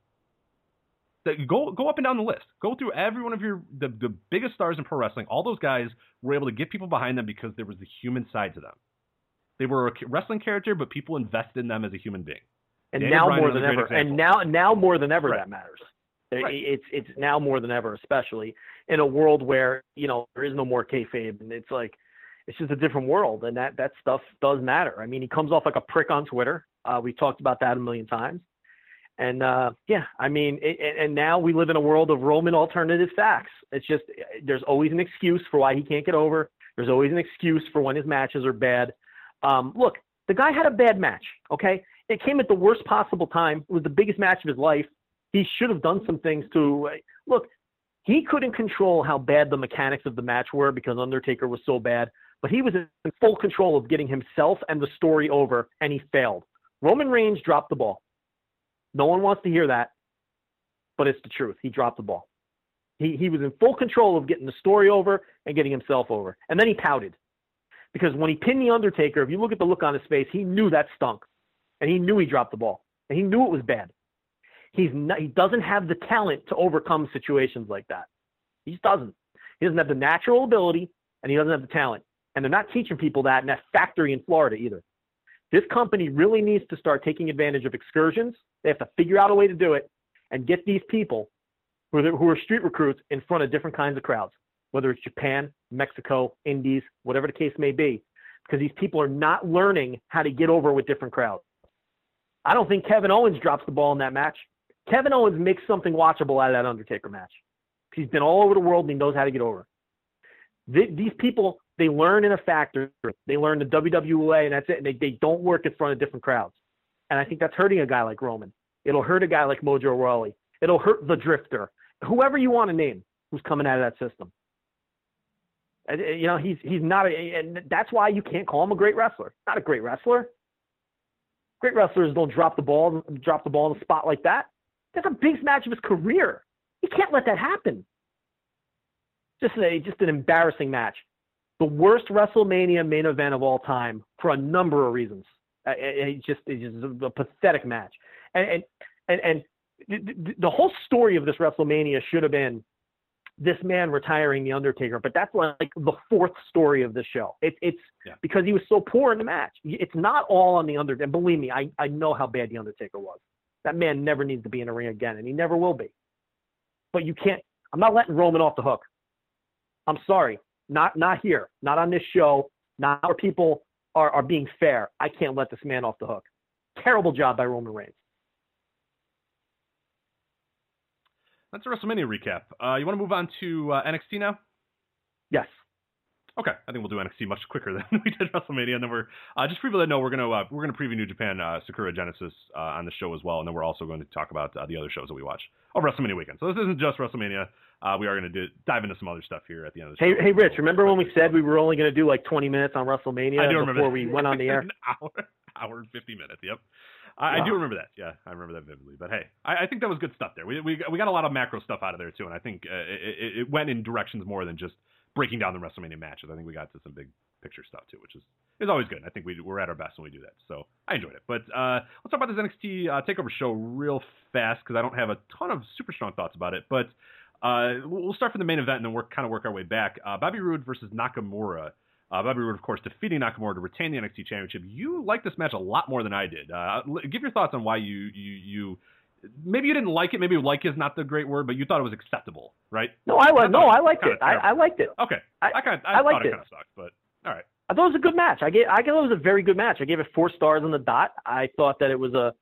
Go go up and down the list. Go through every one of your the, the biggest stars in pro wrestling. All those guys were able to get people behind them because there was the human side to them. They were a wrestling character, but people invested in them as a human being. And Daniel now Bryan, more than ever, and now now more than ever Right. that matters. Right. It's it's now more than ever, especially in a world where you know there is no more kayfabe, and it's like it's just a different world, and that that stuff does matter. I mean, he comes off like a prick on Twitter. Uh, we talked about that a million times, and uh, yeah, I mean, it, and- now we live in a world of Roman alternative facts. It's just there's always an excuse for why he can't get over. There's always an excuse for when his matches are bad. Um, look, the guy had a bad match. Okay, it came at the worst possible time. It was the biggest match of his life. He should have done some things to look. He couldn't control how bad the mechanics of the match were because Undertaker was so bad, but he was in full control of getting himself and the story over, and he failed. Roman Reigns dropped the ball. No one wants to hear that, but it's the truth. He dropped the ball. He he was in full control of getting the story over and getting himself over, and then he pouted because when he pinned the Undertaker, if you look at the look on his face, he knew that stunk, and he knew he dropped the ball, and he knew it was bad. He's not, he doesn't have the talent to overcome situations like that. He just doesn't. He doesn't have the natural ability, and he doesn't have the talent. And they're not teaching people that in that factory in Florida either. This company really needs to start taking advantage of excursions. They have to figure out a way to do it and get these people who are, who are street recruits in front of different kinds of crowds, whether it's Japan, Mexico, Indies, whatever the case may be, because these people are not learning how to get over with different crowds. I don't think Kevin Owens drops the ball in that match. Kevin Owens makes something watchable out of that Undertaker match. He's been all over the world and he knows how to get over. Th- these people, they learn in a factory. They learn the WWA and that's it. And they, they don't work in front of different crowds. And I think that's hurting a guy like Roman. It'll hurt a guy like Mojo Rawley. It'll hurt the Drifter. Whoever you want to name who's coming out of that system. And, You know, he's he's not a, and that's why you can't call him a great wrestler. Not a great wrestler. Great wrestlers don't drop the ball, drop the ball in a spot like that. That's a big match of his career. You can't let that happen. Just a just an embarrassing match. The worst WrestleMania main event of all time for a number of reasons. It, it just it's just a, pathetic match. And and and, and the, whole story of this WrestleMania should have been this man retiring the Undertaker, but that's like the fourth story of the show. It, it's Yeah. because he was so poor in the match. It's not all on the Undertaker. And believe me, I, I know how bad the Undertaker was. That man never needs to be in a ring again, and he never will be. But you can't. I'm not letting Roman off the hook. I'm sorry, not not here, not on this show, not where people are are being fair. I can't let this man off the hook. Terrible job by Roman Reigns. That's a WrestleMania recap. Uh, you want to move on to uh, NXT now? Yes. Okay, I think we'll do NXT much quicker than we did WrestleMania, and then we're uh, just for people that know we're gonna uh, we're gonna preview New Japan uh, Sakura Genesis uh, on the show as well, and then we're also going to talk about uh, the other shows that we watch over WrestleMania weekend. So this isn't just WrestleMania. Uh, we are gonna do, dive into some other stuff here at the end of the Hey, show. hey, Rich. Remember when we said we were only going to do like 20 minutes on WrestleMania before we went on the air? An hour, hour and fifty minutes. Yep. I, I do remember that. Yeah, I remember that vividly. But hey, I, I think that was good stuff there. We we we got a lot of macro stuff out of there too, and I think uh, it, it went in directions more than just breaking down the WrestleMania matches. I think we got to some big picture stuff too, which is is always good. I think we we're at our best when we do that. So I enjoyed it. But uh, let's talk about this NXT uh, Takeover show real fast because I don't have a ton of super strong thoughts about it. But uh, we'll start from the main event and then work kind of work our way back. Uh, Bobby Roode versus Nakamura. Uh, Bobby Roode, of course, defeating Nakamura to retain the NXT Championship. You liked this match a lot more than I did. Uh, give your thoughts on why you you you maybe you didn't like it. Maybe like is not the great word, but you thought it was acceptable, right? No, I like. No, I liked it. I, I liked it. Okay, I- I, kind of I, liked it it. kind of sucked, but all right. I thought it was a good match. I gave. I thought it was a very good match. I gave it four stars on the dot. I thought that it was a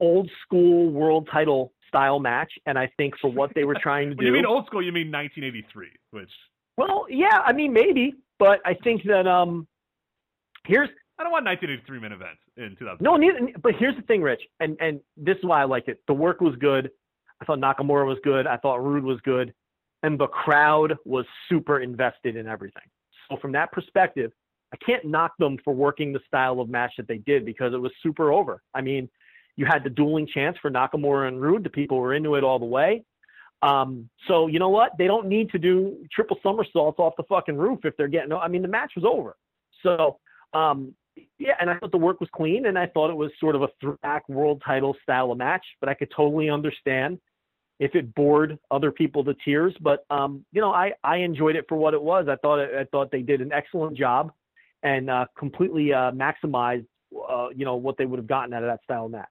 old school world title style match, and I think for what they were trying to When do. you mean old school, you mean 1983, which well, yeah, I mean maybe, but I think that um, here's I don't want 1983 main events in 2000. No, neither, but here's the thing, Rich, and and this is why I liked it. The work was good. I thought Nakamura was good. I thought Roode was good, and the crowd was super invested in everything. So from that perspective, I can't knock them for working the style of match that they did because it was super over. I mean, you had the dueling chance for Nakamura and Roode. The people were into it all the way. Um, so you know what? They don't need to do triple somersaults off the fucking roof if they're getting. I mean, the match was over. So um, yeah, and I thought the work was clean, and I thought it was sort of a throwback world title style of match. But I could totally understand if it bored other people to tears. But um, you know, I I enjoyed it for what it was. I thought it, I thought they did an excellent job and uh, completely uh, maximized uh, you know what they would have gotten out of that style match.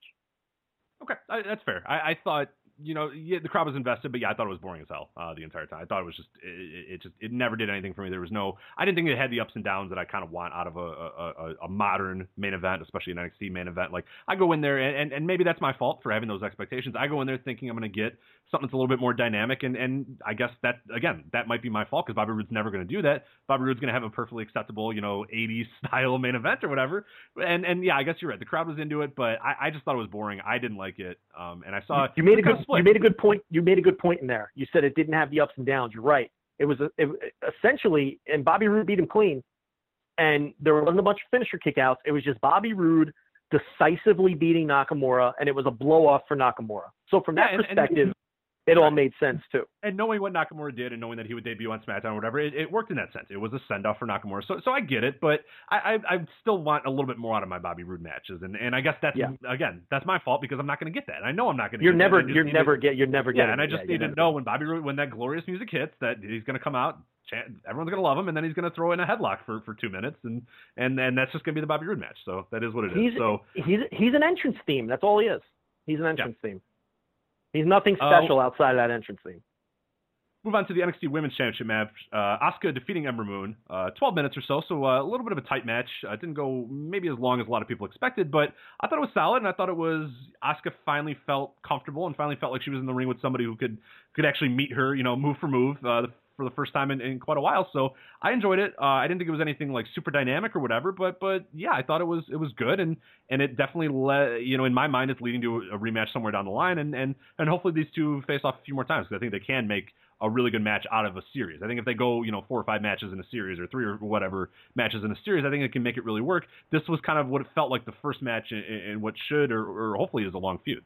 Okay, I, that's fair. I, I thought, you know, yeah, the crowd was invested, but yeah, I thought it was boring as hell uh, the entire time. I thought it was just, it, it- just, it never did anything for me. There was no, I didn't think it had the ups and downs that I kind of want out of a, a, a, modern main event, especially an NXT main event. Like I go in there, and, and, and maybe that's my fault for having those expectations. I go in there thinking I'm going to get something that's a little bit more dynamic, and and I guess that again, that might be my fault because Bobby Roode's never going to do that. Bobby Roode's going to have a perfectly acceptable, you know, 80s style main event or whatever. And and yeah, I guess you're right. The crowd was into it, but I, I just thought it was boring. I didn't like it. Um, and I saw you made a good split. you made a good point. You made a good point in there. You said it didn't have the ups and downs. You're right. It was a, it, essentially, and Bobby Roode beat him clean, and there wasn't a bunch of finisher kickouts. It was just Bobby Roode decisively beating Nakamura, and it was a blow off for Nakamura. So from that Yeah, and- perspective, it all made sense too. and knowing what Nakamura did and knowing that he would debut on SmackDown or whatever, it, it worked in that sense. It was a send off for Nakamura. So so I get it, but I, I I still want a little bit more out of my Bobby Roode matches. And and I guess that's Yeah. again, that's my fault because I'm not gonna get that. I know I'm not gonna You're get never you're never to- get you're never Yeah, and I just Yeah, need to know when Bobby Roode when that glorious music hits that he's gonna come out everyone's gonna love him, and then he's gonna throw in a headlock for, for two minutes, and and and that's just gonna be the Bobby Roode match. So that is what it is. He's so he's he's an entrance theme. That's all he is. He's an entrance theme. He's nothing special outside of that entrance theme. Move on to the NXT Women's Championship match. Uh, Asuka defeating Ember Moon. Uh, 12 minutes or so, so uh, a little bit of a tight match. Uh, didn't go maybe as long as a lot of people expected, but I thought it was solid, and I thought it was Asuka finally felt comfortable and finally felt like she was in the ring with somebody who could could actually meet her, you know, move for move. Uh, for the first time in, in quite a while, so I enjoyed it. Uh, I didn't think it was anything like super dynamic or whatever, but but yeah, I thought it was it was good, and and it definitely led, you know, in my mind, it's leading to a rematch somewhere down the line, and and and hopefully these two face off a few more times because I think they can make a really good match out of a series. I think if they go, you know, four or five matches in a series or three or whatever matches in a series, I think it can make it really work. This was kind of what it felt like the first match in what should or, or hopefully is a long feud.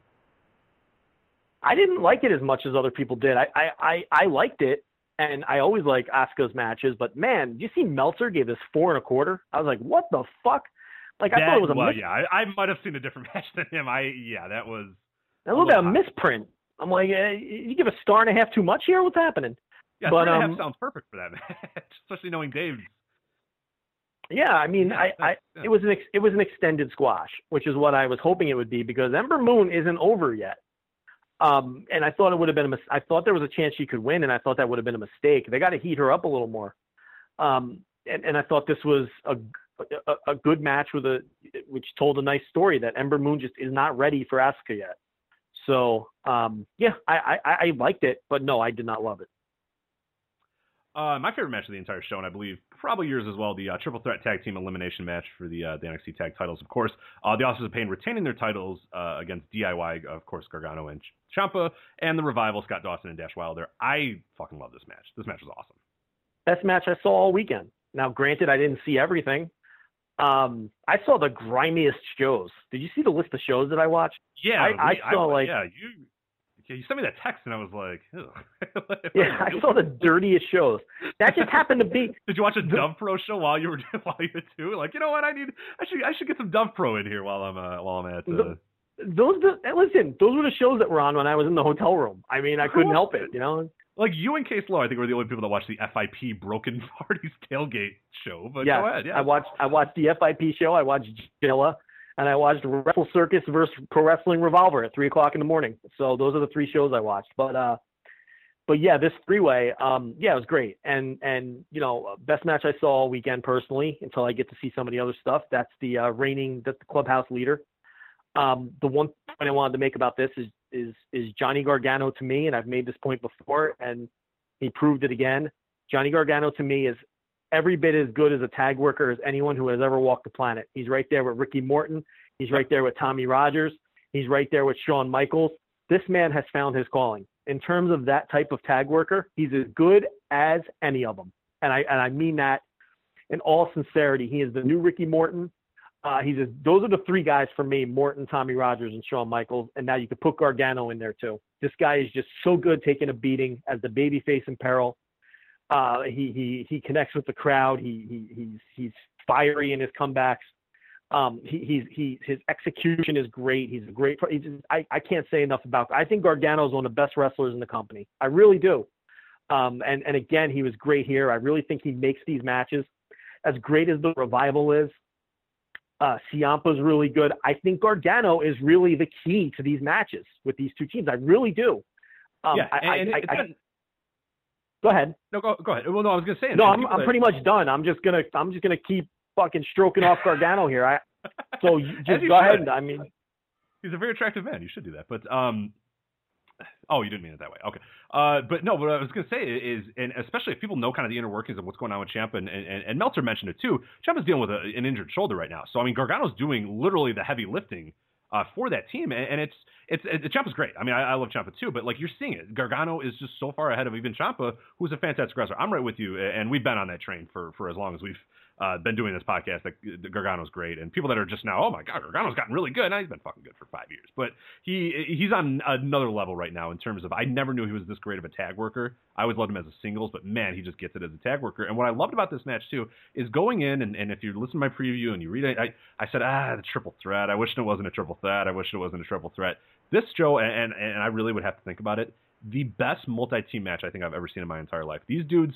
I didn't like it as much as other people did. I I I, I liked it, and I always like Asuka's matches. But man, did you see Meltzer gave this four and a quarter? I was like, what the fuck? Like I that, thought it was a well, mis- yeah. I, I might have seen a different match than him. I yeah, that was a little bit of misprint. I'm like, uh, you give a star and a half too much here. What's happening? Yeah, but three and a um, half sounds perfect for that match, especially knowing Dave. Yeah, I mean, Yeah, I, I yeah. it was an ex, it was an extended squash, which is what I was hoping it would be because Ember Moon isn't over yet. Um, and I thought it would have been a mis- I thought there was a chance she could win, and I thought that would have been a mistake. They got to heat her up a little more. Um, and, and I thought this was a, a a good match with a which told a nice story that Ember Moon just is not ready for Asuka yet. So um, yeah, I, I I liked it, but no, I did not love it. Uh, my favorite match of the entire show, and I believe probably yours as well, the uh, triple threat tag team elimination match for the uh, the NXT tag titles. Of course, uh, the Authors of Pain retaining their titles uh, against DIY, of course, Gargano and Ciampa, and the Revival, Scott Dawson and Dash Wilder. I fucking love this match. This match was awesome. Best match I saw all weekend. Now, granted, I didn't see everything. Um, I saw the grimiest shows. Did you see the list of shows that I watched? Yeah, I- I saw, like- yeah you. Yeah, you sent me that text and I was like. Yeah, I saw the dirtiest shows. That just happened to be. Did you watch a Dove Pro show while you were while you were too? Like, you know what? I need. I should. I should get some Dove Pro in here while I'm uh, while I'm at. Uh, Those, the, listen, those were the shows that were on when I was in the hotel room. I mean, I couldn't help it, you know. like you and Case Law, I think were the only people that watched the FIP Broken Parties tailgate show. But yeah, go ahead. Yeah, I watched. I watched the FIP show. I watched Jilla, and I watched Wrestle Circus versus Pro Wrestling Revolver at three o'clock in the morning. So those are the three shows I watched. But uh, but yeah, this three way, um, yeah, it was great. And and you know, best match I saw all weekend personally until I get to see some of the other stuff. That's the uh, reigning, that's the clubhouse leader. Um, the one point I wanted to make about this is is is Johnny Gargano to me, and I've made this point before, and he proved it again. Johnny Gargano to me is every bit as good as a tag worker as anyone who has ever walked the planet. He's right there with Ricky Morton. He's right there with Tommy Rogers. He's right there with Shawn Michaels. This man has found his calling. In terms of that type of tag worker, he's as good as any of them. And I and I mean that in all sincerity. He is the new Ricky Morton. Uh, he's a, those are the three guys for me: Morton, Tommy Rogers, and Shawn Michaels. And now you could put Gargano in there too. This guy is just so good taking a beating as the babyface in peril. Uh, he he he connects with the crowd. He he he's he's fiery in his comebacks. Um, he he's he his execution is great. He's a great. He's just, I I can't say enough about. I think Gargano is one of the best wrestlers in the company. I really do. Um, and and again, he was great here. I really think he makes these matches as great as the revival is. Uh, Ciampa's really good. I think Gargano is really the key to these matches with these two teams. I really do. Um, yeah. I, I, and I, I, go ahead. no, go, go ahead. Well, no, I was gonna say. No, I'm I'm pretty much done. I'm just gonna I'm just gonna keep fucking stroking off Gargano here. I so just go ahead. I mean, He's a very attractive man. You should do that. But um, oh, you didn't mean it that way. Okay. Uh, but no, what I was gonna say is, and especially if people know kind of the inner workings of what's going on with Ciampa, and, and, and Meltzer mentioned it too. Ciampa's dealing with a, an injured shoulder right now, so I mean Gargano's doing literally the heavy lifting. Uh, for that team, and, and it's it's it, Ciampa's great. I mean, I, I love Ciampa too, but like you're seeing it, Gargano is just so far ahead of even Ciampa, who's a fantastic wrestler. I'm right with you, and we've been on that train for for as long as we've uh, been doing this podcast. That Gargano's great, and people that are just now, oh my god, Gargano's gotten really good. Now he's been fucking good for five years, but he he's on another level right now in terms of I never knew he was this great of a tag worker. I always loved him as a singles, but man, he just gets it as a tag worker. And what I loved about this match too is going in and, and if you listen to my preview and you read it, I I said ah the triple threat. I wish it wasn't a triple threat. I wish it wasn't a triple threat. This show and and I really would have to think about it. The best multi-team match I think I've ever seen in my entire life. These dudes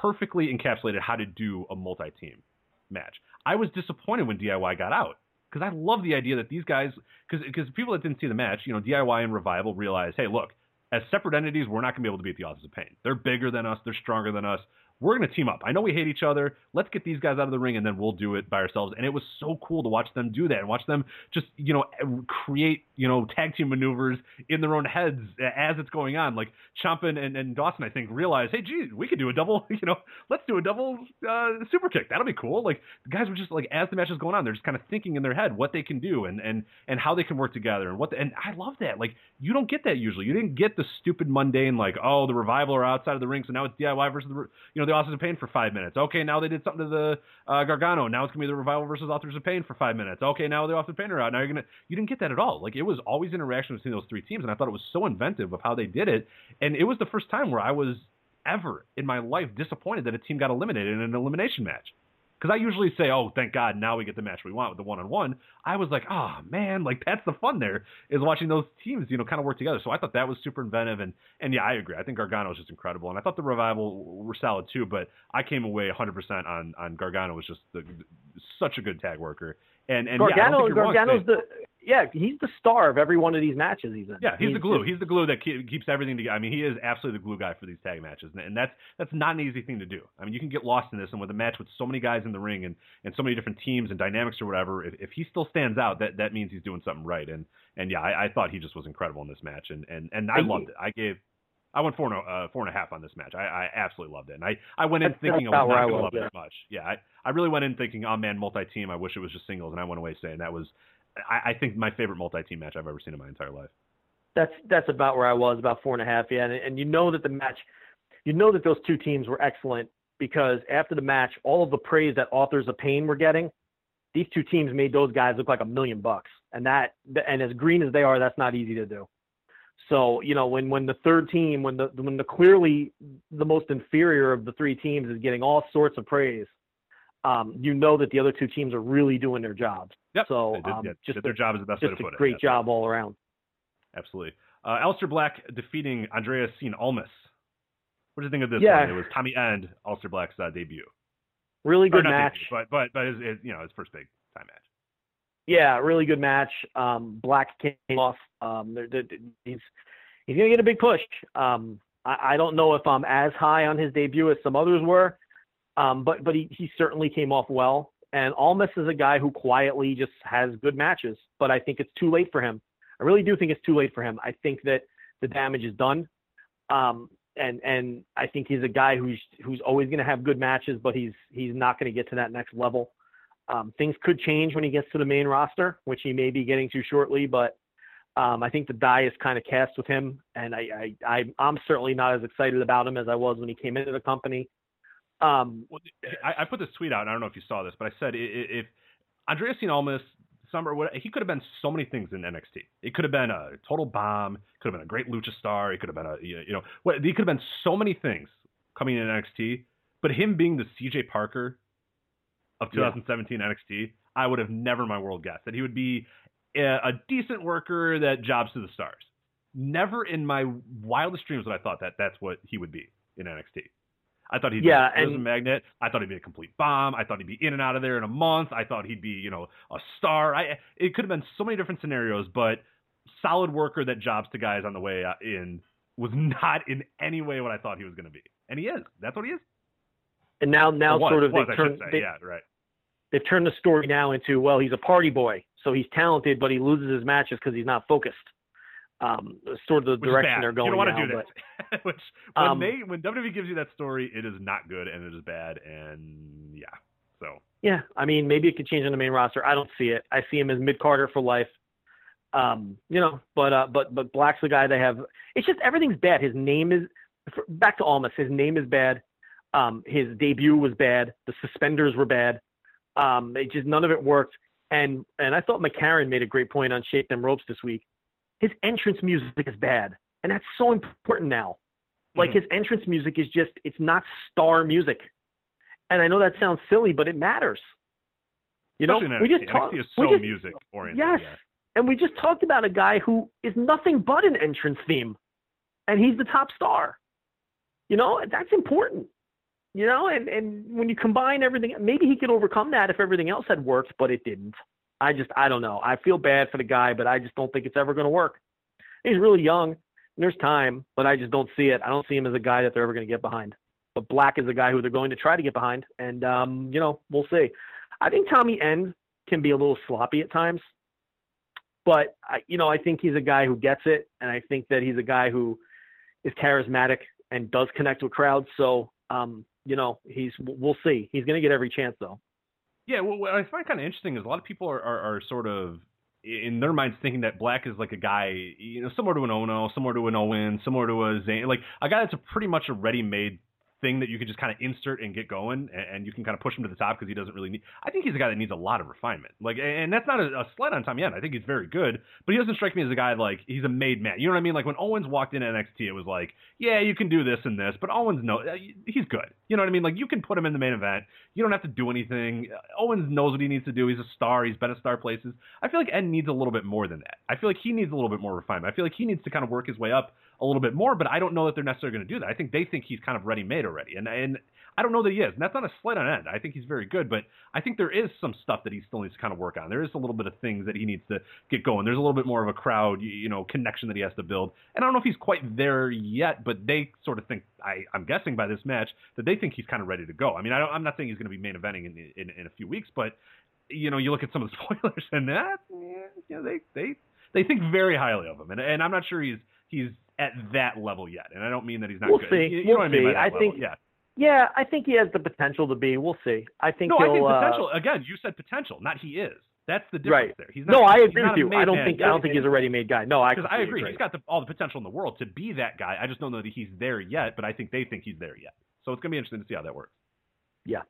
perfectly encapsulated how to do a multi-team match. I was disappointed when DIY got out because I love the idea that these guys, because people that didn't see the match, you know, DIY and Revival realized, hey, look, as separate entities, we're not going to be able to beat the Authors of Pain. They're bigger than us. They're stronger than us. We're going to team up. I know we hate each other. Let's get these guys out of the ring and then we'll do it by ourselves. And it was so cool to watch them do that and watch them just, you know, create, you know, tag team maneuvers in their own heads as it's going on. Like Chompin and, and Dawson, I think, realized, hey, gee, we could do a double, you know, let's do a double uh, super kick. That'll be cool. Like the guys were just like, as the match is going on, they're just kind of thinking in their head what they can do and, and, and how they can work together and what, the, and I love that. Like you don't get that usually. You didn't get the stupid mundane, like, oh, the revival are outside of the ring. So now it's DIY versus the, you know, the Authors of Pain for five minutes. Okay, now they did something to the uh, Gargano. Now it's gonna be the Revival versus Authors of Pain for five minutes. Okay, now the Authors of Pain are out. Now you're gonna you didn't get that at all. Like it was always interaction between those three teams, and I thought it was so inventive of how they did it. And it was the first time where I was ever in my life disappointed that a team got eliminated in an elimination match. Because I usually say, "Oh, thank God, now we get the match we want with the one-on-one." I was like, "Oh man, like that's the fun there is watching those teams, you know, kind of work together." So I thought that was super inventive, and and yeah, I agree. I think Gargano was just incredible, and I thought the revival were solid too. But I came away 100% on on Gargano was just the, such a good tag worker, and and Gargano, yeah, Gargano's the yeah, he's the star of every one of these matches he's in. Yeah, he's, he's the glue. He's the glue that keeps everything together. I mean, he is absolutely the glue guy for these tag matches, and that's that's not an easy thing to do. I mean, you can get lost in this, and with a match with so many guys in the ring and, and so many different teams and dynamics or whatever, if, if he still stands out, that that means he's doing something right. And and yeah, I, I thought he just was incredible in this match, and and and I loved it. I gave. I went four and a, uh, four and a half on this match. I, I absolutely loved it, and I, I went in That's thinking I was not going to love it yeah. as much. Yeah, I, I really went in thinking, oh man, multi team. I wish it was just singles, and I went away saying that was I, I think my favorite multi-team match I've ever seen in my entire life. That's that's about where I was, about four and a half. Yeah, and, and you know that the match, you know that those two teams were excellent because after the match, all of the praise that Authors of Pain were getting, these two teams made those guys look like a million bucks. And that, and as green as they are, that's not easy to do. So you know when when the third team, when the when the clearly the most inferior of the three teams is getting all sorts of praise, um, you know that the other two teams are really doing their jobs. Yep. So did- um, yeah, just their a, job is the best way to put it. great job all around. Absolutely. Uh, Aleister Black defeating Andrade Cien Almas. What do you think of this Yeah. one? It was Tommy End, Aleister Black's uh, debut. Really good match. debut, but but but his, his, you know his first big time match. Yeah, really good match. Um, Black came off. Um, they're, they're, he's he's gonna get a big push. Um, I, I don't know if I'm as high on his debut as some others were, um, but but he, he certainly came off well. And Almas is a guy who quietly just has good matches, but I think it's too late for him. I really do think it's too late for him. I think that the damage is done. Um, and and I think he's a guy who's who's always going to have good matches, but he's he's not going to get to that next level. Um, things could change when he gets to the main roster, which he may be getting to shortly. But um, I think the die is kind of cast with him, and I, I, I I'm certainly not as excited about him as I was when he came into the company. Um, Well, I, I put this tweet out. and I don't know if you saw this, but I said i- i- if Andrade Almas, summer, what, he could have been so many things in NXT. It could have been a total bomb. Could have been a great lucha star. He could have been a you know what? He could have been so many things coming in NXT. But him being the CJ Parker of Yeah. 2017 NXT, I would have never in my world guessed that he would be a, a decent worker that jobs to the stars. Never in my wildest dreams would I thought that that's what he would be in NXT. I thought he'd Yeah, be a and- magnet. I thought he'd be a complete bomb. I thought he'd be in and out of there in a month. I thought he'd be, you know, a star. I it could have been so many different scenarios, but solid worker that jobs to guys on the way uh, in was not in any way what I thought he was going to be, and he is. That's what he is. and now now was, sort of was, should turned they, yeah, right. they've turned the story now into well he's a party boy, so he's talented, but he loses his matches because he's not focused. Um, sort of the direction they're going You don't want now. to do but- that. Which when Um, they when WWE gives you that story, it is not good and it is bad and yeah. So Yeah, I mean, maybe it could change on the main roster. I don't see it. I see him as mid Carter for life. Um, you know, but uh, but but Black's the guy they have. It's just everything's bad. His name is back to Almas. His name is bad. Um, his debut was bad. The suspenders were bad. Um, it just none of it worked. And and I thought McCarron made a great point on Shake Them Ropes this week. His entrance music is bad, and that's so important now. Like Mhm. his entrance music is just it's not star music. And I know that sounds silly, but it matters. You know, especially in we just talked. So just- music oriented. Yes, yeah. and we just talked about a guy who is nothing but an entrance theme, and he's the top star. You know, that's important. You know, and and when you combine everything, maybe he could overcome that if everything else had worked, but it didn't. I just I don't know. I feel bad for the guy, but I just don't think it's ever going to work. He's really young. There's time, but I just don't see it. I don't see him as a guy that they're ever going to get behind. But Black is a guy who they're going to try to get behind, and um, you know, we'll see. I think Tommy End can be a little sloppy at times, but I, you know, I think he's a guy who gets it, and I think that he's a guy who is charismatic and does connect with crowds. So, um, you know, he's we'll see. He's going to get every chance though. Yeah, well, what I find kind of interesting is a lot of people are, are, are sort of in their minds thinking that Black is like a guy, you know, similar to an Ohno, similar to an Owen, similar to a Zayn, like a guy that's a pretty much a ready-made thing that you can just kind of insert and get going, and, and you can kind of push him to the top because he doesn't really need. I think he's a guy that needs a lot of refinement. Like, and that's not a, a slight on Tommy End. I think he's very good, but he doesn't strike me as a guy like he's a made man. You know what I mean? Like when Owens walked into NXT, it was like, yeah, you can do this and this, but Owens no, uh, he's good. You know what I mean? Like you can put him in the main event. You don't have to do anything. Owens knows what he needs to do. He's a star. He's been a star places. I feel like Ed needs a little bit more than that. I feel like he needs a little bit more refinement. I feel like he needs to kind of work his way up a little bit more, but I don't know that they're necessarily going to do that. I think they think he's kind of ready made already, and and I don't know that he is. And that's not a slight on end. I think he's very good, but I think there is some stuff that he still needs to kind of work on. There is a little bit of things that he needs to get going. There's a little bit more of a crowd, you know, connection that he has to build. And I don't know if he's quite there yet, but they sort of think, I, I'm guessing by this match, that they think he's kind of ready to go. I mean, I don't, I'm not saying he's going to be main eventing in, in, in a few weeks, but, you know, you look at some of the spoilers and that, yeah, you know, they, they, they think very highly of him. And, and I'm not sure he's, he's at that level yet. And I don't mean that he's not we'll good. See. You, you we'll know what I mean? See. By that I level. think, yeah. Yeah, I think he has the potential to be. We'll see. I think no, he'll. I think uh, potential. Again, you said potential, not he is. That's the difference right. there. He's not, no, I agree with you. I don't man. think I don't think he's a ready-made guy. No, I because I agree. agree. He's got the, all the potential in the world to be that guy. I just don't know that he's there yet, but I think they think he's there yet. So it's gonna be interesting to see how that works. Yeah.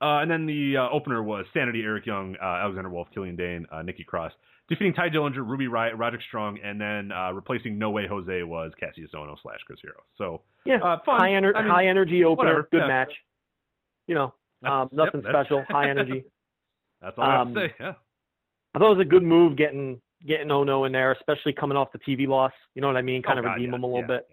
Uh, and then the uh, opener was Sanity, Eric Young, uh, Alexander Wolf, Killian Dain, uh, Nikki Cross, defeating Tye Dillinger, Ruby Riott, Roderick Strong, and then uh, replacing No Way Jose was Kassius Ohno slash Chris Hero. So yeah, uh, high, ener- I mean, high energy opener, whatever. good Yeah. match. You know, um, nothing yep, special, high energy. That's all I have Um, to say. Yeah. I thought it was a good move getting getting Ohno in there, especially coming off the TV loss. You know what I mean? Kind Oh, of God, redeem yeah, him a little yeah, bit.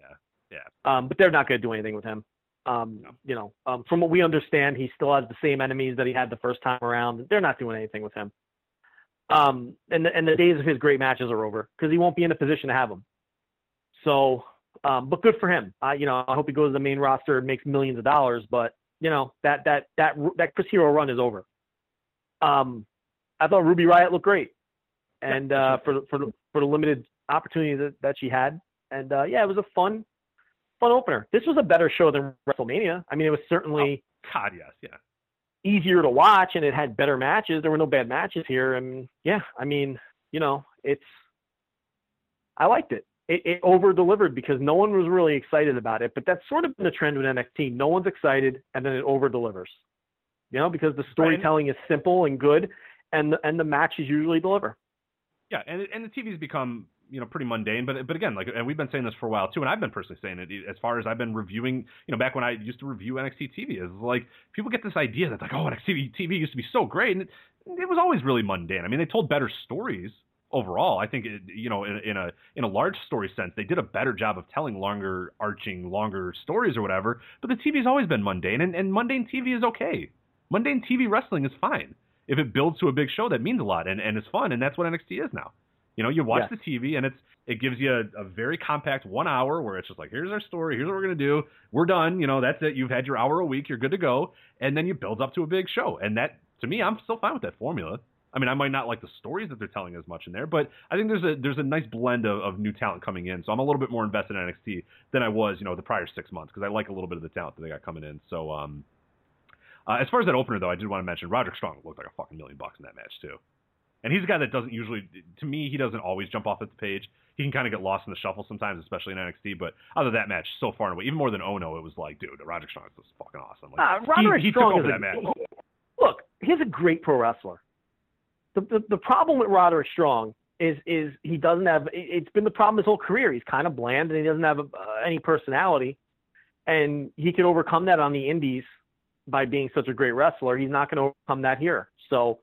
Yeah. Yeah. Um, but they're not going to do anything with him. Um, No. You know, um, from what we understand, he still has the same enemies that he had the first time around. They're not doing anything with him. Um, and the, and the days of his great matches are over because he won't be in a position to have them. So, um, but good for him. I, you know, I hope he goes to the main roster and makes millions of dollars. But you know, that that that that Chris Hero run is over. Um, I thought Ruby Riott looked great, and uh, for the- for for the limited opportunity that, that she had, and uh, yeah, it was a fun fun opener. This was a better show than WrestleMania. I mean, it was certainly oh, God, yes, yeah. easier to watch, and it had better matches. There were no bad matches here, and yeah, I mean, you know, it's I liked it. It, it over delivered because no one was really excited about it. But that's sort of been the trend with NXT. No one's excited, and then it over delivers. You know, because the storytelling is simple and good, and the, and the matches usually deliver. Yeah, and and the TV's become you know pretty mundane, but but again, like and we've been saying this for a while too, and I've been personally saying it as far as I've been reviewing. You know, back when I used to review NXT TV, is like people get this idea that like oh NXT TV used to be so great, and it, it was always really mundane. I mean, they told better stories overall. I think it, you know in, in a in a large story sense, they did a better job of telling longer arching, longer stories or whatever. But the TV's always been mundane, and, and mundane TV is okay. Mundane TV wrestling is fine if it builds to a big show. That means a lot and and it's fun, and that's what NXT is now. You know, you watch Yes. the TV and it's it gives you a, a very compact one hour where it's just like here's our story, here's what we're gonna do, we're done. You know, that's it. You've had your hour a week, you're good to go, and then you build up to a big show. And that to me, I'm still fine with that formula. I mean, I might not like the stories that they're telling as much in there, but I think there's a there's a nice blend of, of new talent coming in. So I'm a little bit more invested in NXT than I was, you know, the prior six months because I like a little bit of the talent that they got coming in. So um, uh, as far as that opener though, I did want to mention Roderick Strong looked like a fucking million bucks in that match too. And he's a guy that doesn't usually, to me, he doesn't always jump off at the page. He can kind of get lost in the shuffle sometimes, especially in NXT. But out of that match, so far and away, even more than Ohno, it was like, dude, Roderick Strong is fucking awesome. Like, Ah, Roderick he, he Strong took over is that a, match. Look, he's a great pro wrestler. The, the the problem with Roderick Strong is is he doesn't have. it- It's been the problem his whole career. He's kind of bland and he doesn't have uh, any personality. And he can overcome that on the Indies by being such a great wrestler. He's not going to overcome that here. So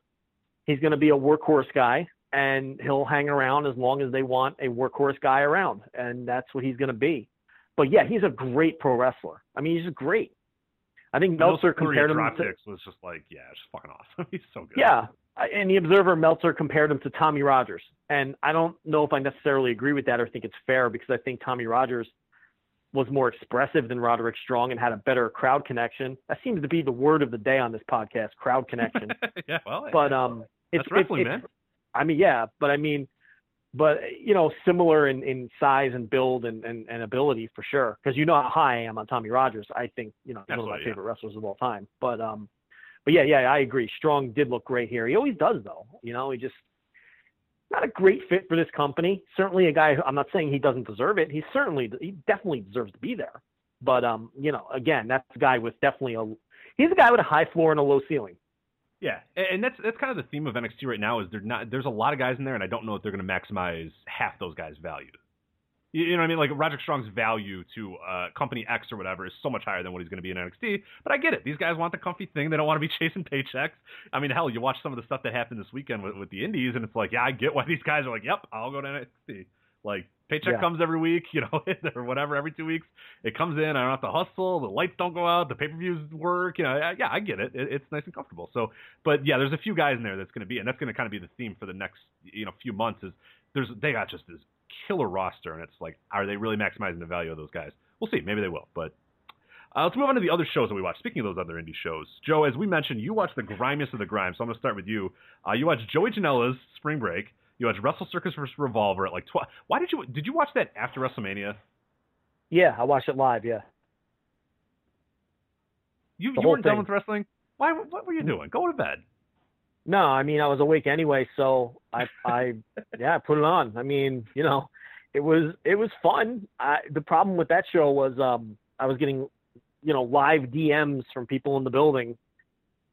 he's going to be a workhorse guy, and he'll hang around as long as they want a workhorse guy around, and that's what he's going to be. But yeah, he's a great pro wrestler. I mean, he's just great. I think Meltzer compared him to kicks was just like, yeah, just fucking awesome. He's so good. yeah, and the Observer Meltzer compared him to Tommy Rogers, and I don't know if I necessarily agree with that or think it's fair because I think Tommy Rogers was more expressive than Roderick Strong and had a better crowd connection. That seems to be the word of the day on this podcast: crowd connection. yeah, well, but um, it's, that's wrestling, it's, man. I mean, yeah, but I mean, but you know, similar in, in size and build and, and, and ability for sure. Because you know how high I am on Tommy Rogers. I think you know he's one of my yeah. favorite wrestlers of all time. But um, but yeah, yeah, I agree. Strong did look great here. He always does though. You know, he just not a great fit for this company. Certainly a guy. who- I'm not saying he doesn't deserve it. He certainly he definitely deserves to be there. But um, you know, again, that's a guy with definitely a he's a guy with a high floor and a low ceiling. Yeah, and that's that's kind of the theme of NXT right now is they're not there's a lot of guys in there, and I don't know if they're going to maximize half those guys' value. You, you know what I mean? Like Roger Strong's value to uh, company X or whatever is so much higher than what he's going to be in NXT. But I get it; these guys want the comfy thing. They don't want to be chasing paychecks. I mean, hell, you watch some of the stuff that happened this weekend with, with the Indies, and it's like, yeah, I get why these guys are like, yep, I'll go to NXT. Like paycheck Yeah. comes every week, you know, or whatever, every two weeks. It comes in. I don't have to hustle. The lights don't go out. The pay per views work. You know, I- yeah, I get it. it. It's nice and comfortable. So, but yeah, there's a few guys in there that's going to be, and that's going to kind of be the theme for the next, you know, few months. Is there's they got just this killer roster, and it's like, are they really maximizing the value of those guys? We'll see. Maybe they will, but. Uh, let's move on to the other shows that we watched. Speaking of those other indie shows, Joe, as we mentioned, you watched the grimiest of the grime. So I'm going to start with you. Uh, you watched Joey Janela's Spring Break. You watched Wrestle Circus vs. Revolver at like 12. Why did you did you watch that after WrestleMania? Yeah, I watched it live. Yeah. You The you weren't done with wrestling. Why? What were you doing? Go to bed. No, I mean I was awake anyway, so I I yeah, I put it on. I mean, you know, it was it was fun. I the problem with that show was um I was getting you know live DMs from people in the building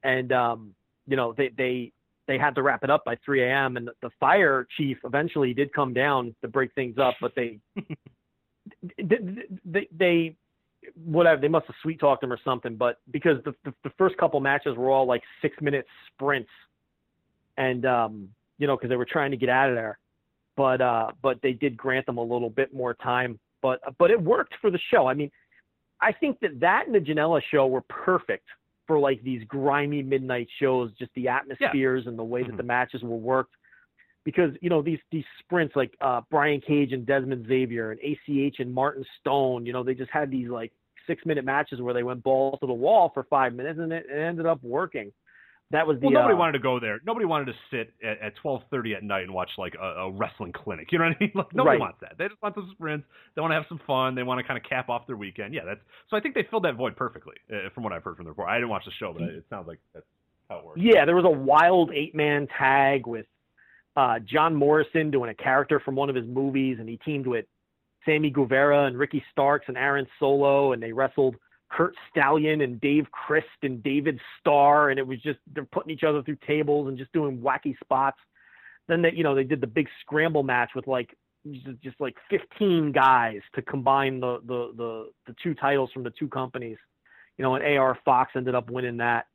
and um you know they they they had to wrap it up by 3 a.m. and the, fire chief eventually did come down to break things up, but they they, they, they whatever they must have sweet talked him or something but because the, the the first couple matches were all like six minute sprints and um you know because they were trying to get out of there but uh but they did grant them a little bit more time but but it worked for the show i mean i think that that and the janela show were perfect for like these grimy midnight shows just the atmospheres and the way that the matches were worked. Because you know these these sprints like uh Brian Cage and Desmond Xavier and ACH and Martin Stone, you know, they just had these like six minute matches where they went balls to the wall for five minutes and it, it ended up working. That was the Well, nobody uh, wanted to go there. Nobody wanted to sit at, at 12:30 at night and watch like a, a wrestling clinic. You know what I mean? Like nobody Right. wants that. They just want the sprints. They want to have some fun. They want to kind of cap off their weekend. Yeah, that's. So I think they filled that void perfectly, uh, from what I've heard from the report. I didn't watch the show, but it sounds like that's how it works. Yeah, there was a wild eight man tag with uh, John Morrison doing a character from one of his movies, and he teamed with Sammy Guevara and Ricky Starks and Aaron Solo, and they wrestled Curt Stallion and Dave Crist and David Starr, and it was just they're putting each other through tables and just doing wacky spots. Then they, you know, they did the big scramble match with like just, like 15 guys to combine the, the the the two titles from the two companies. You know, and AR Fox ended up winning that.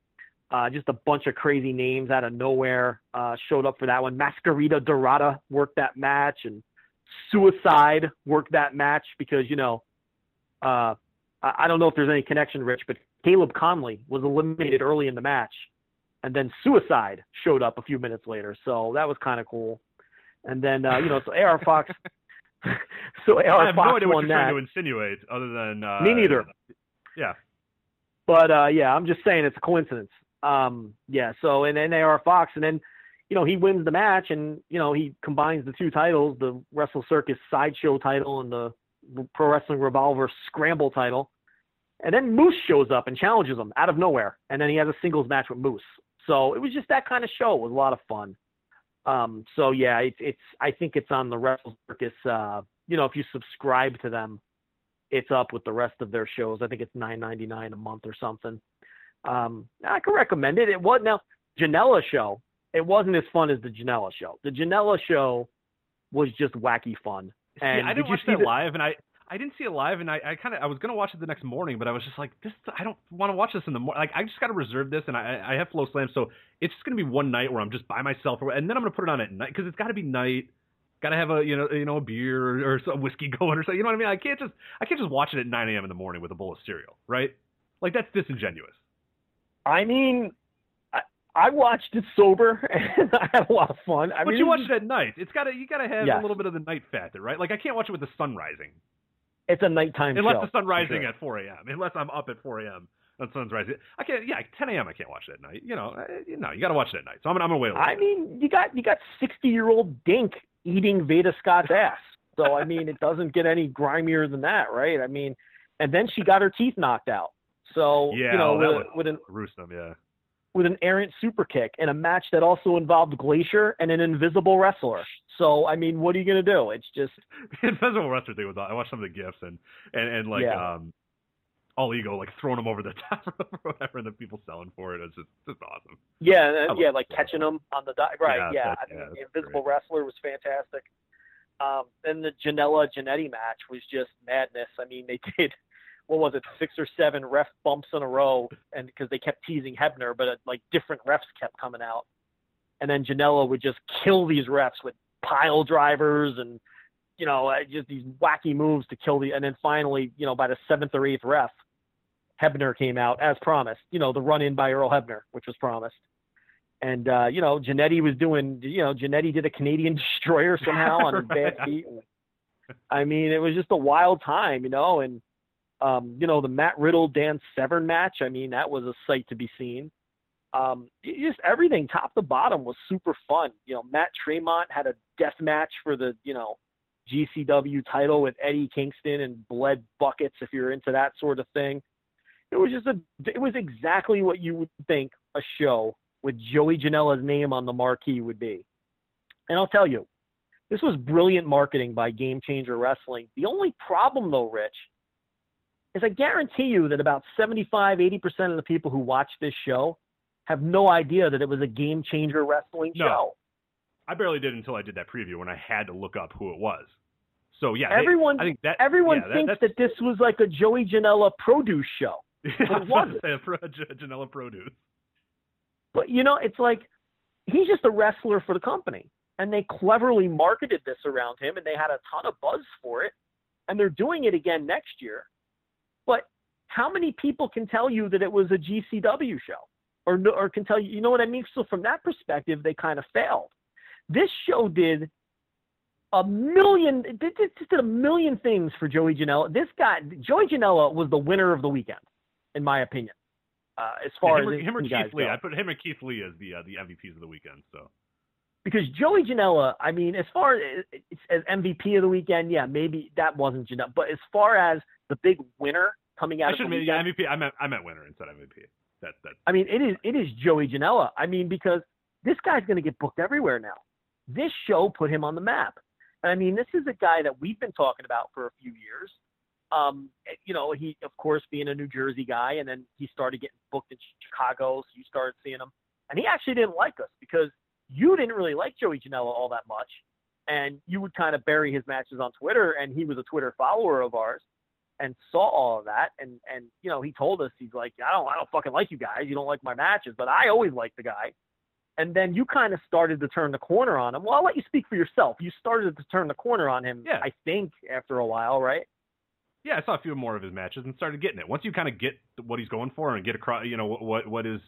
Uh, just a bunch of crazy names out of nowhere uh, showed up for that one. Mascarita Dorada worked that match, and Suicide worked that match because you know, uh, I, don't know if there's any connection, Rich, but Caleb Konley was eliminated early in the match, and then Suicide showed up a few minutes later, so that was kind of cool. And then uh, you know, so AR Fox, so AR I have Fox no idea what you're that. trying to insinuate, other than uh, Me neither. Yeah. But uh, yeah, I'm just saying it's a coincidence. Um, yeah. So and then AR Fox, and then you know he wins the match, and you know he combines the two titles, the Wrestle Circus Sideshow title and the Pro Wrestling Revolver Scramble title. And then Moose shows up and challenges him out of nowhere, and then he has a singles match with Moose. So it was just that kind of show. It was a lot of fun. Um, so yeah, it's it's I think it's on the Wrestle Circus. Uh, you know, if you subscribe to them, it's up with the rest of their shows. I think it's nine ninety nine a month or something. Um, I can recommend it. It was now Janela show. It wasn't as fun as the Janela show. The Janela show was just wacky fun. And I did didn't you watch see that the- live, and I I didn't see it live, and I, I kind of I was gonna watch it the next morning, but I was just like, this I don't want to watch this in the morning. Like I just got to reserve this, and I I have FloSlam, so it's just gonna be one night where I'm just by myself, or, and then I'm gonna put it on at night because it's got to be night. Got to have a you know you know a beer or, or some whiskey going or something. You know what I mean? I can't just I can't just watch it at 9 a.m. in the morning with a bowl of cereal, right? Like that's disingenuous. I mean, I, I watched it sober and I had a lot of fun. I but mean, you it watch it at night. It's gotta you gotta have Yes. a little bit of the night factor, right? Like I can't watch it with the sun rising. It's a nighttime show. Unless show. the sun rising sure. at 4 a.m. Unless I'm up at 4 a.m. and the sun's rising. I can't. Yeah, 10 a.m. I can't watch it at night. You know, you know, you got to watch it at night. So I'm, I'm gonna wait a little. I mean, you got you got sixty year old Dink eating Veda Scott's ass. So I mean, it doesn't get any grimier than that, right? I mean, and then she got her teeth knocked out. So yeah, you know, oh, with, with an gruesome. Yeah. With an errant super kick in a match that also involved Glacier and an invisible wrestler. So I mean, what are you gonna do? It's just the invisible wrestler thing was. I watched some of the gifs and and and like Yeah. um, all ego like throwing them over the top or whatever, and the people selling for it. It's just just awesome. yeah, uh, yeah, like that. catching them on the di- right. Yeah, Yeah, that- I mean, yeah, the invisible wrestler was fantastic. Um, and the Janela Jannetty match was just madness. I mean, they did what was it, six or seven ref bumps in a row, and because they kept teasing Hebner, but uh, like different refs kept coming out, and then Janela would just kill these refs with pile drivers and you know uh, just these wacky moves to kill the, and then finally, you know, by the seventh or eighth ref, Hebner came out as promised. You know, the run in by Earl Hebner, which was promised. And uh, you know, Jannetty was doing. You know, Jannetty did a Canadian destroyer somehow on his bad feet. I mean, it was just a wild time, you know. And um, you know, the Matt Riddle Dan Severn match. I mean, that was a sight to be seen. Um, just everything, top to bottom, was super fun. You know, Matt Tremont had a death match for the you know GCW title with Eddie Kingston and bled buckets. If you're into that sort of thing, it was just a. It was exactly what you would think a show with Joey Janela's name on the marquee would be. And I'll tell you, this was brilliant marketing by Game Changer Wrestling. The only problem, though, Rich, is I guarantee you that about 75, 80% of the people who watch this show have no idea that it was a Game Changer Wrestling No. show. I barely did until I did that preview when I had to look up who it was. So yeah, they- Everyone, I think that everyone yeah, that- thinks that's, that this was like a Joey Janela produce show. Yeah, it I was about to wasn't. say, Pro- Jan- Janela Produce. But you know, it's like he's just a wrestler for the company, and they cleverly marketed this around him, and they had a ton of buzz for it, and they're doing it again next year. But how many people can tell you that it was a GCW show, or or can tell you? You know what I mean? So from that perspective, they kind of failed. This show did a million, it did, it just did a million things for Joey Janela. This guy, Joey Janela, was the winner of the weekend, in my opinion. Uh, as far him, or, as him or Keith Lee. go I put him and Keith Lee as the uh, the MVPs of the weekend. So because Joey Janela, I mean, as far as, as MVP of the weekend, yeah, maybe that wasn't Janela, but as far as the big winner coming out I of the should weekend, yeah, MVP. I meant I meant winner instead of MVP. That that I mean, it is it is Joey Janela. I mean, because this guy's going to get booked everywhere now. This show put him on the map. And I mean, this is a guy that we've been talking about for a few years. Um, you know, he of course being a New Jersey guy, and then he started getting booked in Chicago, so you started seeing him. And he actually didn't like us because you didn't really like Joey Janela all that much, and you would kind of bury his matches on Twitter, and he was a Twitter follower of ours and saw all of that and and you know he told us he's like I don't I don't fucking like you guys. You don't like my matches but I always liked the guy. And then you kind of started to turn the corner on him. Well I'll let you speak for yourself. You started to turn the corner on him Yeah. I think after a while right? Yeah, I saw a few more of his matches and started getting it. Once you kind of get what he's going for and get across, you know what what, what is,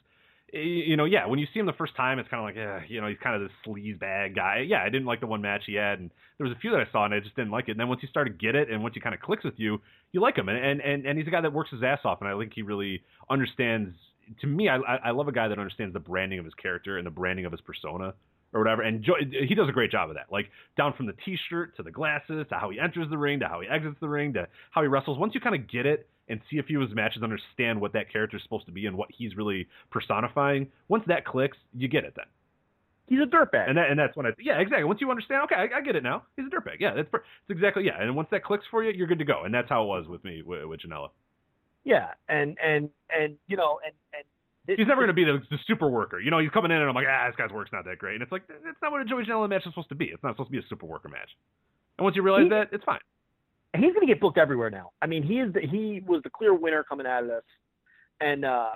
you know, yeah. When you see him the first time, it's kind of like, eh, you know, he's kind of this sleaze bag guy. Yeah, I didn't like the one match he had, and there was a few that I saw and I just didn't like it. And then once you start to get it, and once he kind of clicks with you, you like him. And and and, he's a guy that works his ass off, and I think he really understands. To me, I I I love a guy that understands the branding of his character and the branding of his persona or whatever. And jo- he does a great job of that. Like down from the t-shirt to the glasses to how he enters the ring to how he exits the ring to how he wrestles. Once you kind of get it and see a few of his matches, understand what that character is supposed to be and what he's really personifying. Once that clicks, you get it then. he's a dirtbag And that, and that's when I yeah exactly. Once you understand, okay, I, I get it now. He's a dirtbag. Yeah, that's that's exactly yeah. And once that clicks for you, you're good to go. And that's how it was with me with, with Janela. yeah and and and you know and and this, He's never going to be the, the super worker. You know, he's coming in and I'm like, ah, this guy's work's not that great. And it's like, that's not what a Joey Janela match is supposed to be. It's not supposed to be a super worker match. And once you realize He- that, it's fine. He's going to get booked everywhere now. I mean, he is the, he was the clear winner coming out of this. And uh,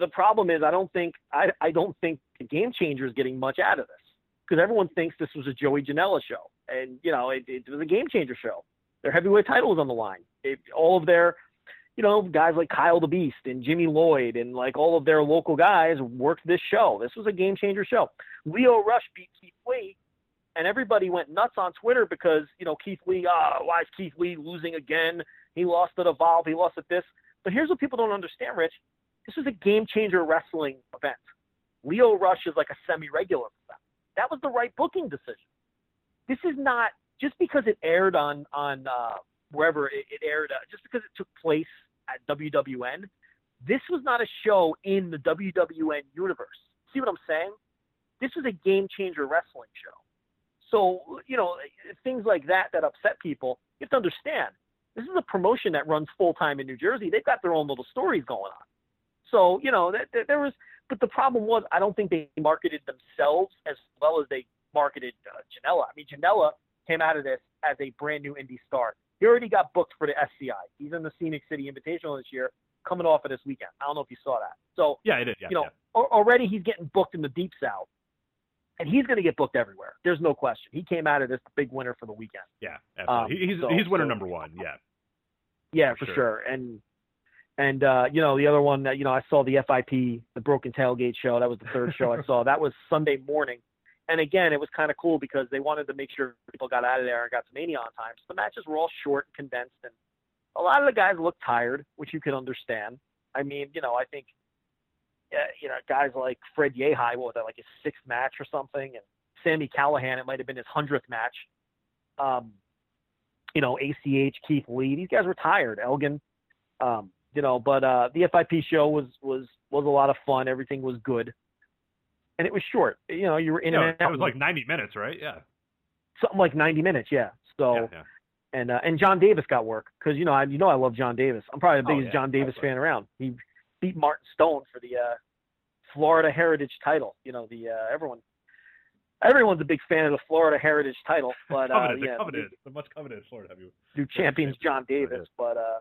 the problem is, I don't think I, I don't think the game changer is getting much out of this because everyone thinks this was a Joey Janela show, and you know it, it was a game changer show. Their heavyweight title was on the line. It, all of their, you know, guys like Kyle the Beast and Jimmy Lloyd and like all of their local guys worked this show. This was a game changer show. Lio Rush beat Keith Lee, and everybody went nuts on Twitter because you know Keith Lee. Ah, why is Keith Lee losing again? He lost at Evolve. He lost at this. But here's what people don't understand, Rich. This was a game changer wrestling event. Lio Rush is like a semi-regular. That was the right booking decision. This is not just because it aired on on uh, wherever it, it aired, uh, just because it took place at WWN. This was not a show in the WWN universe. See what I'm saying? This was a game changer wrestling show. So you know things like that that upset people. You have to understand. This is a promotion that runs full time in New Jersey. They've got their own little stories going on. So you know that, that there was, but the problem was I don't think they marketed themselves as well as they marketed uh, Janela. I mean, Janela came out of this as a brand new indie star. He already got booked for the SCI. He's in the Scenic City Invitational this year, coming off of this weekend. I don't know if you saw that. So Yeah, I did. Yeah, you know, yeah. al- already he's getting booked in the Deep South, and he's going to get booked everywhere. There's no question. He came out of this big winner for the weekend. Yeah, absolutely. Um, he's so- he's winner so- number one. Yeah. Yeah, For for, sure. sure. And and uh, you know the other one, that you know, I saw the FIP, the Broken Tailgate show. That was the third show I saw. That was Sunday morning. And again, it was kind of cool because they wanted to make sure people got out of there and got to Mania on time. So the matches were all short and condensed, and a lot of the guys looked tired, which you could understand. I mean, you know, I think, you know, guys like Fred Yehi, what was that, like his sixth match or something, and Sami Callihan, it might have been his hundredth match. Um, you know, ACH, Keith Lee, these guys were tired. Elgin, um, you know, but uh, the FIP show was was was a lot of fun. Everything was good, and it was short. You know, you were in Yeah, and it was like 90 minutes, right? Yeah. something like 90 minutes, yeah. So yeah, yeah. and uh, and Jon Davis got work because you know I you know I love Jon Davis. I'm probably the Oh, biggest yeah, Jon Davis absolutely. fan around. He beat Martin Stone for the uh, Florida Heritage title. You know the uh, everyone everyone's a big fan of the Florida Heritage title, but uh, coveted, yeah, the coveted, the much coveted Florida heavyweight. new champions Jon Davis. But uh,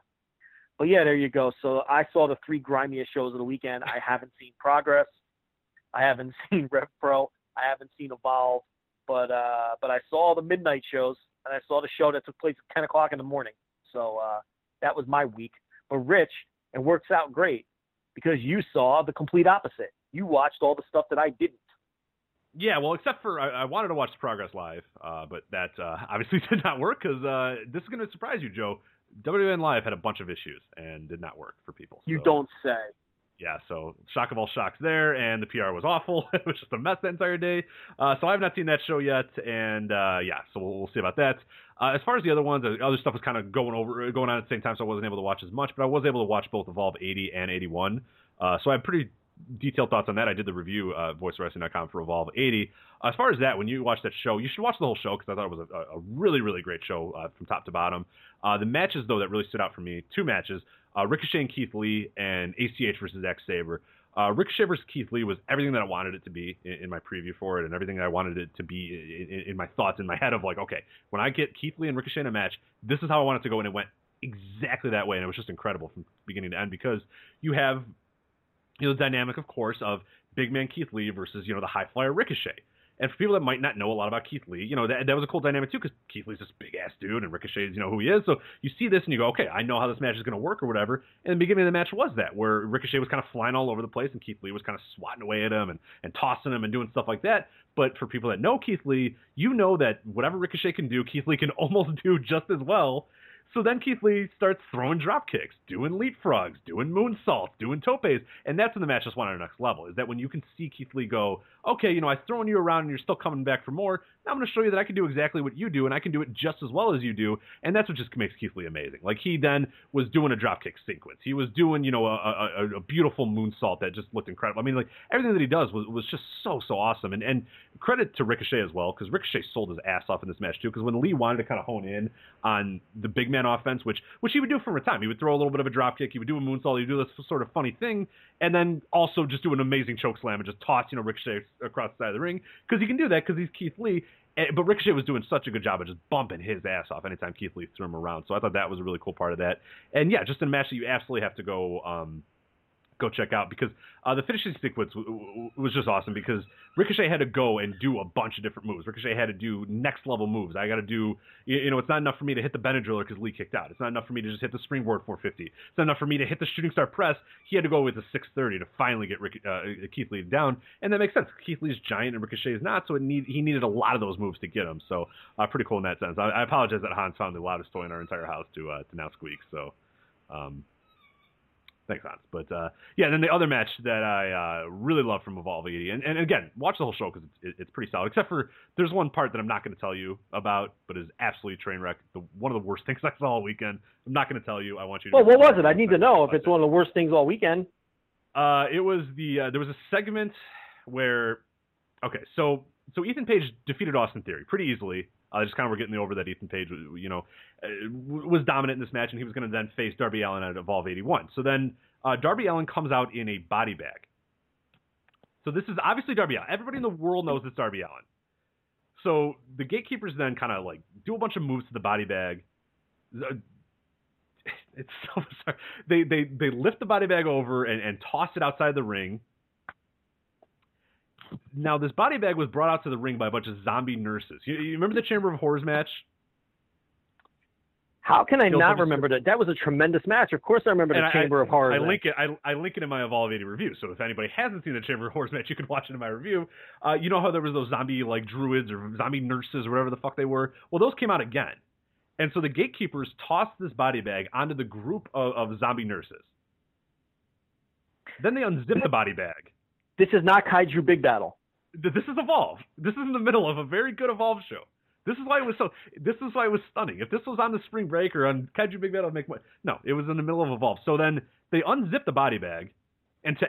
but yeah, there you go. So I saw the three grimiest shows of the weekend. I haven't seen Progress. I haven't seen Rev Pro. I haven't seen Evolve. But uh, but I saw the midnight shows, and I saw the show that took place at 10 o'clock in the morning. So uh, that was my week. But Rich, it works out great because you saw the complete opposite. You watched all the stuff that I didn't. Yeah, well, except for I, I wanted to watch Progress live, uh, but that uh, obviously did not work because uh, this is going to surprise you, Joe. WN Live had a bunch of issues and did not work for people. You don't say. Yeah, so shock of all shocks there, and the PR was awful. it was just a mess the entire day. Uh, so I have not seen that show yet, and uh, yeah, so we'll, we'll see about that. Uh, as far as the other ones, the other stuff was kind of going over, going on at the same time, so I wasn't able to watch as much. But I was able to watch both Evolve 80 and 81. Uh, so I have pretty detailed thoughts on that. I did the review, uh, voicewrestling.com for Evolve 80. Uh, as far as that, when you watch that show, you should watch the whole show because I thought it was a, a really, really great show uh, from top to bottom. Uh, the matches, though, that really stood out for me, two matches, uh, Ricochet and Keith Lee and ACH versus Zack Sabre. Uh, Ricochet versus Keith Lee was everything that I wanted it to be in, in my preview for it, and everything that I wanted it to be in, in, in my thoughts in my head of like, okay, when I get Keith Lee and Ricochet in a match, this is how I want it to go, and it went exactly that way, and it was just incredible from beginning to end because you have you know the dynamic, of course, of big man Keith Lee versus you know the high flyer Ricochet. And for people that might not know a lot about Keith Lee, you know that that was a cool dynamic too because Keith Lee's this big ass dude and Ricochet is you know who he is. So you see this and you go, okay, I know how this match is going to work or whatever. And the beginning of the match was that where Ricochet was kind of flying all over the place and Keith Lee was kind of swatting away at him and and tossing him and doing stuff like that. But for people that know Keith Lee, you know that whatever Ricochet can do, Keith Lee can almost do just as well. So then Keith Lee starts throwing drop kicks, doing leapfrogs, doing moonsaults, doing topes, and that's when the match just went on the next level. Is that when you can see Keith Lee go, okay, you know, I've thrown you around and you're still coming back for more. Now I'm going to show you that I can do exactly what you do, and I can do it just as well as you do, and that's what just makes Keith Lee amazing. Like he then was doing a drop kick sequence. He was doing, you know, a, a, a beautiful moonsault that just looked incredible. I mean, like everything that he does was was just so so awesome, and and credit to Ricochet as well because Ricochet sold his ass off in this match too. Because when Lee wanted to kind of hone in on the big man offense, which which he would do from a time, he would throw a little bit of a drop kick, he would do a moonsault, he would do this sort of funny thing, and then also just do an amazing choke slam and just toss you know Ricochet across the side of the ring because he can do that because he's Keith Lee. Eh, But Ricochet was doing such a good job of just bumping his ass off anytime Keith Lee threw him around. So I thought that was a really cool part of that. And yeah, just in a match that you absolutely have to go um, go check out because uh, the finishing sequence w- w- was just awesome because Ricochet had to go and do a bunch of different moves. Ricochet had to do next level moves. I got to do, you, you know, it's not enough for me to hit the Benadryller because Lee kicked out. It's not enough for me to just hit the springboard 450. It's not enough for me to hit the shooting star press. He had to go with the 630 to finally get Rick, uh, Keith Lee down, and that makes sense. Keith Lee's giant and Ricochet is not, so need, he needed a lot of those moves to get him. So uh, pretty cool in that sense. I, I apologize that Hans found the loudest toy in our entire house to uh, to now squeak. So. Um, Thanks, Hans. But uh, yeah, then the other match that I uh, really love from Evolve 80, and, and again, watch the whole show because it's, it's pretty solid. Except for there's one part that I'm not going to tell you about, but is absolutely train wreck. The, one of the worst things I saw all weekend. I'm not going to tell you. I want you. to Well, what was it? I need to know if it's one of the worst things all weekend. Uh, it was the uh, there was a segment where, okay, so so Ethan Page defeated Austin Theory pretty easily. Uh, just kind of we're getting over that Ethan Page, you know, uh, was dominant in this match, and he was going to then face Darby Allin at Evolve 81. So then uh, Darby Allin comes out in a body bag. So this is obviously Darby Allin. Everybody in the world knows it's Darby Allin. So the gatekeepers then kind of like do a bunch of moves to the body bag. It's so. They they they lift the body bag over and, and toss it outside the ring. Now this body bag was brought out to the ring by a bunch of zombie nurses. You, you remember the Chamber of Horrors match? How can I Still not remember that? That was a tremendous match. Of course, I remember the I- Chamber of Horrors. I match. link it. I, I link it in my Evolve 80 review. So if anybody hasn't seen the Chamber of Horrors match, you can watch it in my review. Uh, you know how there was those zombie like druids or zombie nurses or whatever the fuck they were. Well, those came out again, and so the gatekeepers tossed this body bag onto the group of, of zombie nurses. Then they unzipped the body bag. This is not Kaiju Big Battle. This is Evolve. This is in the middle of a very good Evolve show. This is why it was so. This is why it was stunning. If this was on the Spring Break or on Kaiju Big Battle, I'd make more. No, it was in the middle of Evolve. So then they unzip the body bag, and to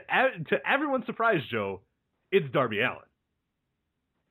to everyone's surprise, Joe, it's Darby Allin.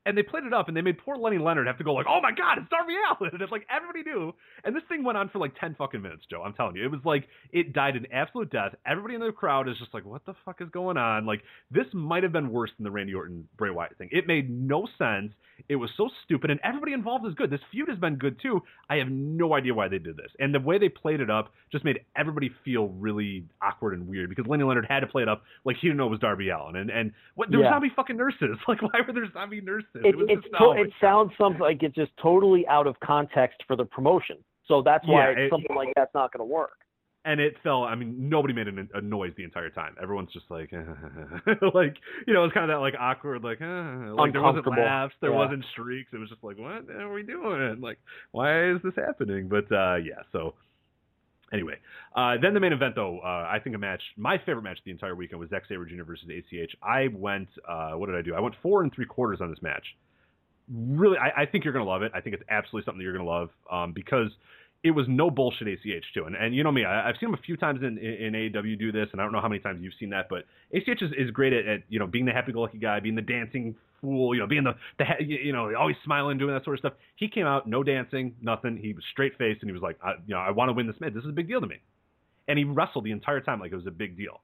And they played it up, and they made poor Lenny Leonard have to go like, "Oh my God, it's Darby Allin!" And it's like everybody knew. And this thing went on for like ten fucking minutes, Joe. I'm telling you, it was like it died an absolute death. Everybody in the crowd is just like, "What the fuck is going on?" Like this might have been worse than the Randy Orton Bray Wyatt thing. It made no sense. It was so stupid, and everybody involved is good. This feud has been good too. I have no idea why they did this, and the way they played it up just made everybody feel really awkward and weird because Lenny Leonard had to play it up like he didn't know it was Darby Allin, and and what there were zombie fucking nurses. Like why were there zombie nurses? It, it's just to, it sounds something like it's just totally out of context for the promotion. So that's why Yeah, it- something like that's not going to work. and it fell. I mean, nobody made a, a noise the entire time. Everyone's just like, like you know, it's kind of that like awkward, like, uh, like there wasn't laughs, there Yeah. wasn't shrieks. It was just like, what are we doing? Like, why is this happening? But uh, yeah, so anyway, uh, then the main event though, uh, I think a match, my favorite match the entire weekend was Zack Sabre Jr. versus ACH. I went, uh, what did I do? I went four and three quarters on this match. Really, I, I think you're gonna love it. I think it's absolutely something that you're gonna love um, because it was no bullshit ACH too. And, and you know me, I, I've seen him a few times in, in, in AEW do this, and I don't know how many times you've seen that, but ACH is, is great at, at you know being the happy-go-lucky guy, being the dancing fool, you know, being the the you know always smiling, doing that sort of stuff. He came out no dancing, nothing. He was straight faced, and he was like, I, you know, I want to win this match. This is a big deal to me. And he wrestled the entire time like it was a big deal.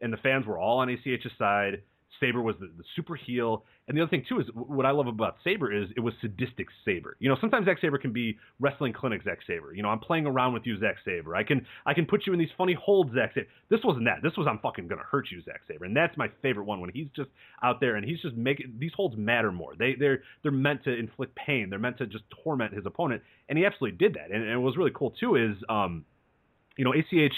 And the fans were all on ACH's side. Sabre was the, the super heel. And the other thing too is what I love about Sabre is it was sadistic Sabre. You know, sometimes Zack Sabre can be wrestling clinic Zack Sabre. You know, I'm playing around with you, Zack Sabre. I can I can put you in these funny holds, Zack Sabre. This wasn't that. This was I'm fucking gonna hurt you, Zack Sabre. And that's my favorite one when he's just out there and he's just making these holds matter more. They they're they're meant to inflict pain. They're meant to just torment his opponent. And he absolutely did that. And, and what was really cool too is um, you know, ACH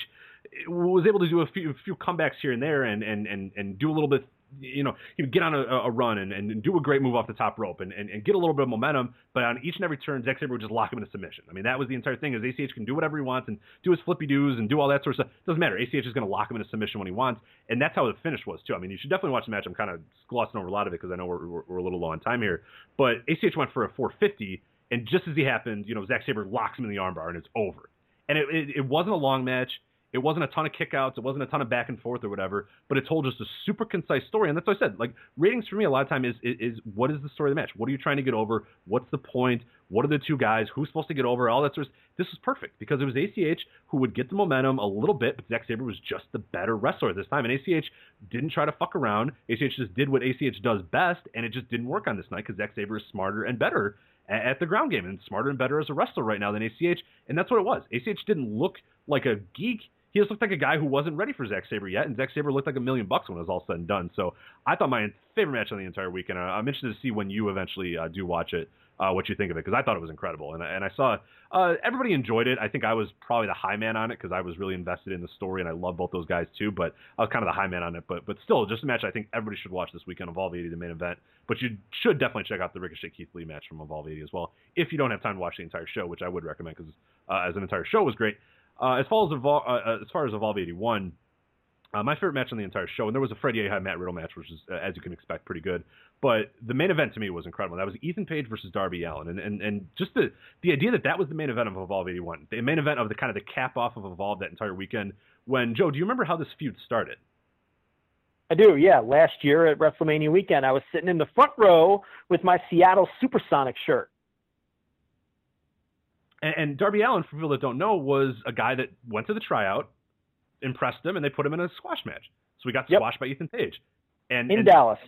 was able to do a few a few comebacks here and there and and and, and do a little bit you know, he would get on a, a run and, and do a great move off the top rope and, and, and get a little bit of momentum, but on each and every turn, Zack Sabre would just lock him into submission. I mean, that was the entire thing is ACH can do whatever he wants and do his flippy doos and do all that sort of stuff. Doesn't matter. ACH is going to lock him into submission when he wants, and that's how the finish was too. I mean, you should definitely watch the match. I'm kind of glossing over a lot of it because I know we're, we're, we're a little low on time here, but ACH went for a 450, and just as he happened, you know, Zack Sabre locks him in the armbar and it's over. And it, it, it wasn't a long match. It wasn't a ton of kickouts. It wasn't a ton of back and forth or whatever, but it told just a super concise story. And that's what I said. Like ratings for me, a lot of time is, is is what is the story of the match? What are you trying to get over? What's the point? What are the two guys? Who's supposed to get over? All that sort of. This was perfect because it was ACH who would get the momentum a little bit, but Zack Sabre was just the better wrestler this time. And ACH didn't try to fuck around. ACH just did what ACH does best, and it just didn't work on this night because Zack Sabre is smarter and better at the ground game and smarter and better as a wrestler right now than ACH. And that's what it was. ACH didn't look like a geek he just looked like a guy who wasn't ready for Zack Sabre yet, and Zack Sabre looked like a million bucks when it was all said and done. So I thought my favorite match on the entire weekend. I'm interested to see when you eventually uh, do watch it, uh, what you think of it, because I thought it was incredible, and, and I saw uh, everybody enjoyed it. I think I was probably the high man on it because I was really invested in the story, and I love both those guys too. But I was kind of the high man on it, but but still, just a match I think everybody should watch this weekend. Evolve 80, the main event, but you should definitely check out the Ricochet Keith Lee match from Evolve 80 as well, if you don't have time to watch the entire show, which I would recommend because uh, as an entire show was great. Uh, as far as Evolve, uh, as far as Evolve 81, uh, my favorite match on the entire show, and there was a Freddie Yehi Matt Riddle match, which is uh, as you can expect pretty good. But the main event to me was incredible. That was Ethan Page versus Darby Allin, and and, and just the the idea that that was the main event of Evolve 81, the main event of the kind of the cap off of Evolve that entire weekend. When Joe, do you remember how this feud started? I do, yeah. Last year at WrestleMania weekend, I was sitting in the front row with my Seattle Supersonic shirt. And, and Darby Allin, for people that don't know, was a guy that went to the tryout, impressed them, and they put him in a squash match. So we got Yep. squashed by Ethan Page. And, In and Dallas.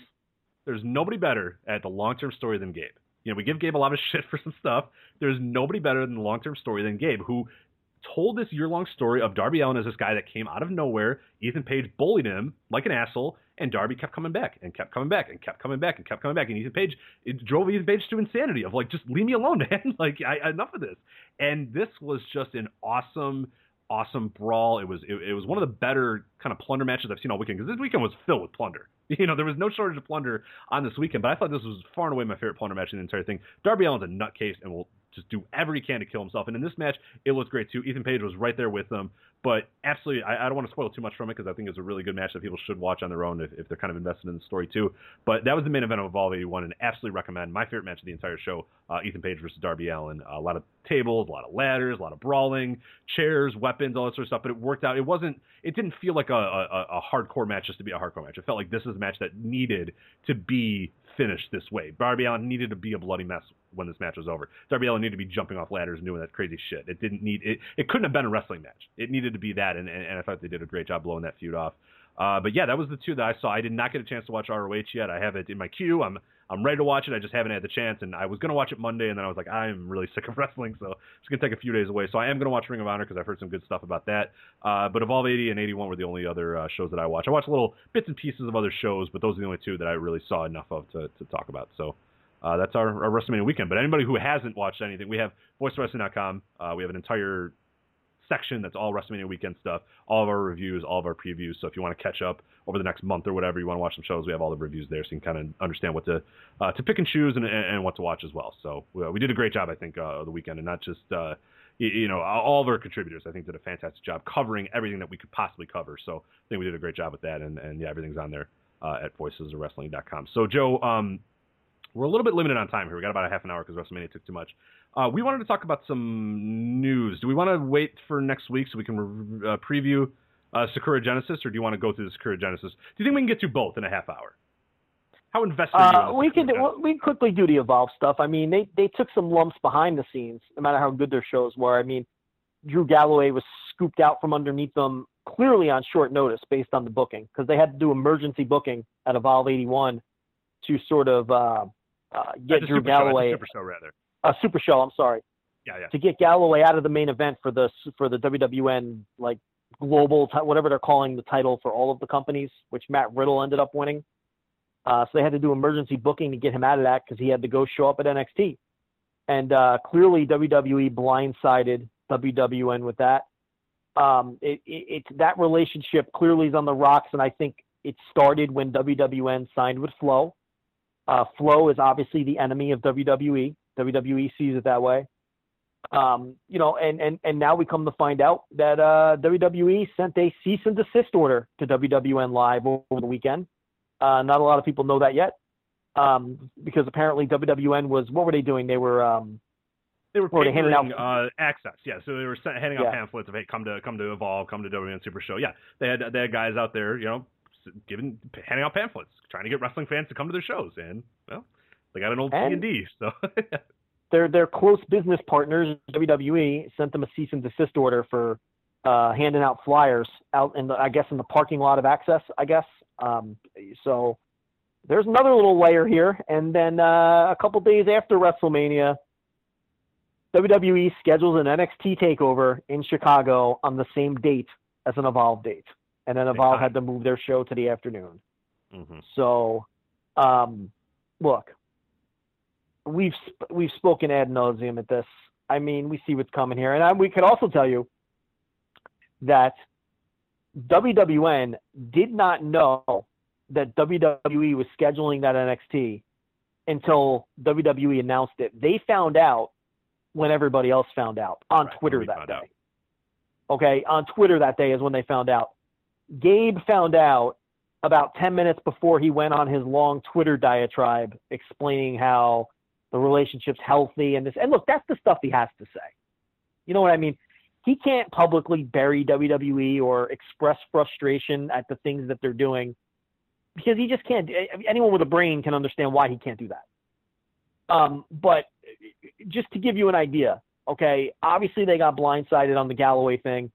there's nobody better at the long term story than Gabe. You know, we give Gabe a lot of shit for some stuff. There's nobody better than the long term story than Gabe, who told this year long story of Darby Allin as this guy that came out of nowhere. Ethan Page bullied him like an asshole, and Darby kept coming back and kept coming back and kept coming back and kept coming back. And Ethan Page it drove Ethan Page to insanity of like, just leave me alone, man. like, I, enough of this. And this was just an awesome awesome brawl. It was it, it was one of the better kind of plunder matches I've seen all weekend because this weekend was filled with plunder. You know, there was no shortage of plunder on this weekend, but I thought this was far and away my favorite plunder match in the entire thing. Darby Allin's a nutcase and will just do every can to kill himself. And in this match, it looked great too. Ethan Page was right there with them. But absolutely, I, I don't want to spoil too much from it because I think it's a really good match that people should watch on their own if, if they're kind of invested in the story too. But that was the main event of Evolve 81, and absolutely recommend. My favorite match of the entire show: uh, Ethan Page versus Darby Allin. a lot of tables, a lot of ladders, a lot of brawling, chairs, weapons, all that sort of stuff. But it worked out. It wasn't. It didn't feel like a, a, a hardcore match just to be a hardcore match. It felt like this is a match that needed to be finished this way. Darby Allin needed to be a bloody mess when this match was over. Darby Allin needed to be jumping off ladders and doing that crazy shit. It didn't need it. It couldn't have been a wrestling match. It needed to be that, and, and, and I thought they did a great job blowing that feud off. Uh, but yeah, that was the two that I saw. I did not get a chance to watch ROH yet. I have it in my queue. I'm I'm ready to watch it. I just haven't had the chance, and I was gonna watch it Monday, and then I was like, I'm really sick of wrestling, so it's gonna take a few days away. So I am gonna watch Ring of Honor because I've heard some good stuff about that. Uh, but Evolve 80 and 81 were the only other uh, shows that I watched. I watched little bits and pieces of other shows, but those are the only two that I really saw enough of to, to talk about. So. Uh, that's our, our WrestleMania weekend. But anybody who hasn't watched anything, we have voicewrestling.com. Uh, we have an entire section that's all WrestleMania weekend stuff, all of our reviews, all of our previews. So if you want to catch up over the next month or whatever, you want to watch some shows, we have all the reviews there, so you can kind of understand what to uh, to pick and choose and, and, what to watch as well. So uh, we did a great job, I think, uh, the weekend, and not just uh, you, you know all of our contributors. I think did a fantastic job covering everything that we could possibly cover. So I think we did a great job with that, and, and yeah, everything's on there uh, at voicesofwrestling.com. So Joe, um, we're a little bit limited on time here. We got about a half an hour because WrestleMania took too much. Uh, we wanted to talk about some news. Do we want to wait for next week so we can re- uh, preview uh, Sakura Genesis, or do you want to go through the Sakura Genesis? Do you think we can get through both in a half hour? How invested are you? Uh, in we could Genesis? we quickly do the Evolve stuff. I mean, they they took some lumps behind the scenes, no matter how good their shows were. I mean, Drew Galloway was scooped out from underneath them clearly on short notice based on the booking because they had to do emergency booking at Evolve 81 to sort of uh, uh, get Drew Show, Galloway Super Show rather. a super show. I'm sorry Yeah, yeah. to get Galloway out of the main event for the for the WWN like global whatever they're calling the title for all of the companies, which Matt Riddle ended up winning. Uh, so they had to do emergency booking to get him out of that because he had to go show up at NXT. And uh, clearly WWE blindsided WWN with that. Um, it, it, it that relationship clearly is on the rocks, and I think it started when WWN signed with Flow. Uh, Flow is obviously the enemy of WWE. WWE sees it that way. Um, you know, and, and, and now we come to find out that uh, WWE sent a cease and desist order to WWN Live over the weekend. Uh, not a lot of people know that yet, um, because apparently WWN was what were they doing? They were um, They were Or they handed out- uh, access, yeah. So they were handing out Yeah. pamphlets of hey, come to come to Evolve, come to WN Super Show. Yeah, they had they had guys out there, you know, giving handing out pamphlets, trying to get wrestling fans to come to their shows, and well, they got an old And- and D, so their their close business partners, WWE, sent them a cease and desist order for uh, handing out flyers out in the, I guess in the parking lot of Axxess. I guess um, so. There's another little layer here, and then uh, a couple days after WrestleMania, WWE schedules an NXT takeover in Chicago on the same date as an Evolve date, and then Evolve had to move their show to the afternoon. hmm So, um, look, we've sp- we've spoken ad nauseum at this. I mean, we see what's coming here, and I, we could also tell you that WWN did not know that WWE was scheduling that NXT until WWE announced it. They found out when everybody else found out on Right, Twitter that day. out. Okay, on Twitter that day is when they found out. Gabe found out about 10 minutes before he went on his long Twitter diatribe explaining how the relationship's healthy and this. And look, that's the stuff he has to say. You know what I mean? He can't publicly bury WWE or express frustration at the things that they're doing because he just can't. Anyone with a brain can understand why he can't do that. Um, but just to give you an idea, okay, obviously they got blindsided on the Galloway thing.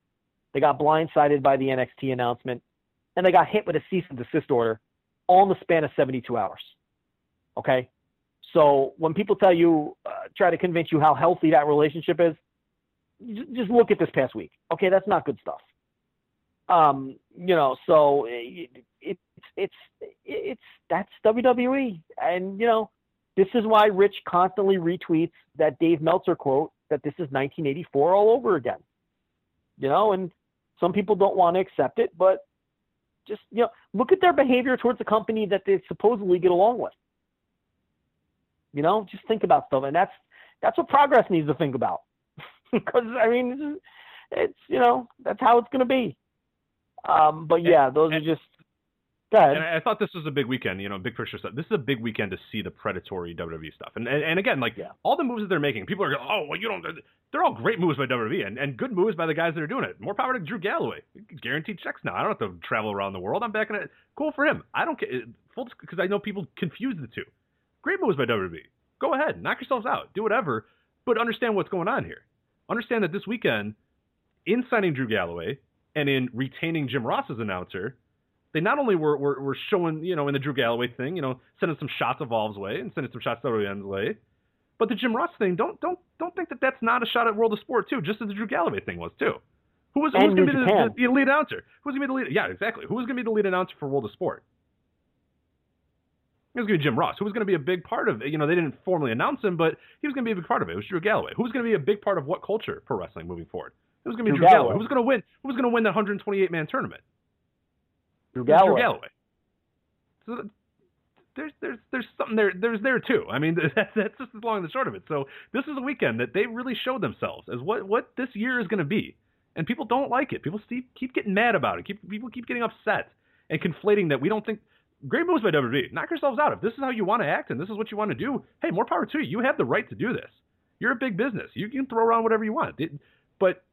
They got blindsided by the NXT announcement, and they got hit with a cease and desist order all in the span of 72 hours. Okay? So when people tell you, uh, try to convince you how healthy that relationship is, just look at this past week. Okay, that's not good stuff. Um, you know, so it, it, it's it's that's WWE, and you know, this is why Rich constantly retweets that Dave Meltzer quote that this is 1984 all over again. You know, and some people don't want to accept it, but just you know, look at their behavior towards a company that they supposedly get along with. You know, just think about stuff, and that's that's what progress needs to think about. Because I mean, it's, it's you know that's how it's going to be. Um, but yeah, those are just. And I, I thought this was a big weekend, you know, big picture stuff. This is a big weekend to see the predatory WWE stuff. And and, and again, like Yeah. all the moves that they're making, people are going, oh, well, you don't. They're all great moves by WWE and, and good moves by the guys that are doing it. More power to Drew Galloway. Guaranteed checks now. I don't have to travel around the world. I'm back in it. Cool for him. I don't care. Full because I know people confuse the two. Great moves by WWE. Go ahead, knock yourselves out, do whatever, but understand what's going on here. Understand that this weekend, in signing Drew Galloway and in retaining Jim Ross as announcer, they not only were, were, were showing, you know, in the Drew Galloway thing, you know, sending some shots of Evolve's way and sending some shots of WWN's way, but the Jim Ross thing, don't don't don't think that that's not a shot at World of Sport too, just as the Drew Galloway thing was too. Who was, going to be the, the, the lead announcer? Who was going to be the lead? Yeah, exactly. Who was going to be the lead announcer for World of Sport? It was going to be Jim Ross, who was going to be a big part of it. You know, they didn't formally announce him, but he was going to be a big part of it. It was Drew Galloway. Who was going to be a big part of what culture for wrestling moving forward? It was going to be Drew Drew, Galloway. Galloway. Who was going to win? Who was going to win that 128 man tournament? Drew Galloway. Drew Galloway. So there's there's there's something there there's there too. I mean that's that's just as long and the short of it. So this is a weekend that they really showed themselves as what what this year is going to be, and people don't like it. People keep keep getting mad about it. Keep people keep getting upset and conflating that we don't think. Great moves by WWE. Knock yourselves out. If this is how you want to act and this is what you want to do, hey, more power to you. You have the right to do this. You're a big business. You can throw around whatever you want. But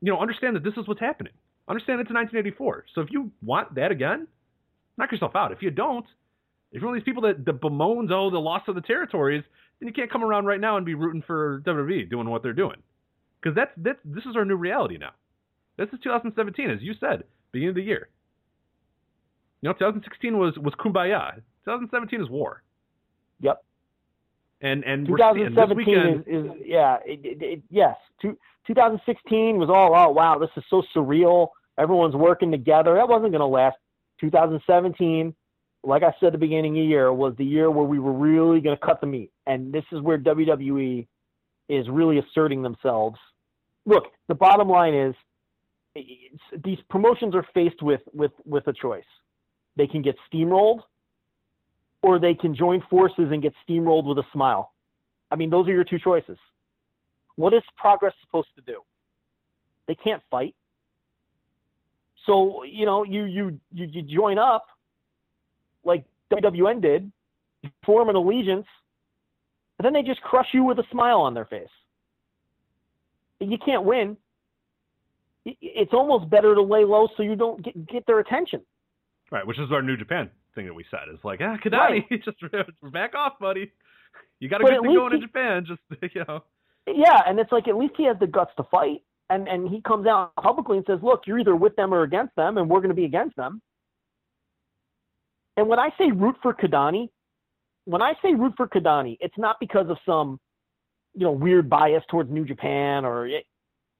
you know, understand that this is what's happening. Understand it's 1984. So if you want that again, knock yourself out. If you don't, if you're one of these people that, that bemoans, oh, the loss of the territories, then you can't come around right now and be rooting for WWE doing what they're doing. Because that's, that's this is our new reality now. This is 2017, as you said, beginning of the year. You know, 2016 was was kumbaya. 2017 is war. Yep. And and we're seeing this 2017 weekend. is, is yeah, it, it, it, yes. Two, 2016 was all oh wow, this is so surreal. Everyone's working together. That wasn't going to last. 2017, like I said at the beginning of the year, was the year where we were really going to cut the meat, and this is where WWE is really asserting themselves. Look, the bottom line is these promotions are faced with with with a choice. They can get steamrolled or they can join forces and get steamrolled with a smile. I mean, those are your two choices. What is progress supposed to do? They can't fight. So, you know, you you you, you join up like WWN did, form an allegiance, and then they just crush you with a smile on their face. You can't win. It's almost better to lay low so you don't get, get their attention. Right, which is our New Japan thing that we said. It's like, ah, Kidani, Right. just back off, buddy. You got a But good thing going in Japan. Just you know, Yeah, and it's like at least he has the guts to fight, and and he comes out publicly and says, "Look, you're either with them or against them, and we're going to be against them." And when I say root for Kidani, when I say root for Kidani, it's not because of some, you know, weird bias towards New Japan or it,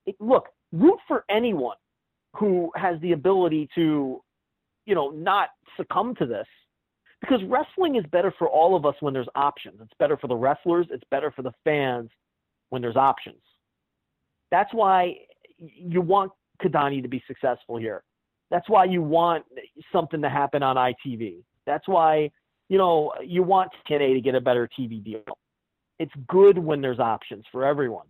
it, look, root for anyone who has the ability to, you know, not succumb to this. Because wrestling is better for all of us when there's options. It's better for the wrestlers, it's better for the fans when there's options. That's why you want Kidani to be successful here. That's why you want something to happen on ITV. That's why, you know, you want TNA to get a better TV deal. It's good when there's options for everyone.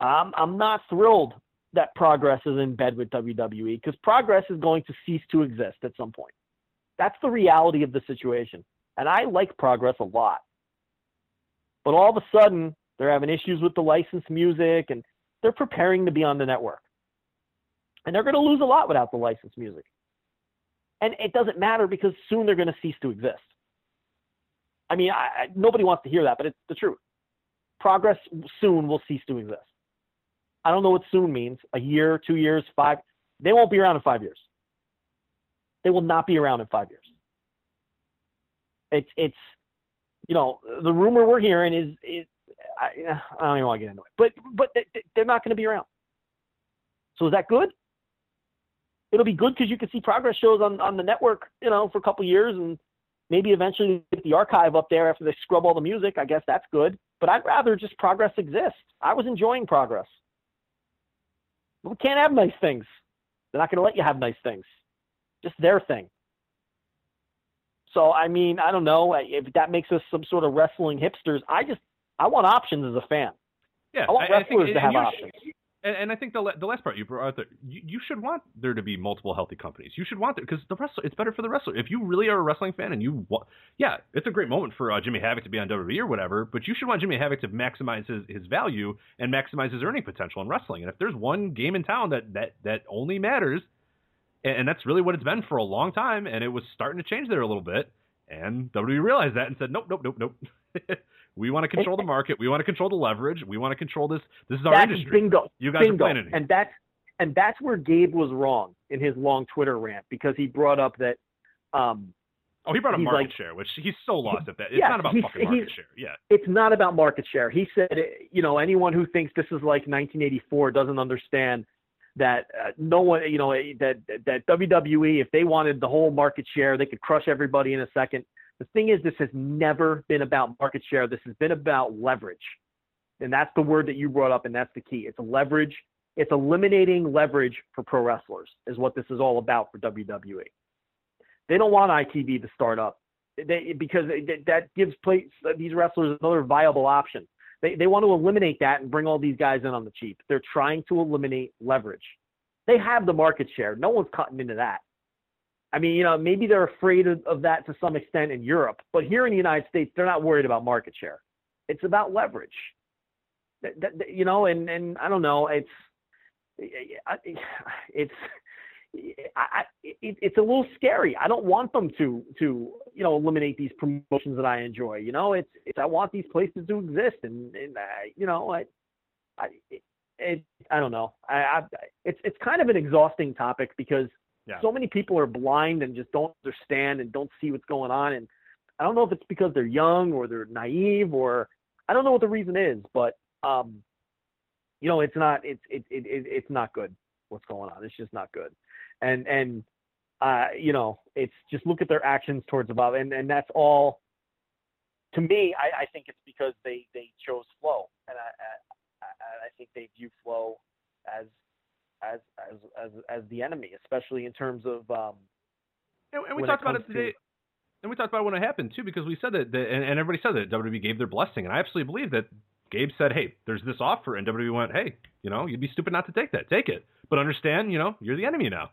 I'm I'm not thrilled that Progress is in bed with WWE because Progress is going to cease to exist at some point. That's the reality of the situation. And I like Progress a lot. But all of a sudden, they're having issues with the licensed music and they're preparing to be on the network. And they're going to lose a lot without the licensed music. And it doesn't matter because soon they're going to cease to exist. I mean, I, I, nobody wants to hear that, but it's the truth. Progress soon will cease to exist. I don't know what soon means a year, two years, five. They won't be around in five years. They will not be around in five years. It's, it's, you know, the rumor we're hearing is, is I, I don't even want to get into it, but, but they're not going to be around. So is that good? It'll be good because you can see progress shows on, on the network, you know, for a couple years and maybe eventually get the archive up there after they scrub all the music. I guess that's good. But I'd rather just progress exist. I was enjoying progress. We can't have nice things. They're not going to let you have nice things. Just their thing. So I mean, I don't know if that makes us some sort of wrestling hipsters. I just I want options as a fan. Yeah, I want I, wrestlers I think, to have options. And, and, I think the the last part you brought there, you, you should want there to be multiple healthy companies. You should want it because the wrestler, it's better for the wrestler. If you really are a wrestling fan and you want, yeah, it's a great moment for uh, Jimmy Havoc to be on WWE or whatever, but you should want Jimmy Havoc to maximize his, his value and maximize his earning potential in wrestling. And if there's one game in town that that that only matters, and, and that's really what it's been for a long time, and it was starting to change there a little bit, and WWE realized that and said, nope, nope, nope, nope. We want to control the market. We want to control the leverage. We want to control this. This is our that's industry. Bingo. You guys bingo. are playing it. And that's and that's where Gabe was wrong in his long Twitter rant because he brought up that. Um, oh, he brought up market like- share, which he's so lost at that. It's Yeah, not about fucking market share. Yeah. it's not about market share. He said, you know, anyone who thinks this is like 1984 doesn't understand that uh, no one, you know, that that WWE, if they wanted the whole market share, they could crush everybody in a second. The thing is, this has never been about market share. This has been about leverage, and that's the word that you brought up, and that's the key. It's leverage. It's eliminating leverage for pro wrestlers, is what this is all about for WWE. They don't want ITV to start up they, because they, that gives place, these wrestlers another viable option. They, they want to eliminate that and bring all these guys in on the cheap. They're trying to eliminate leverage. They have the market share. No one's cutting into that. I mean, you know, maybe they're afraid of, of that to some extent in Europe, but here in the United States, they're not worried about market share. It's about leverage. That, that, that- you know, and and I don't know. It's it's it's a little scary. I don't want them to to you know eliminate these promotions that I enjoy. You know, it's it's I want these places to exist, and and I, you know I I it I don't know. I, I it's it's kind of an exhausting topic because Yeah. so many people are blind and just don't understand and don't see what's going on. And I don't know if it's because they're young or they're naive or I don't know what the reason is, but um, you know, it's not it's it, it, it it's not good what's going on. It's just not good. And and uh, you know, it's just look at their actions towards above, and and that's all. To me, I, I think it's because they they chose Flo, and I I, I- I think they view Flo as as as as as the enemy, especially in terms of um, And, and we talked about it comes to- today. And we talked about when it happened too, because we said that, that and, and everybody said that WWE gave their blessing, and I absolutely believe that Gabe said, "Hey, there's this offer," and WWE went, "Hey, you know, you'd be stupid not to take that. Take it, but understand, you know, you're the enemy now."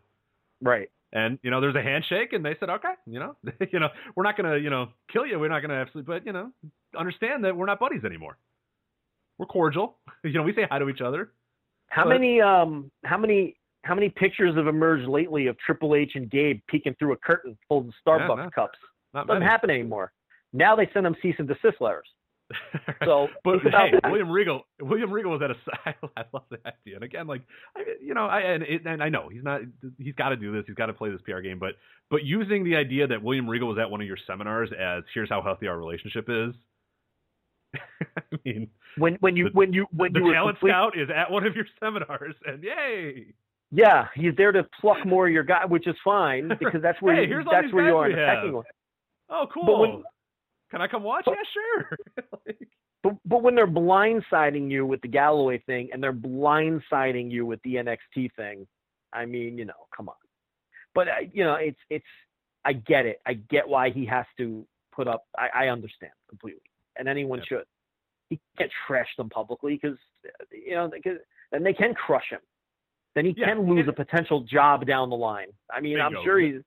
right. And you know, there's a handshake, and they said, "Okay, you know, you know, we're not gonna, you know, kill you. We're not gonna absolutely, but you know, understand that we're not buddies anymore. We're cordial. You know, we say hi to each other. How But- many um how many how many pictures have emerged lately of Triple H and Gabe peeking through a curtain full of Starbucks no. cups? Not Doesn't many. happen anymore. Now they send them cease and desist letters. So but hey, that. William Regal, William Regal was at a. I love that idea. And again, like, I, you know, I and, it, and I know he's not. He's got to do this. He's got to play this PR game. But but using the idea that William Regal was at one of your seminars as here's how healthy our relationship is. I mean, When when you The- when you when the you talent complete- scout is at one of your seminars, and yay! Yeah, he's there to pluck more of your guy, which is fine because that's where Hey, you, that's where you are in the pecking order. Oh, cool. But when- Can I come watch? but- yeah, sure. Like, But but when they're blindsiding you with the Galloway thing and they're blindsiding you with the NXT thing, I mean, you know, come on. But uh, you know, it's it's I get it. I get why he has to put up. I, I understand completely, and anyone Yeah. should. He can't trash them publicly because you know then they can crush him. Then he Yeah, can lose a potential job down the line. I mean, I'm sure he's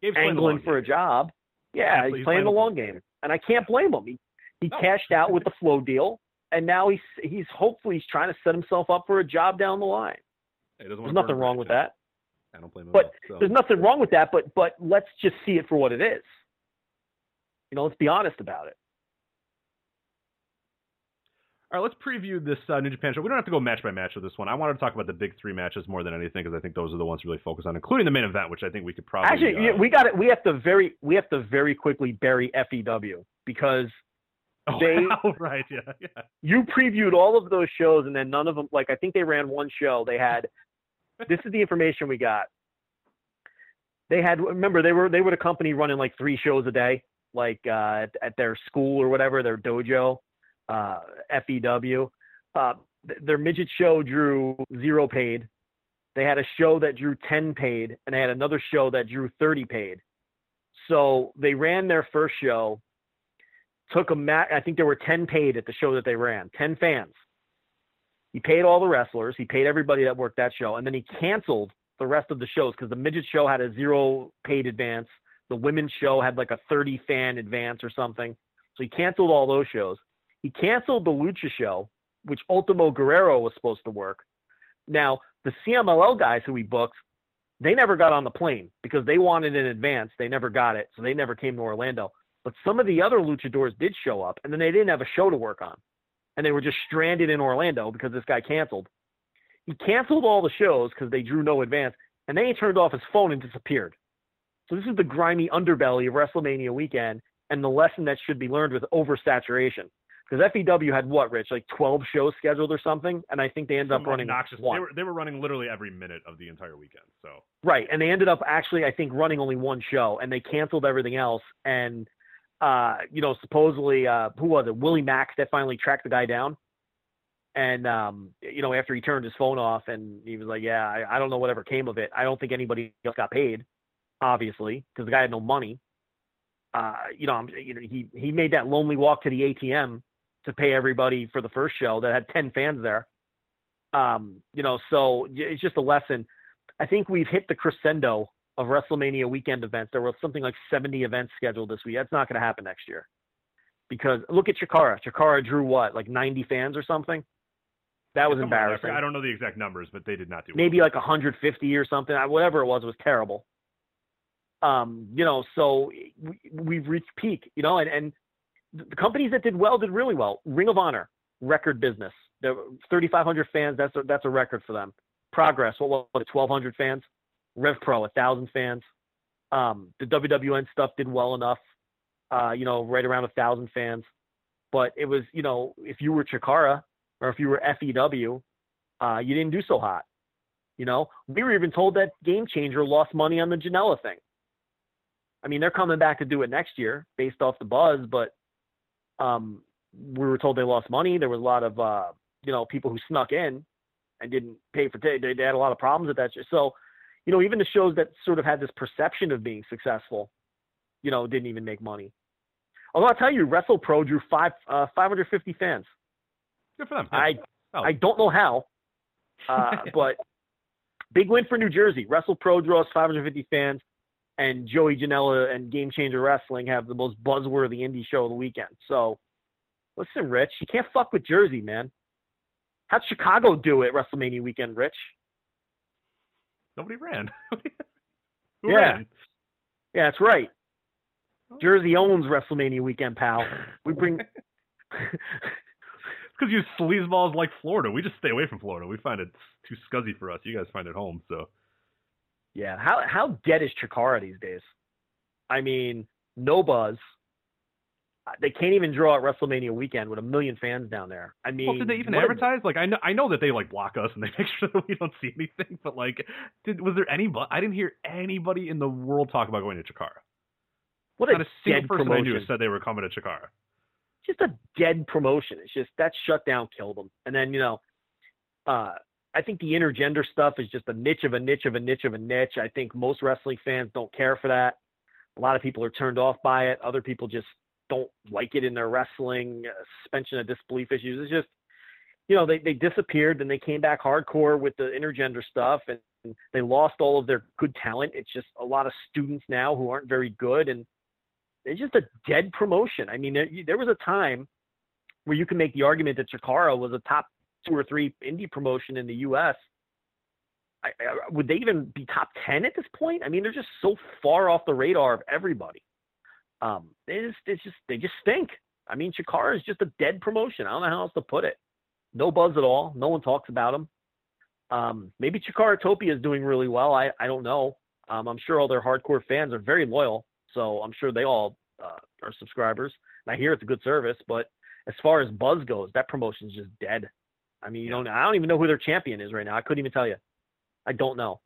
Gabe's playing angling for a job. Yeah, Absolutely, he's playing the long game, and I can't blame him. He he No. cashed out with the Flo deal, and now he's he's hopefully he's trying to set himself up for a job down the line. There's nothing wrong with that. I don't blame him. But all, so. There's nothing wrong with that. But but let's just see it for what it is. You know, let's be honest about it. All right, let's preview this uh, New Japan show. We don't have to go match by match with this one. I wanted to talk about the big three matches more than anything because I think those are the ones to really focus on, including the main event, which I think we could probably. Actually, uh, we got it. We have to very we have to very quickly bury FEW because oh, they- oh, right, yeah, yeah. you previewed all of those shows and then none of them like I think they ran one show. They had this is the information we got. They had remember they were they were the company running like three shows a day, like uh at, at their school or whatever, their dojo, uh FEW. Uh their midget show drew zero paid. They had a show that drew 10 paid and they had another show that drew 30 paid. So they ran their first show took a mat. I think there were 10 paid at the show that they ran, 10 fans. He paid all the wrestlers, he paid everybody that worked that show, and then he canceled the rest of the shows because the midget show had a zero paid advance. The women's show had like a 30 fan advance or something. So he canceled all those shows. He canceled the Lucha show, which Ultimo Guerrero was supposed to work. Now, the CMLL guys who he booked, they never got on the plane because they wanted in advance. They never got it, so they never came to Orlando. But some of the other luchadors did show up, and then they didn't have a show to work on. And they were just stranded in Orlando because this guy canceled. He canceled all the shows because they drew no advance, and then he turned off his phone and disappeared. So this is the grimy underbelly of WrestleMania weekend, and the lesson that should be learned with oversaturation. Because FEW had what, Rich, like 12 shows scheduled or something, and I think they ended up running obnoxious. one. They were they were running literally every minute of the entire weekend. So Right, and they ended up actually, I think, running only one show, and they canceled everything else. And uh, you know, supposedly, uh, who was it? Willie Mack that finally tracked the guy down. And um, you know, after he turned his phone off, and he was like, "Yeah, I, I don't know whatever came of it. I don't think anybody else got paid, obviously, because the guy had no money. Uh, you know, I'm, you know, he he made that lonely walk to the ATM to pay everybody for the first show that had ten fans there. Um, you know, so it's just a lesson. I think we've hit the crescendo of WrestleMania weekend events. There were something like 70 events scheduled this week. That's not going to happen next year. Because look at Chikara. Chikara drew what, like 90 fans or something? That was Something like that. I embarrassing. I don't know the exact numbers, but they did not do. Maybe well. like 150 or something. Whatever it was, it was terrible. Um, you know, so we, we've reached peak, you know, and, and the companies that did well did really well. Ring of Honor, record business. There 3,500 fans. That's a, that's a record for them. Progress, what was it, 1,200 fans? Rev Pro, 1,000 fans. Um, the WWN stuff did well enough, uh, you know, right around 1,000 fans. But it was, you know, if you were Chikara or if you were FEW, uh, you didn't do so hot. You know, we were even told that Game Changer lost money on the Janela thing. I mean, they're coming back to do it next year based off the buzz, but um, we were told they lost money. There was a lot of, uh, you know, people who snuck in and didn't pay for t- they, they had a lot of problems with that. shit. So, you know, even the shows that sort of had this perception of being successful, you know, didn't even make money. Although I'll tell you, Wrestle Pro drew five uh, 550 fans. Good for them. I Oh. I don't know how, uh, but big win for New Jersey. Wrestle Pro draws 550 fans, and Joey Janela and Game Changer Wrestling have the most buzzworthy indie show of the weekend. So, listen, Rich, you can't fuck with Jersey, man. How'd Chicago do it WrestleMania weekend, Rich? Nobody ran. Who Yeah. ran? Yeah, that's right. Oh. Jersey owns WrestleMania weekend, pal. We bring. because you sleazeballs like Florida. We just stay away from Florida. We find it too scuzzy for us. You guys find it home. So Yeah, how how dead is Chikara these days? I mean, no buzz. Uh, They can't even draw at WrestleMania weekend with a million fans down there. I mean, Well, did they even advertise? Like, I know, I know that they like block us and they make sure that we don't see anything. But like, did was there any? I didn't hear anybody in the world talk about going to Chikara. What Not a a single dead person I promotion. knew said they were coming to Chikara. just a dead promotion. It's just that shutdown killed them. And then you know, uh, I think the intergender stuff is just a niche of a niche of a niche of a niche. I think most wrestling fans don't care for that. A lot of people are turned off by it. Other people just don't like it in their wrestling. Uh, suspension of disbelief issues. It's just, you know, they they disappeared, then they came back hardcore with the intergender stuff, and they lost all of their good talent. It's just a lot of students now who aren't very good, and it's just a dead promotion. I mean, there, there was a time where you can make the argument that Chikara was a top two or three indie promotion in the U.S. I, I, would they even be top ten at this point? I mean, they're just so far off the radar of everybody. Um, they just, it's just, they just stink. I mean, Chikara is just a dead promotion. I don't know how else to put it. No buzz at all. No one talks about them. Um, maybe Chikaratopia is doing really well. I, I don't know. Um, I'm sure all their hardcore fans are very loyal, so I'm sure they all uh, are subscribers. And I hear it's a good service, but as far as buzz goes, that promotion's just dead. I mean, you don't. I don't even know who their champion is right now. I couldn't even tell you. I don't know.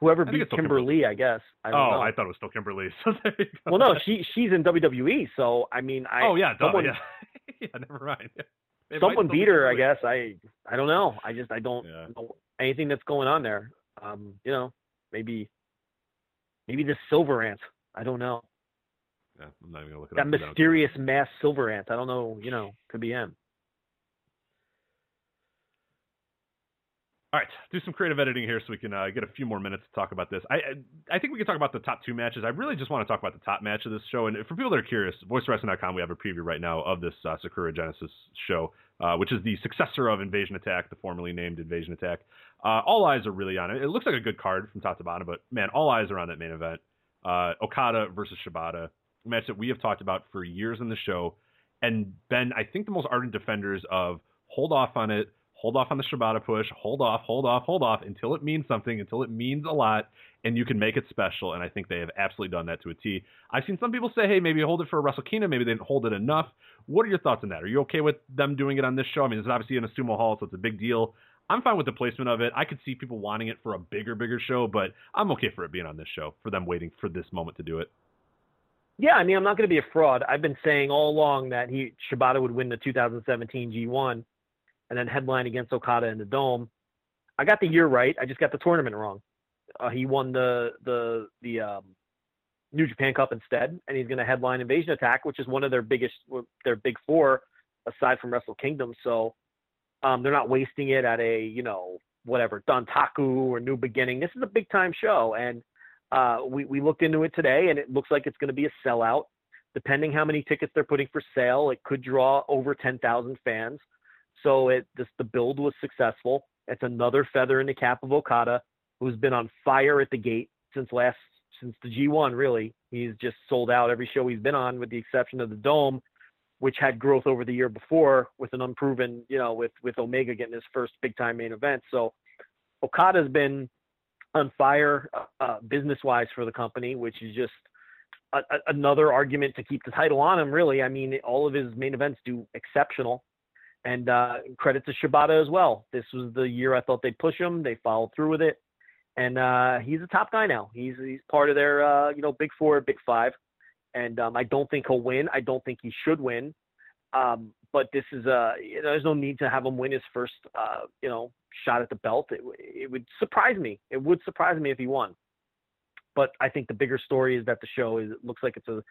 Whoever beat still Kimber Lee, I guess. I don't oh, know. I thought it was still Kimber Lee. So there you go. well, no, she she's in WWE, so I mean, I oh yeah, duh, someone, yeah, yeah. Never mind. It someone beat her. I guess I I don't know. I just I don't Yeah. know anything that's going on there. Um, you know, maybe maybe the Silver Ant. I don't know. Yeah, I'm not even gonna look it That up. I don't mysterious mass Silver Ant. I don't know. You know, could be him. All right, do some creative editing here so we can uh, get a few more minutes to talk about this. I I- think we can talk about the top two matches. I really just want to talk about the top match of this show. And for people that are curious, VoiceWrestling.com, we have a preview right now of this uh, Sakura Genesis show, uh, which is the successor of Invasion Attack, the formerly named Invasion Attack. Uh, all eyes are really on it. It looks like a good card from top to bottom, but man, all eyes are on that main event. Uh, Okada versus Shibata, a match that we have talked about for years in the show, and been I think the most ardent defenders of hold off on it, hold off on the Shibata push, hold off, hold off, hold off until it means something, until it means a lot, and you can make it special. And I think they have absolutely done that to a T. I've seen some people say, hey, maybe hold it for Wrestle Kingdom, maybe they didn't hold it enough. What are your thoughts on that? Are you okay with them doing it on this show? I mean, it's obviously in a sumo hall, so it's a big deal. I'm fine with the placement of it. I could see people wanting it for a bigger, bigger show, but I'm okay for it being on this show, for them waiting for this moment to do it. Yeah, I mean, I'm not going to be a fraud. I've been saying all along that he Shibata would win the 2017 G1 and then headline against Okada in the Dome. I got the year right. I just got the tournament wrong. Uh, he won the the the um, New Japan Cup instead, and he's going to headline Invasion Attack, which is one of their biggest, their big four, aside from Wrestle Kingdom. So um, they're not wasting it at a you know whatever Dontaku or New Beginning. This is a big time show, and uh, we we looked into it today, and it looks like it's going to be a sellout. Depending how many tickets they're putting for sale, it could draw over 10,000 fans. So it the build was successful. It's another feather in the cap of Okada, who's been on fire at the gate since last since the G1. Really, he's just sold out every show he's been on, with the exception of the Dome, which had growth over the year before with an unproven, you know, with with Omega getting his first big time main event. So Okada's been on fire uh, business wise for the company, which is just a, a, another argument to keep the title on him. Really, I mean, all of his main events do exceptional, and uh, credit to Shibata as well. This was the year I thought they'd push him. They followed through with it, and uh, he's a top guy now. He's he's part of their uh, you know big four, big five, and um, I don't think he'll win. I don't think he should win. Um, but this is uh, you know, there's no need to have him win his first uh, you know shot at the belt. It, it would surprise me. It would surprise me if he won. But I think the bigger story is that the show is. Looks like it's a.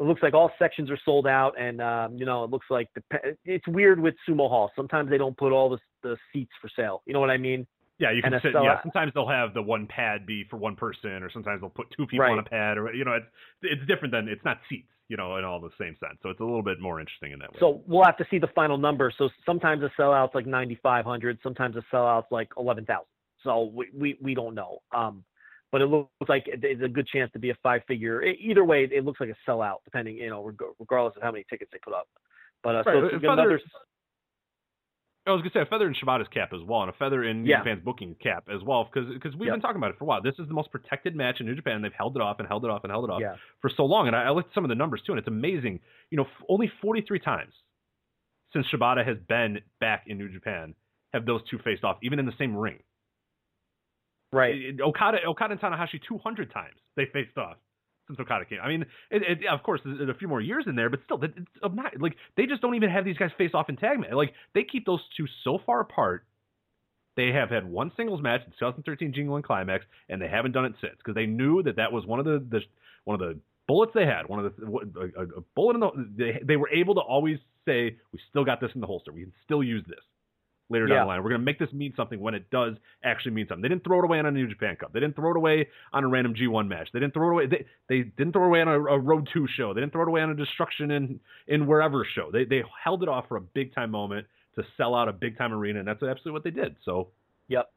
It looks like all sections are sold out, and um, you know it looks like the. It's weird with sumo hall. Sometimes they don't put all the the seats for sale. You know what I mean? Yeah, you can And sit. Yeah, sometimes they'll have the one pad be for one person, or sometimes they'll put two people Right. on a pad, or you know, it's it's different than it's not seats, you know, in all the same sense. So it's a little bit more interesting in that way. So we'll have to see the final number. So sometimes a sellout's like 9,500. Sometimes a sellout's like 11,000. So we, we, we don't know. Um, but it looks like it's a good chance to be a five figure. Either way, it looks like a sellout, depending, you know, regardless of how many tickets they put up. But uh, Right, so it's another. I was gonna say a feather in Shibata's cap as well, and a feather in New Yeah. Japan's booking cap as well, because we've Yep. been talking about it for a while. This is the most protected match in New Japan. and They've held it off and held it off and held it off Yeah. for so long. And I, I looked at some of the numbers too, and it's amazing. You know, f- only 43 times since Shibata has been back in New Japan have those two faced off, even in the same ring. Right. Okada, Okada and Tanahashi 200 times they faced off since Okada came. I mean, it, it, of course, there's a few more years in there, but still, it's obnoxious. Like they just don't even have these guys face off in tag match. Like they keep those two so far apart. They have had one singles match in 2013 G1 Climax, and they haven't done it since because they knew that that was one of the, the one of the bullets they had. One of the a, a- bullet in the they, they were able to always say we still got this in the holster. We can still use this later down Yeah. the line. We're going to make this mean something when it does actually mean something. They didn't throw it away on a New Japan Cup. They didn't throw it away on a random G1 match. They didn't throw it away. They, they didn't throw it away on a, a Road 2 show. They didn't throw it away on a Destruction in, in wherever show. They, they held it off for a big time moment to sell out a big time arena, and that's absolutely what they did. So, Yep.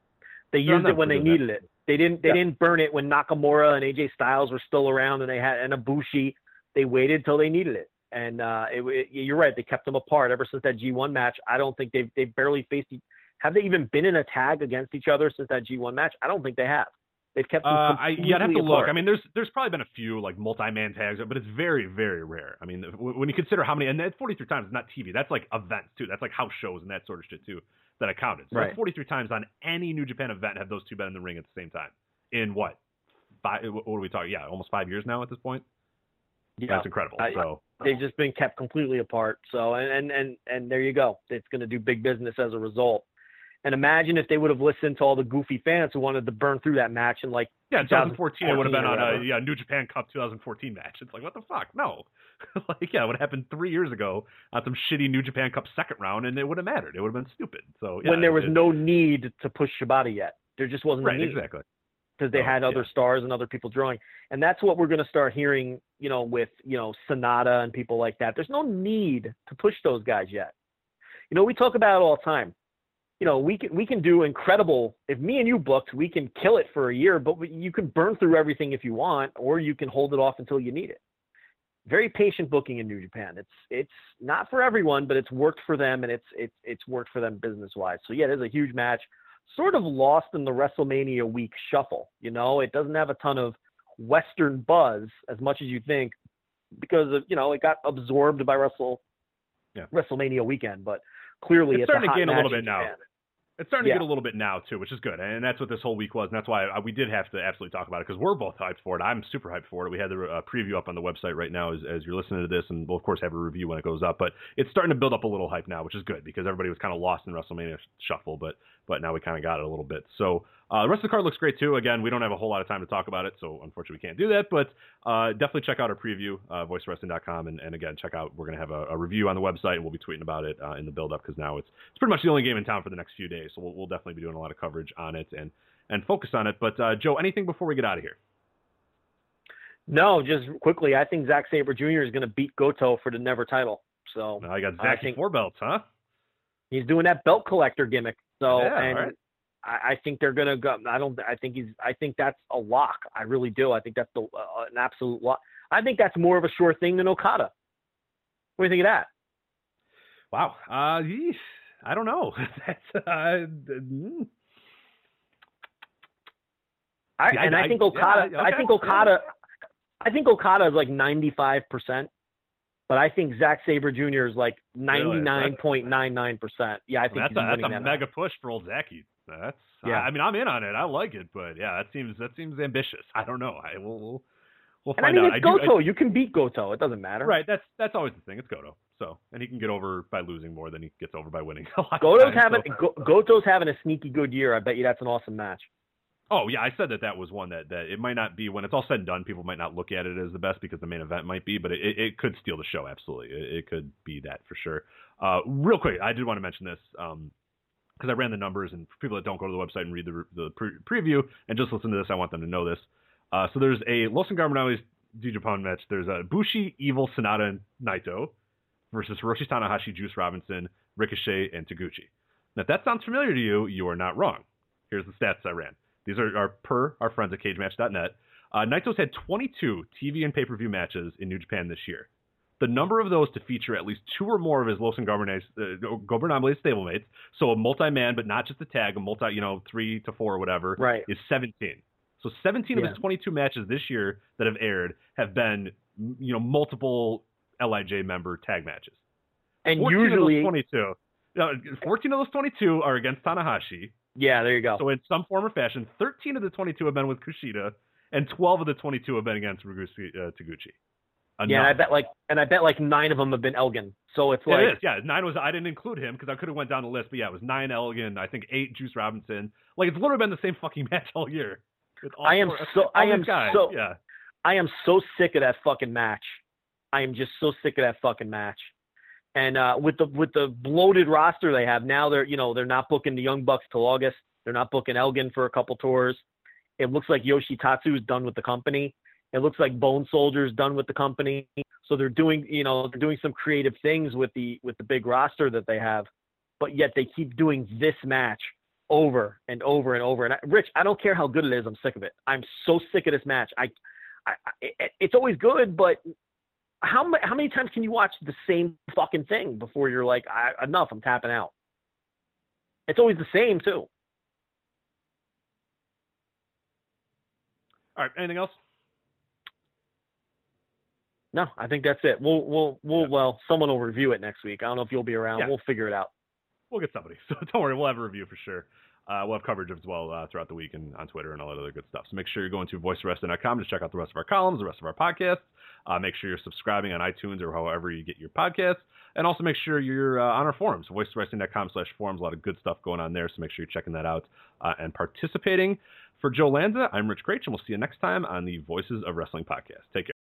They used it when they doing that. needed it. They didn't. They Yeah. didn't burn it when Nakamura and AJ Styles were still around, and they had and Ibushi. They waited till they needed it, and uh, it, it, you're right. They kept them apart ever since that G1 match. I don't think they've they've barely faced. e- Have they even been in a tag against each other since that G1 match? I don't think they have. They've kept them uh, I, yeah, I'd have to apart. look. I mean, there's there's probably been a few like multi-man tags, but it's very, very rare. I mean, w- when you consider how many, and that 43 times not TV. That's like events too. That's like house shows and that sort of shit too that I counted. So that's Right. 43 times on any New Japan event have those two been in the ring at the same time. In what? Five, what are we talking? Yeah, almost five years now at this point. Yeah. That's incredible. I- so they've um, just been kept completely apart. So and and and, and there you go. It's going to do big business as a result. And imagine if they would have listened to all the goofy fans who wanted to burn through that match and like yeah, 2014 it would have been on a yeah New Japan Cup 2014 match. It's like what the fuck? No, like yeah, it would have happened three years ago on some shitty New Japan Cup second round, and it would have mattered. It would have been stupid. So yeah, when there was it- no need to push Shibata yet. There just wasn't right a need exactly. Because they So, had other yeah. stars and other people drawing. And that's what we're going to start hearing, you know, with, you know, Sanada and people like that. There's no need to push those guys yet. You know, we talk about it all the time. You know, we can we can do incredible. If me and you booked, we can kill it for a year, but you can burn through everything if you want, or you can hold it off until you need it. Very patient booking in New Japan. It's it's not for everyone, but it's worked for them, and it's it's it's worked for them business wise. So yeah, there's a huge match sort of lost in the WrestleMania week shuffle. You know, it doesn't have a ton of Western buzz as much as you think because of you know it got absorbed by Wrestle Yeah. WrestleMania weekend, but clearly It's it's, starting a to gain a little bit now. Japan. It's starting Yeah. to get a little bit now too, which is good, and that's what this whole week was, and that's why I, we did have to absolutely talk about it because we're both hyped for it. I'm super hyped for it. We had the uh, preview up on the website right now as, as you're listening to this, and we'll of course have a review when it goes up. But it's starting to build up a little hype now, which is good because everybody was kind of lost in WrestleMania shuffle, but but now we kind of got it a little bit. So uh, the rest of the card looks great too. Again, we don't have a whole lot of time to talk about it, so unfortunately we can't do that. But uh, definitely check out our preview, uh, voicewrestling.com, and, and again check out. We're gonna have a, a review on the website, and we'll be tweeting about it uh, in the build up because now it's it's pretty much the only game in town for the next few days. So we'll, we'll definitely be doing a lot of coverage on it and and focus on it. But uh, Joe, anything before we get out of here? No, just quickly, I think Zack Sabre Jr. is going to beat Goto for the NEVER title. So Now I got think- four belts, huh? he's doing that belt collector gimmick. So Yeah, and alright. I, I think they're gonna go. I don't. I think he's. I think that's a lock. I really do. I think that's the, uh, an absolute lock. I think that's more of a sure thing than Okada. What do you think of that? Wow. Uh. I don't know. That's uh, mm. I, Yeah, and I, I- think yeah, Okada. I think. Okada. I think Okada is like ninety five percent, but I think Zack Sabre Jr. is like ninety nine point nine nine percent. Yeah, I think that's a, that's a that. mega push for old Zachy. That's Yeah. I, I mean I'm in on it. I like it, but yeah, that seems that seems ambitious. I don't know. I will we'll, we'll And I find mean, out. it's do- I- Goto. you can beat Goto. It doesn't matter. right. That's that's always the thing. It's Goto. So and he can get over by losing more than he gets over by winning. a lot of Goto's times, having so- Goto's having a sneaky good year. I bet you that's an awesome match. Oh yeah, I said that that was one that, that it might not be when it's all said and done. People might not look at it as the best because the main event might be, but it, it, could steal the show. Absolutely, it, it could be that for sure. Uh, real quick, I did want to mention this because I ran the numbers, and for people that don't go to the website and read the the pre- preview and just listen to this, I want them to know this. Uh, so there's a Los Ingobernables New Japan match. There's a Bushi, Evil, Sanada, Naito versus Hiroshi Tanahashi, Juice Robinson, Ricochet, and Taguchi. Now, if that sounds familiar to you, you are not wrong. Here's the stats I ran. These are, are per our friends at CageMatch.net. Uh, Naito's had 22 TV and pay-per-view matches in New Japan this year. the number of those to feature at least two or more of his Los Ingobernables uh, Gobernables stablemates, so a multi-man, but not just a tag, a multi, you know, three to four or whatever, Right. is 17. So 17 of his 22 matches this year that have aired have been, you know, multiple LIJ member tag matches. And 14 usually, of those 22, no, 14 of those 22 are against Tanahashi. Yeah, there you go. So in some form or fashion, 13 of the 22 have been with Kushida, and 12 of the 22 have been against Ragusi, uh, Taguchi. yeah, and I bet like, and I bet like nine of them have been Elgin. So it's like, it is. Yeah, nine was I didn't include him because I could have went down the list, but yeah, it was nine Elgin, I think eight Juice Robinson. Like it's literally been the same fucking match all year. all I am four- so- I am guys. so- yeah. I am so sick of that fucking match. I am just so sick of that fucking match. And uh, with the with the bloated roster they have now, they're you know they're not booking the Young Bucks till August. They're not booking Elgin for a couple tours. It looks like Yoshitatsu is done with the company. It looks like Bone Soldier's done with the company. So they're doing you know they're doing some creative things with the with the big roster that they have, but yet they keep doing this match over and over and over. And I, Rich, I don't care how good it is. I'm sick of it. I'm so sick of this match. I I, I, it- it's always good, but how how many times can you watch the same fucking thing before you're like, I, enough, I'm tapping out? It's always the same too. All right. Anything else? No, I think that's it. We'll we'll we'll Yeah. well, someone will review it next week. I don't know if you'll be around. Yeah. We'll figure it out. We'll get somebody. So don't worry, we'll have a review for sure. Uh, we'll have coverage as well uh, throughout the week and on Twitter and all that other good stuff. So make sure you're going to voicewrestling.com to check out the rest of our columns, the rest of our podcasts. Uh, make sure you're subscribing on iTunes or however you get your podcasts. And also make sure you're uh, on our forums, voicewrestling.com slash forums. A lot of good stuff going on there. So make sure you're checking that out uh, and participating. For Joe Lanza, I'm Rich Kraetsch, and we'll see you next time on the Voices of Wrestling podcast. Take care.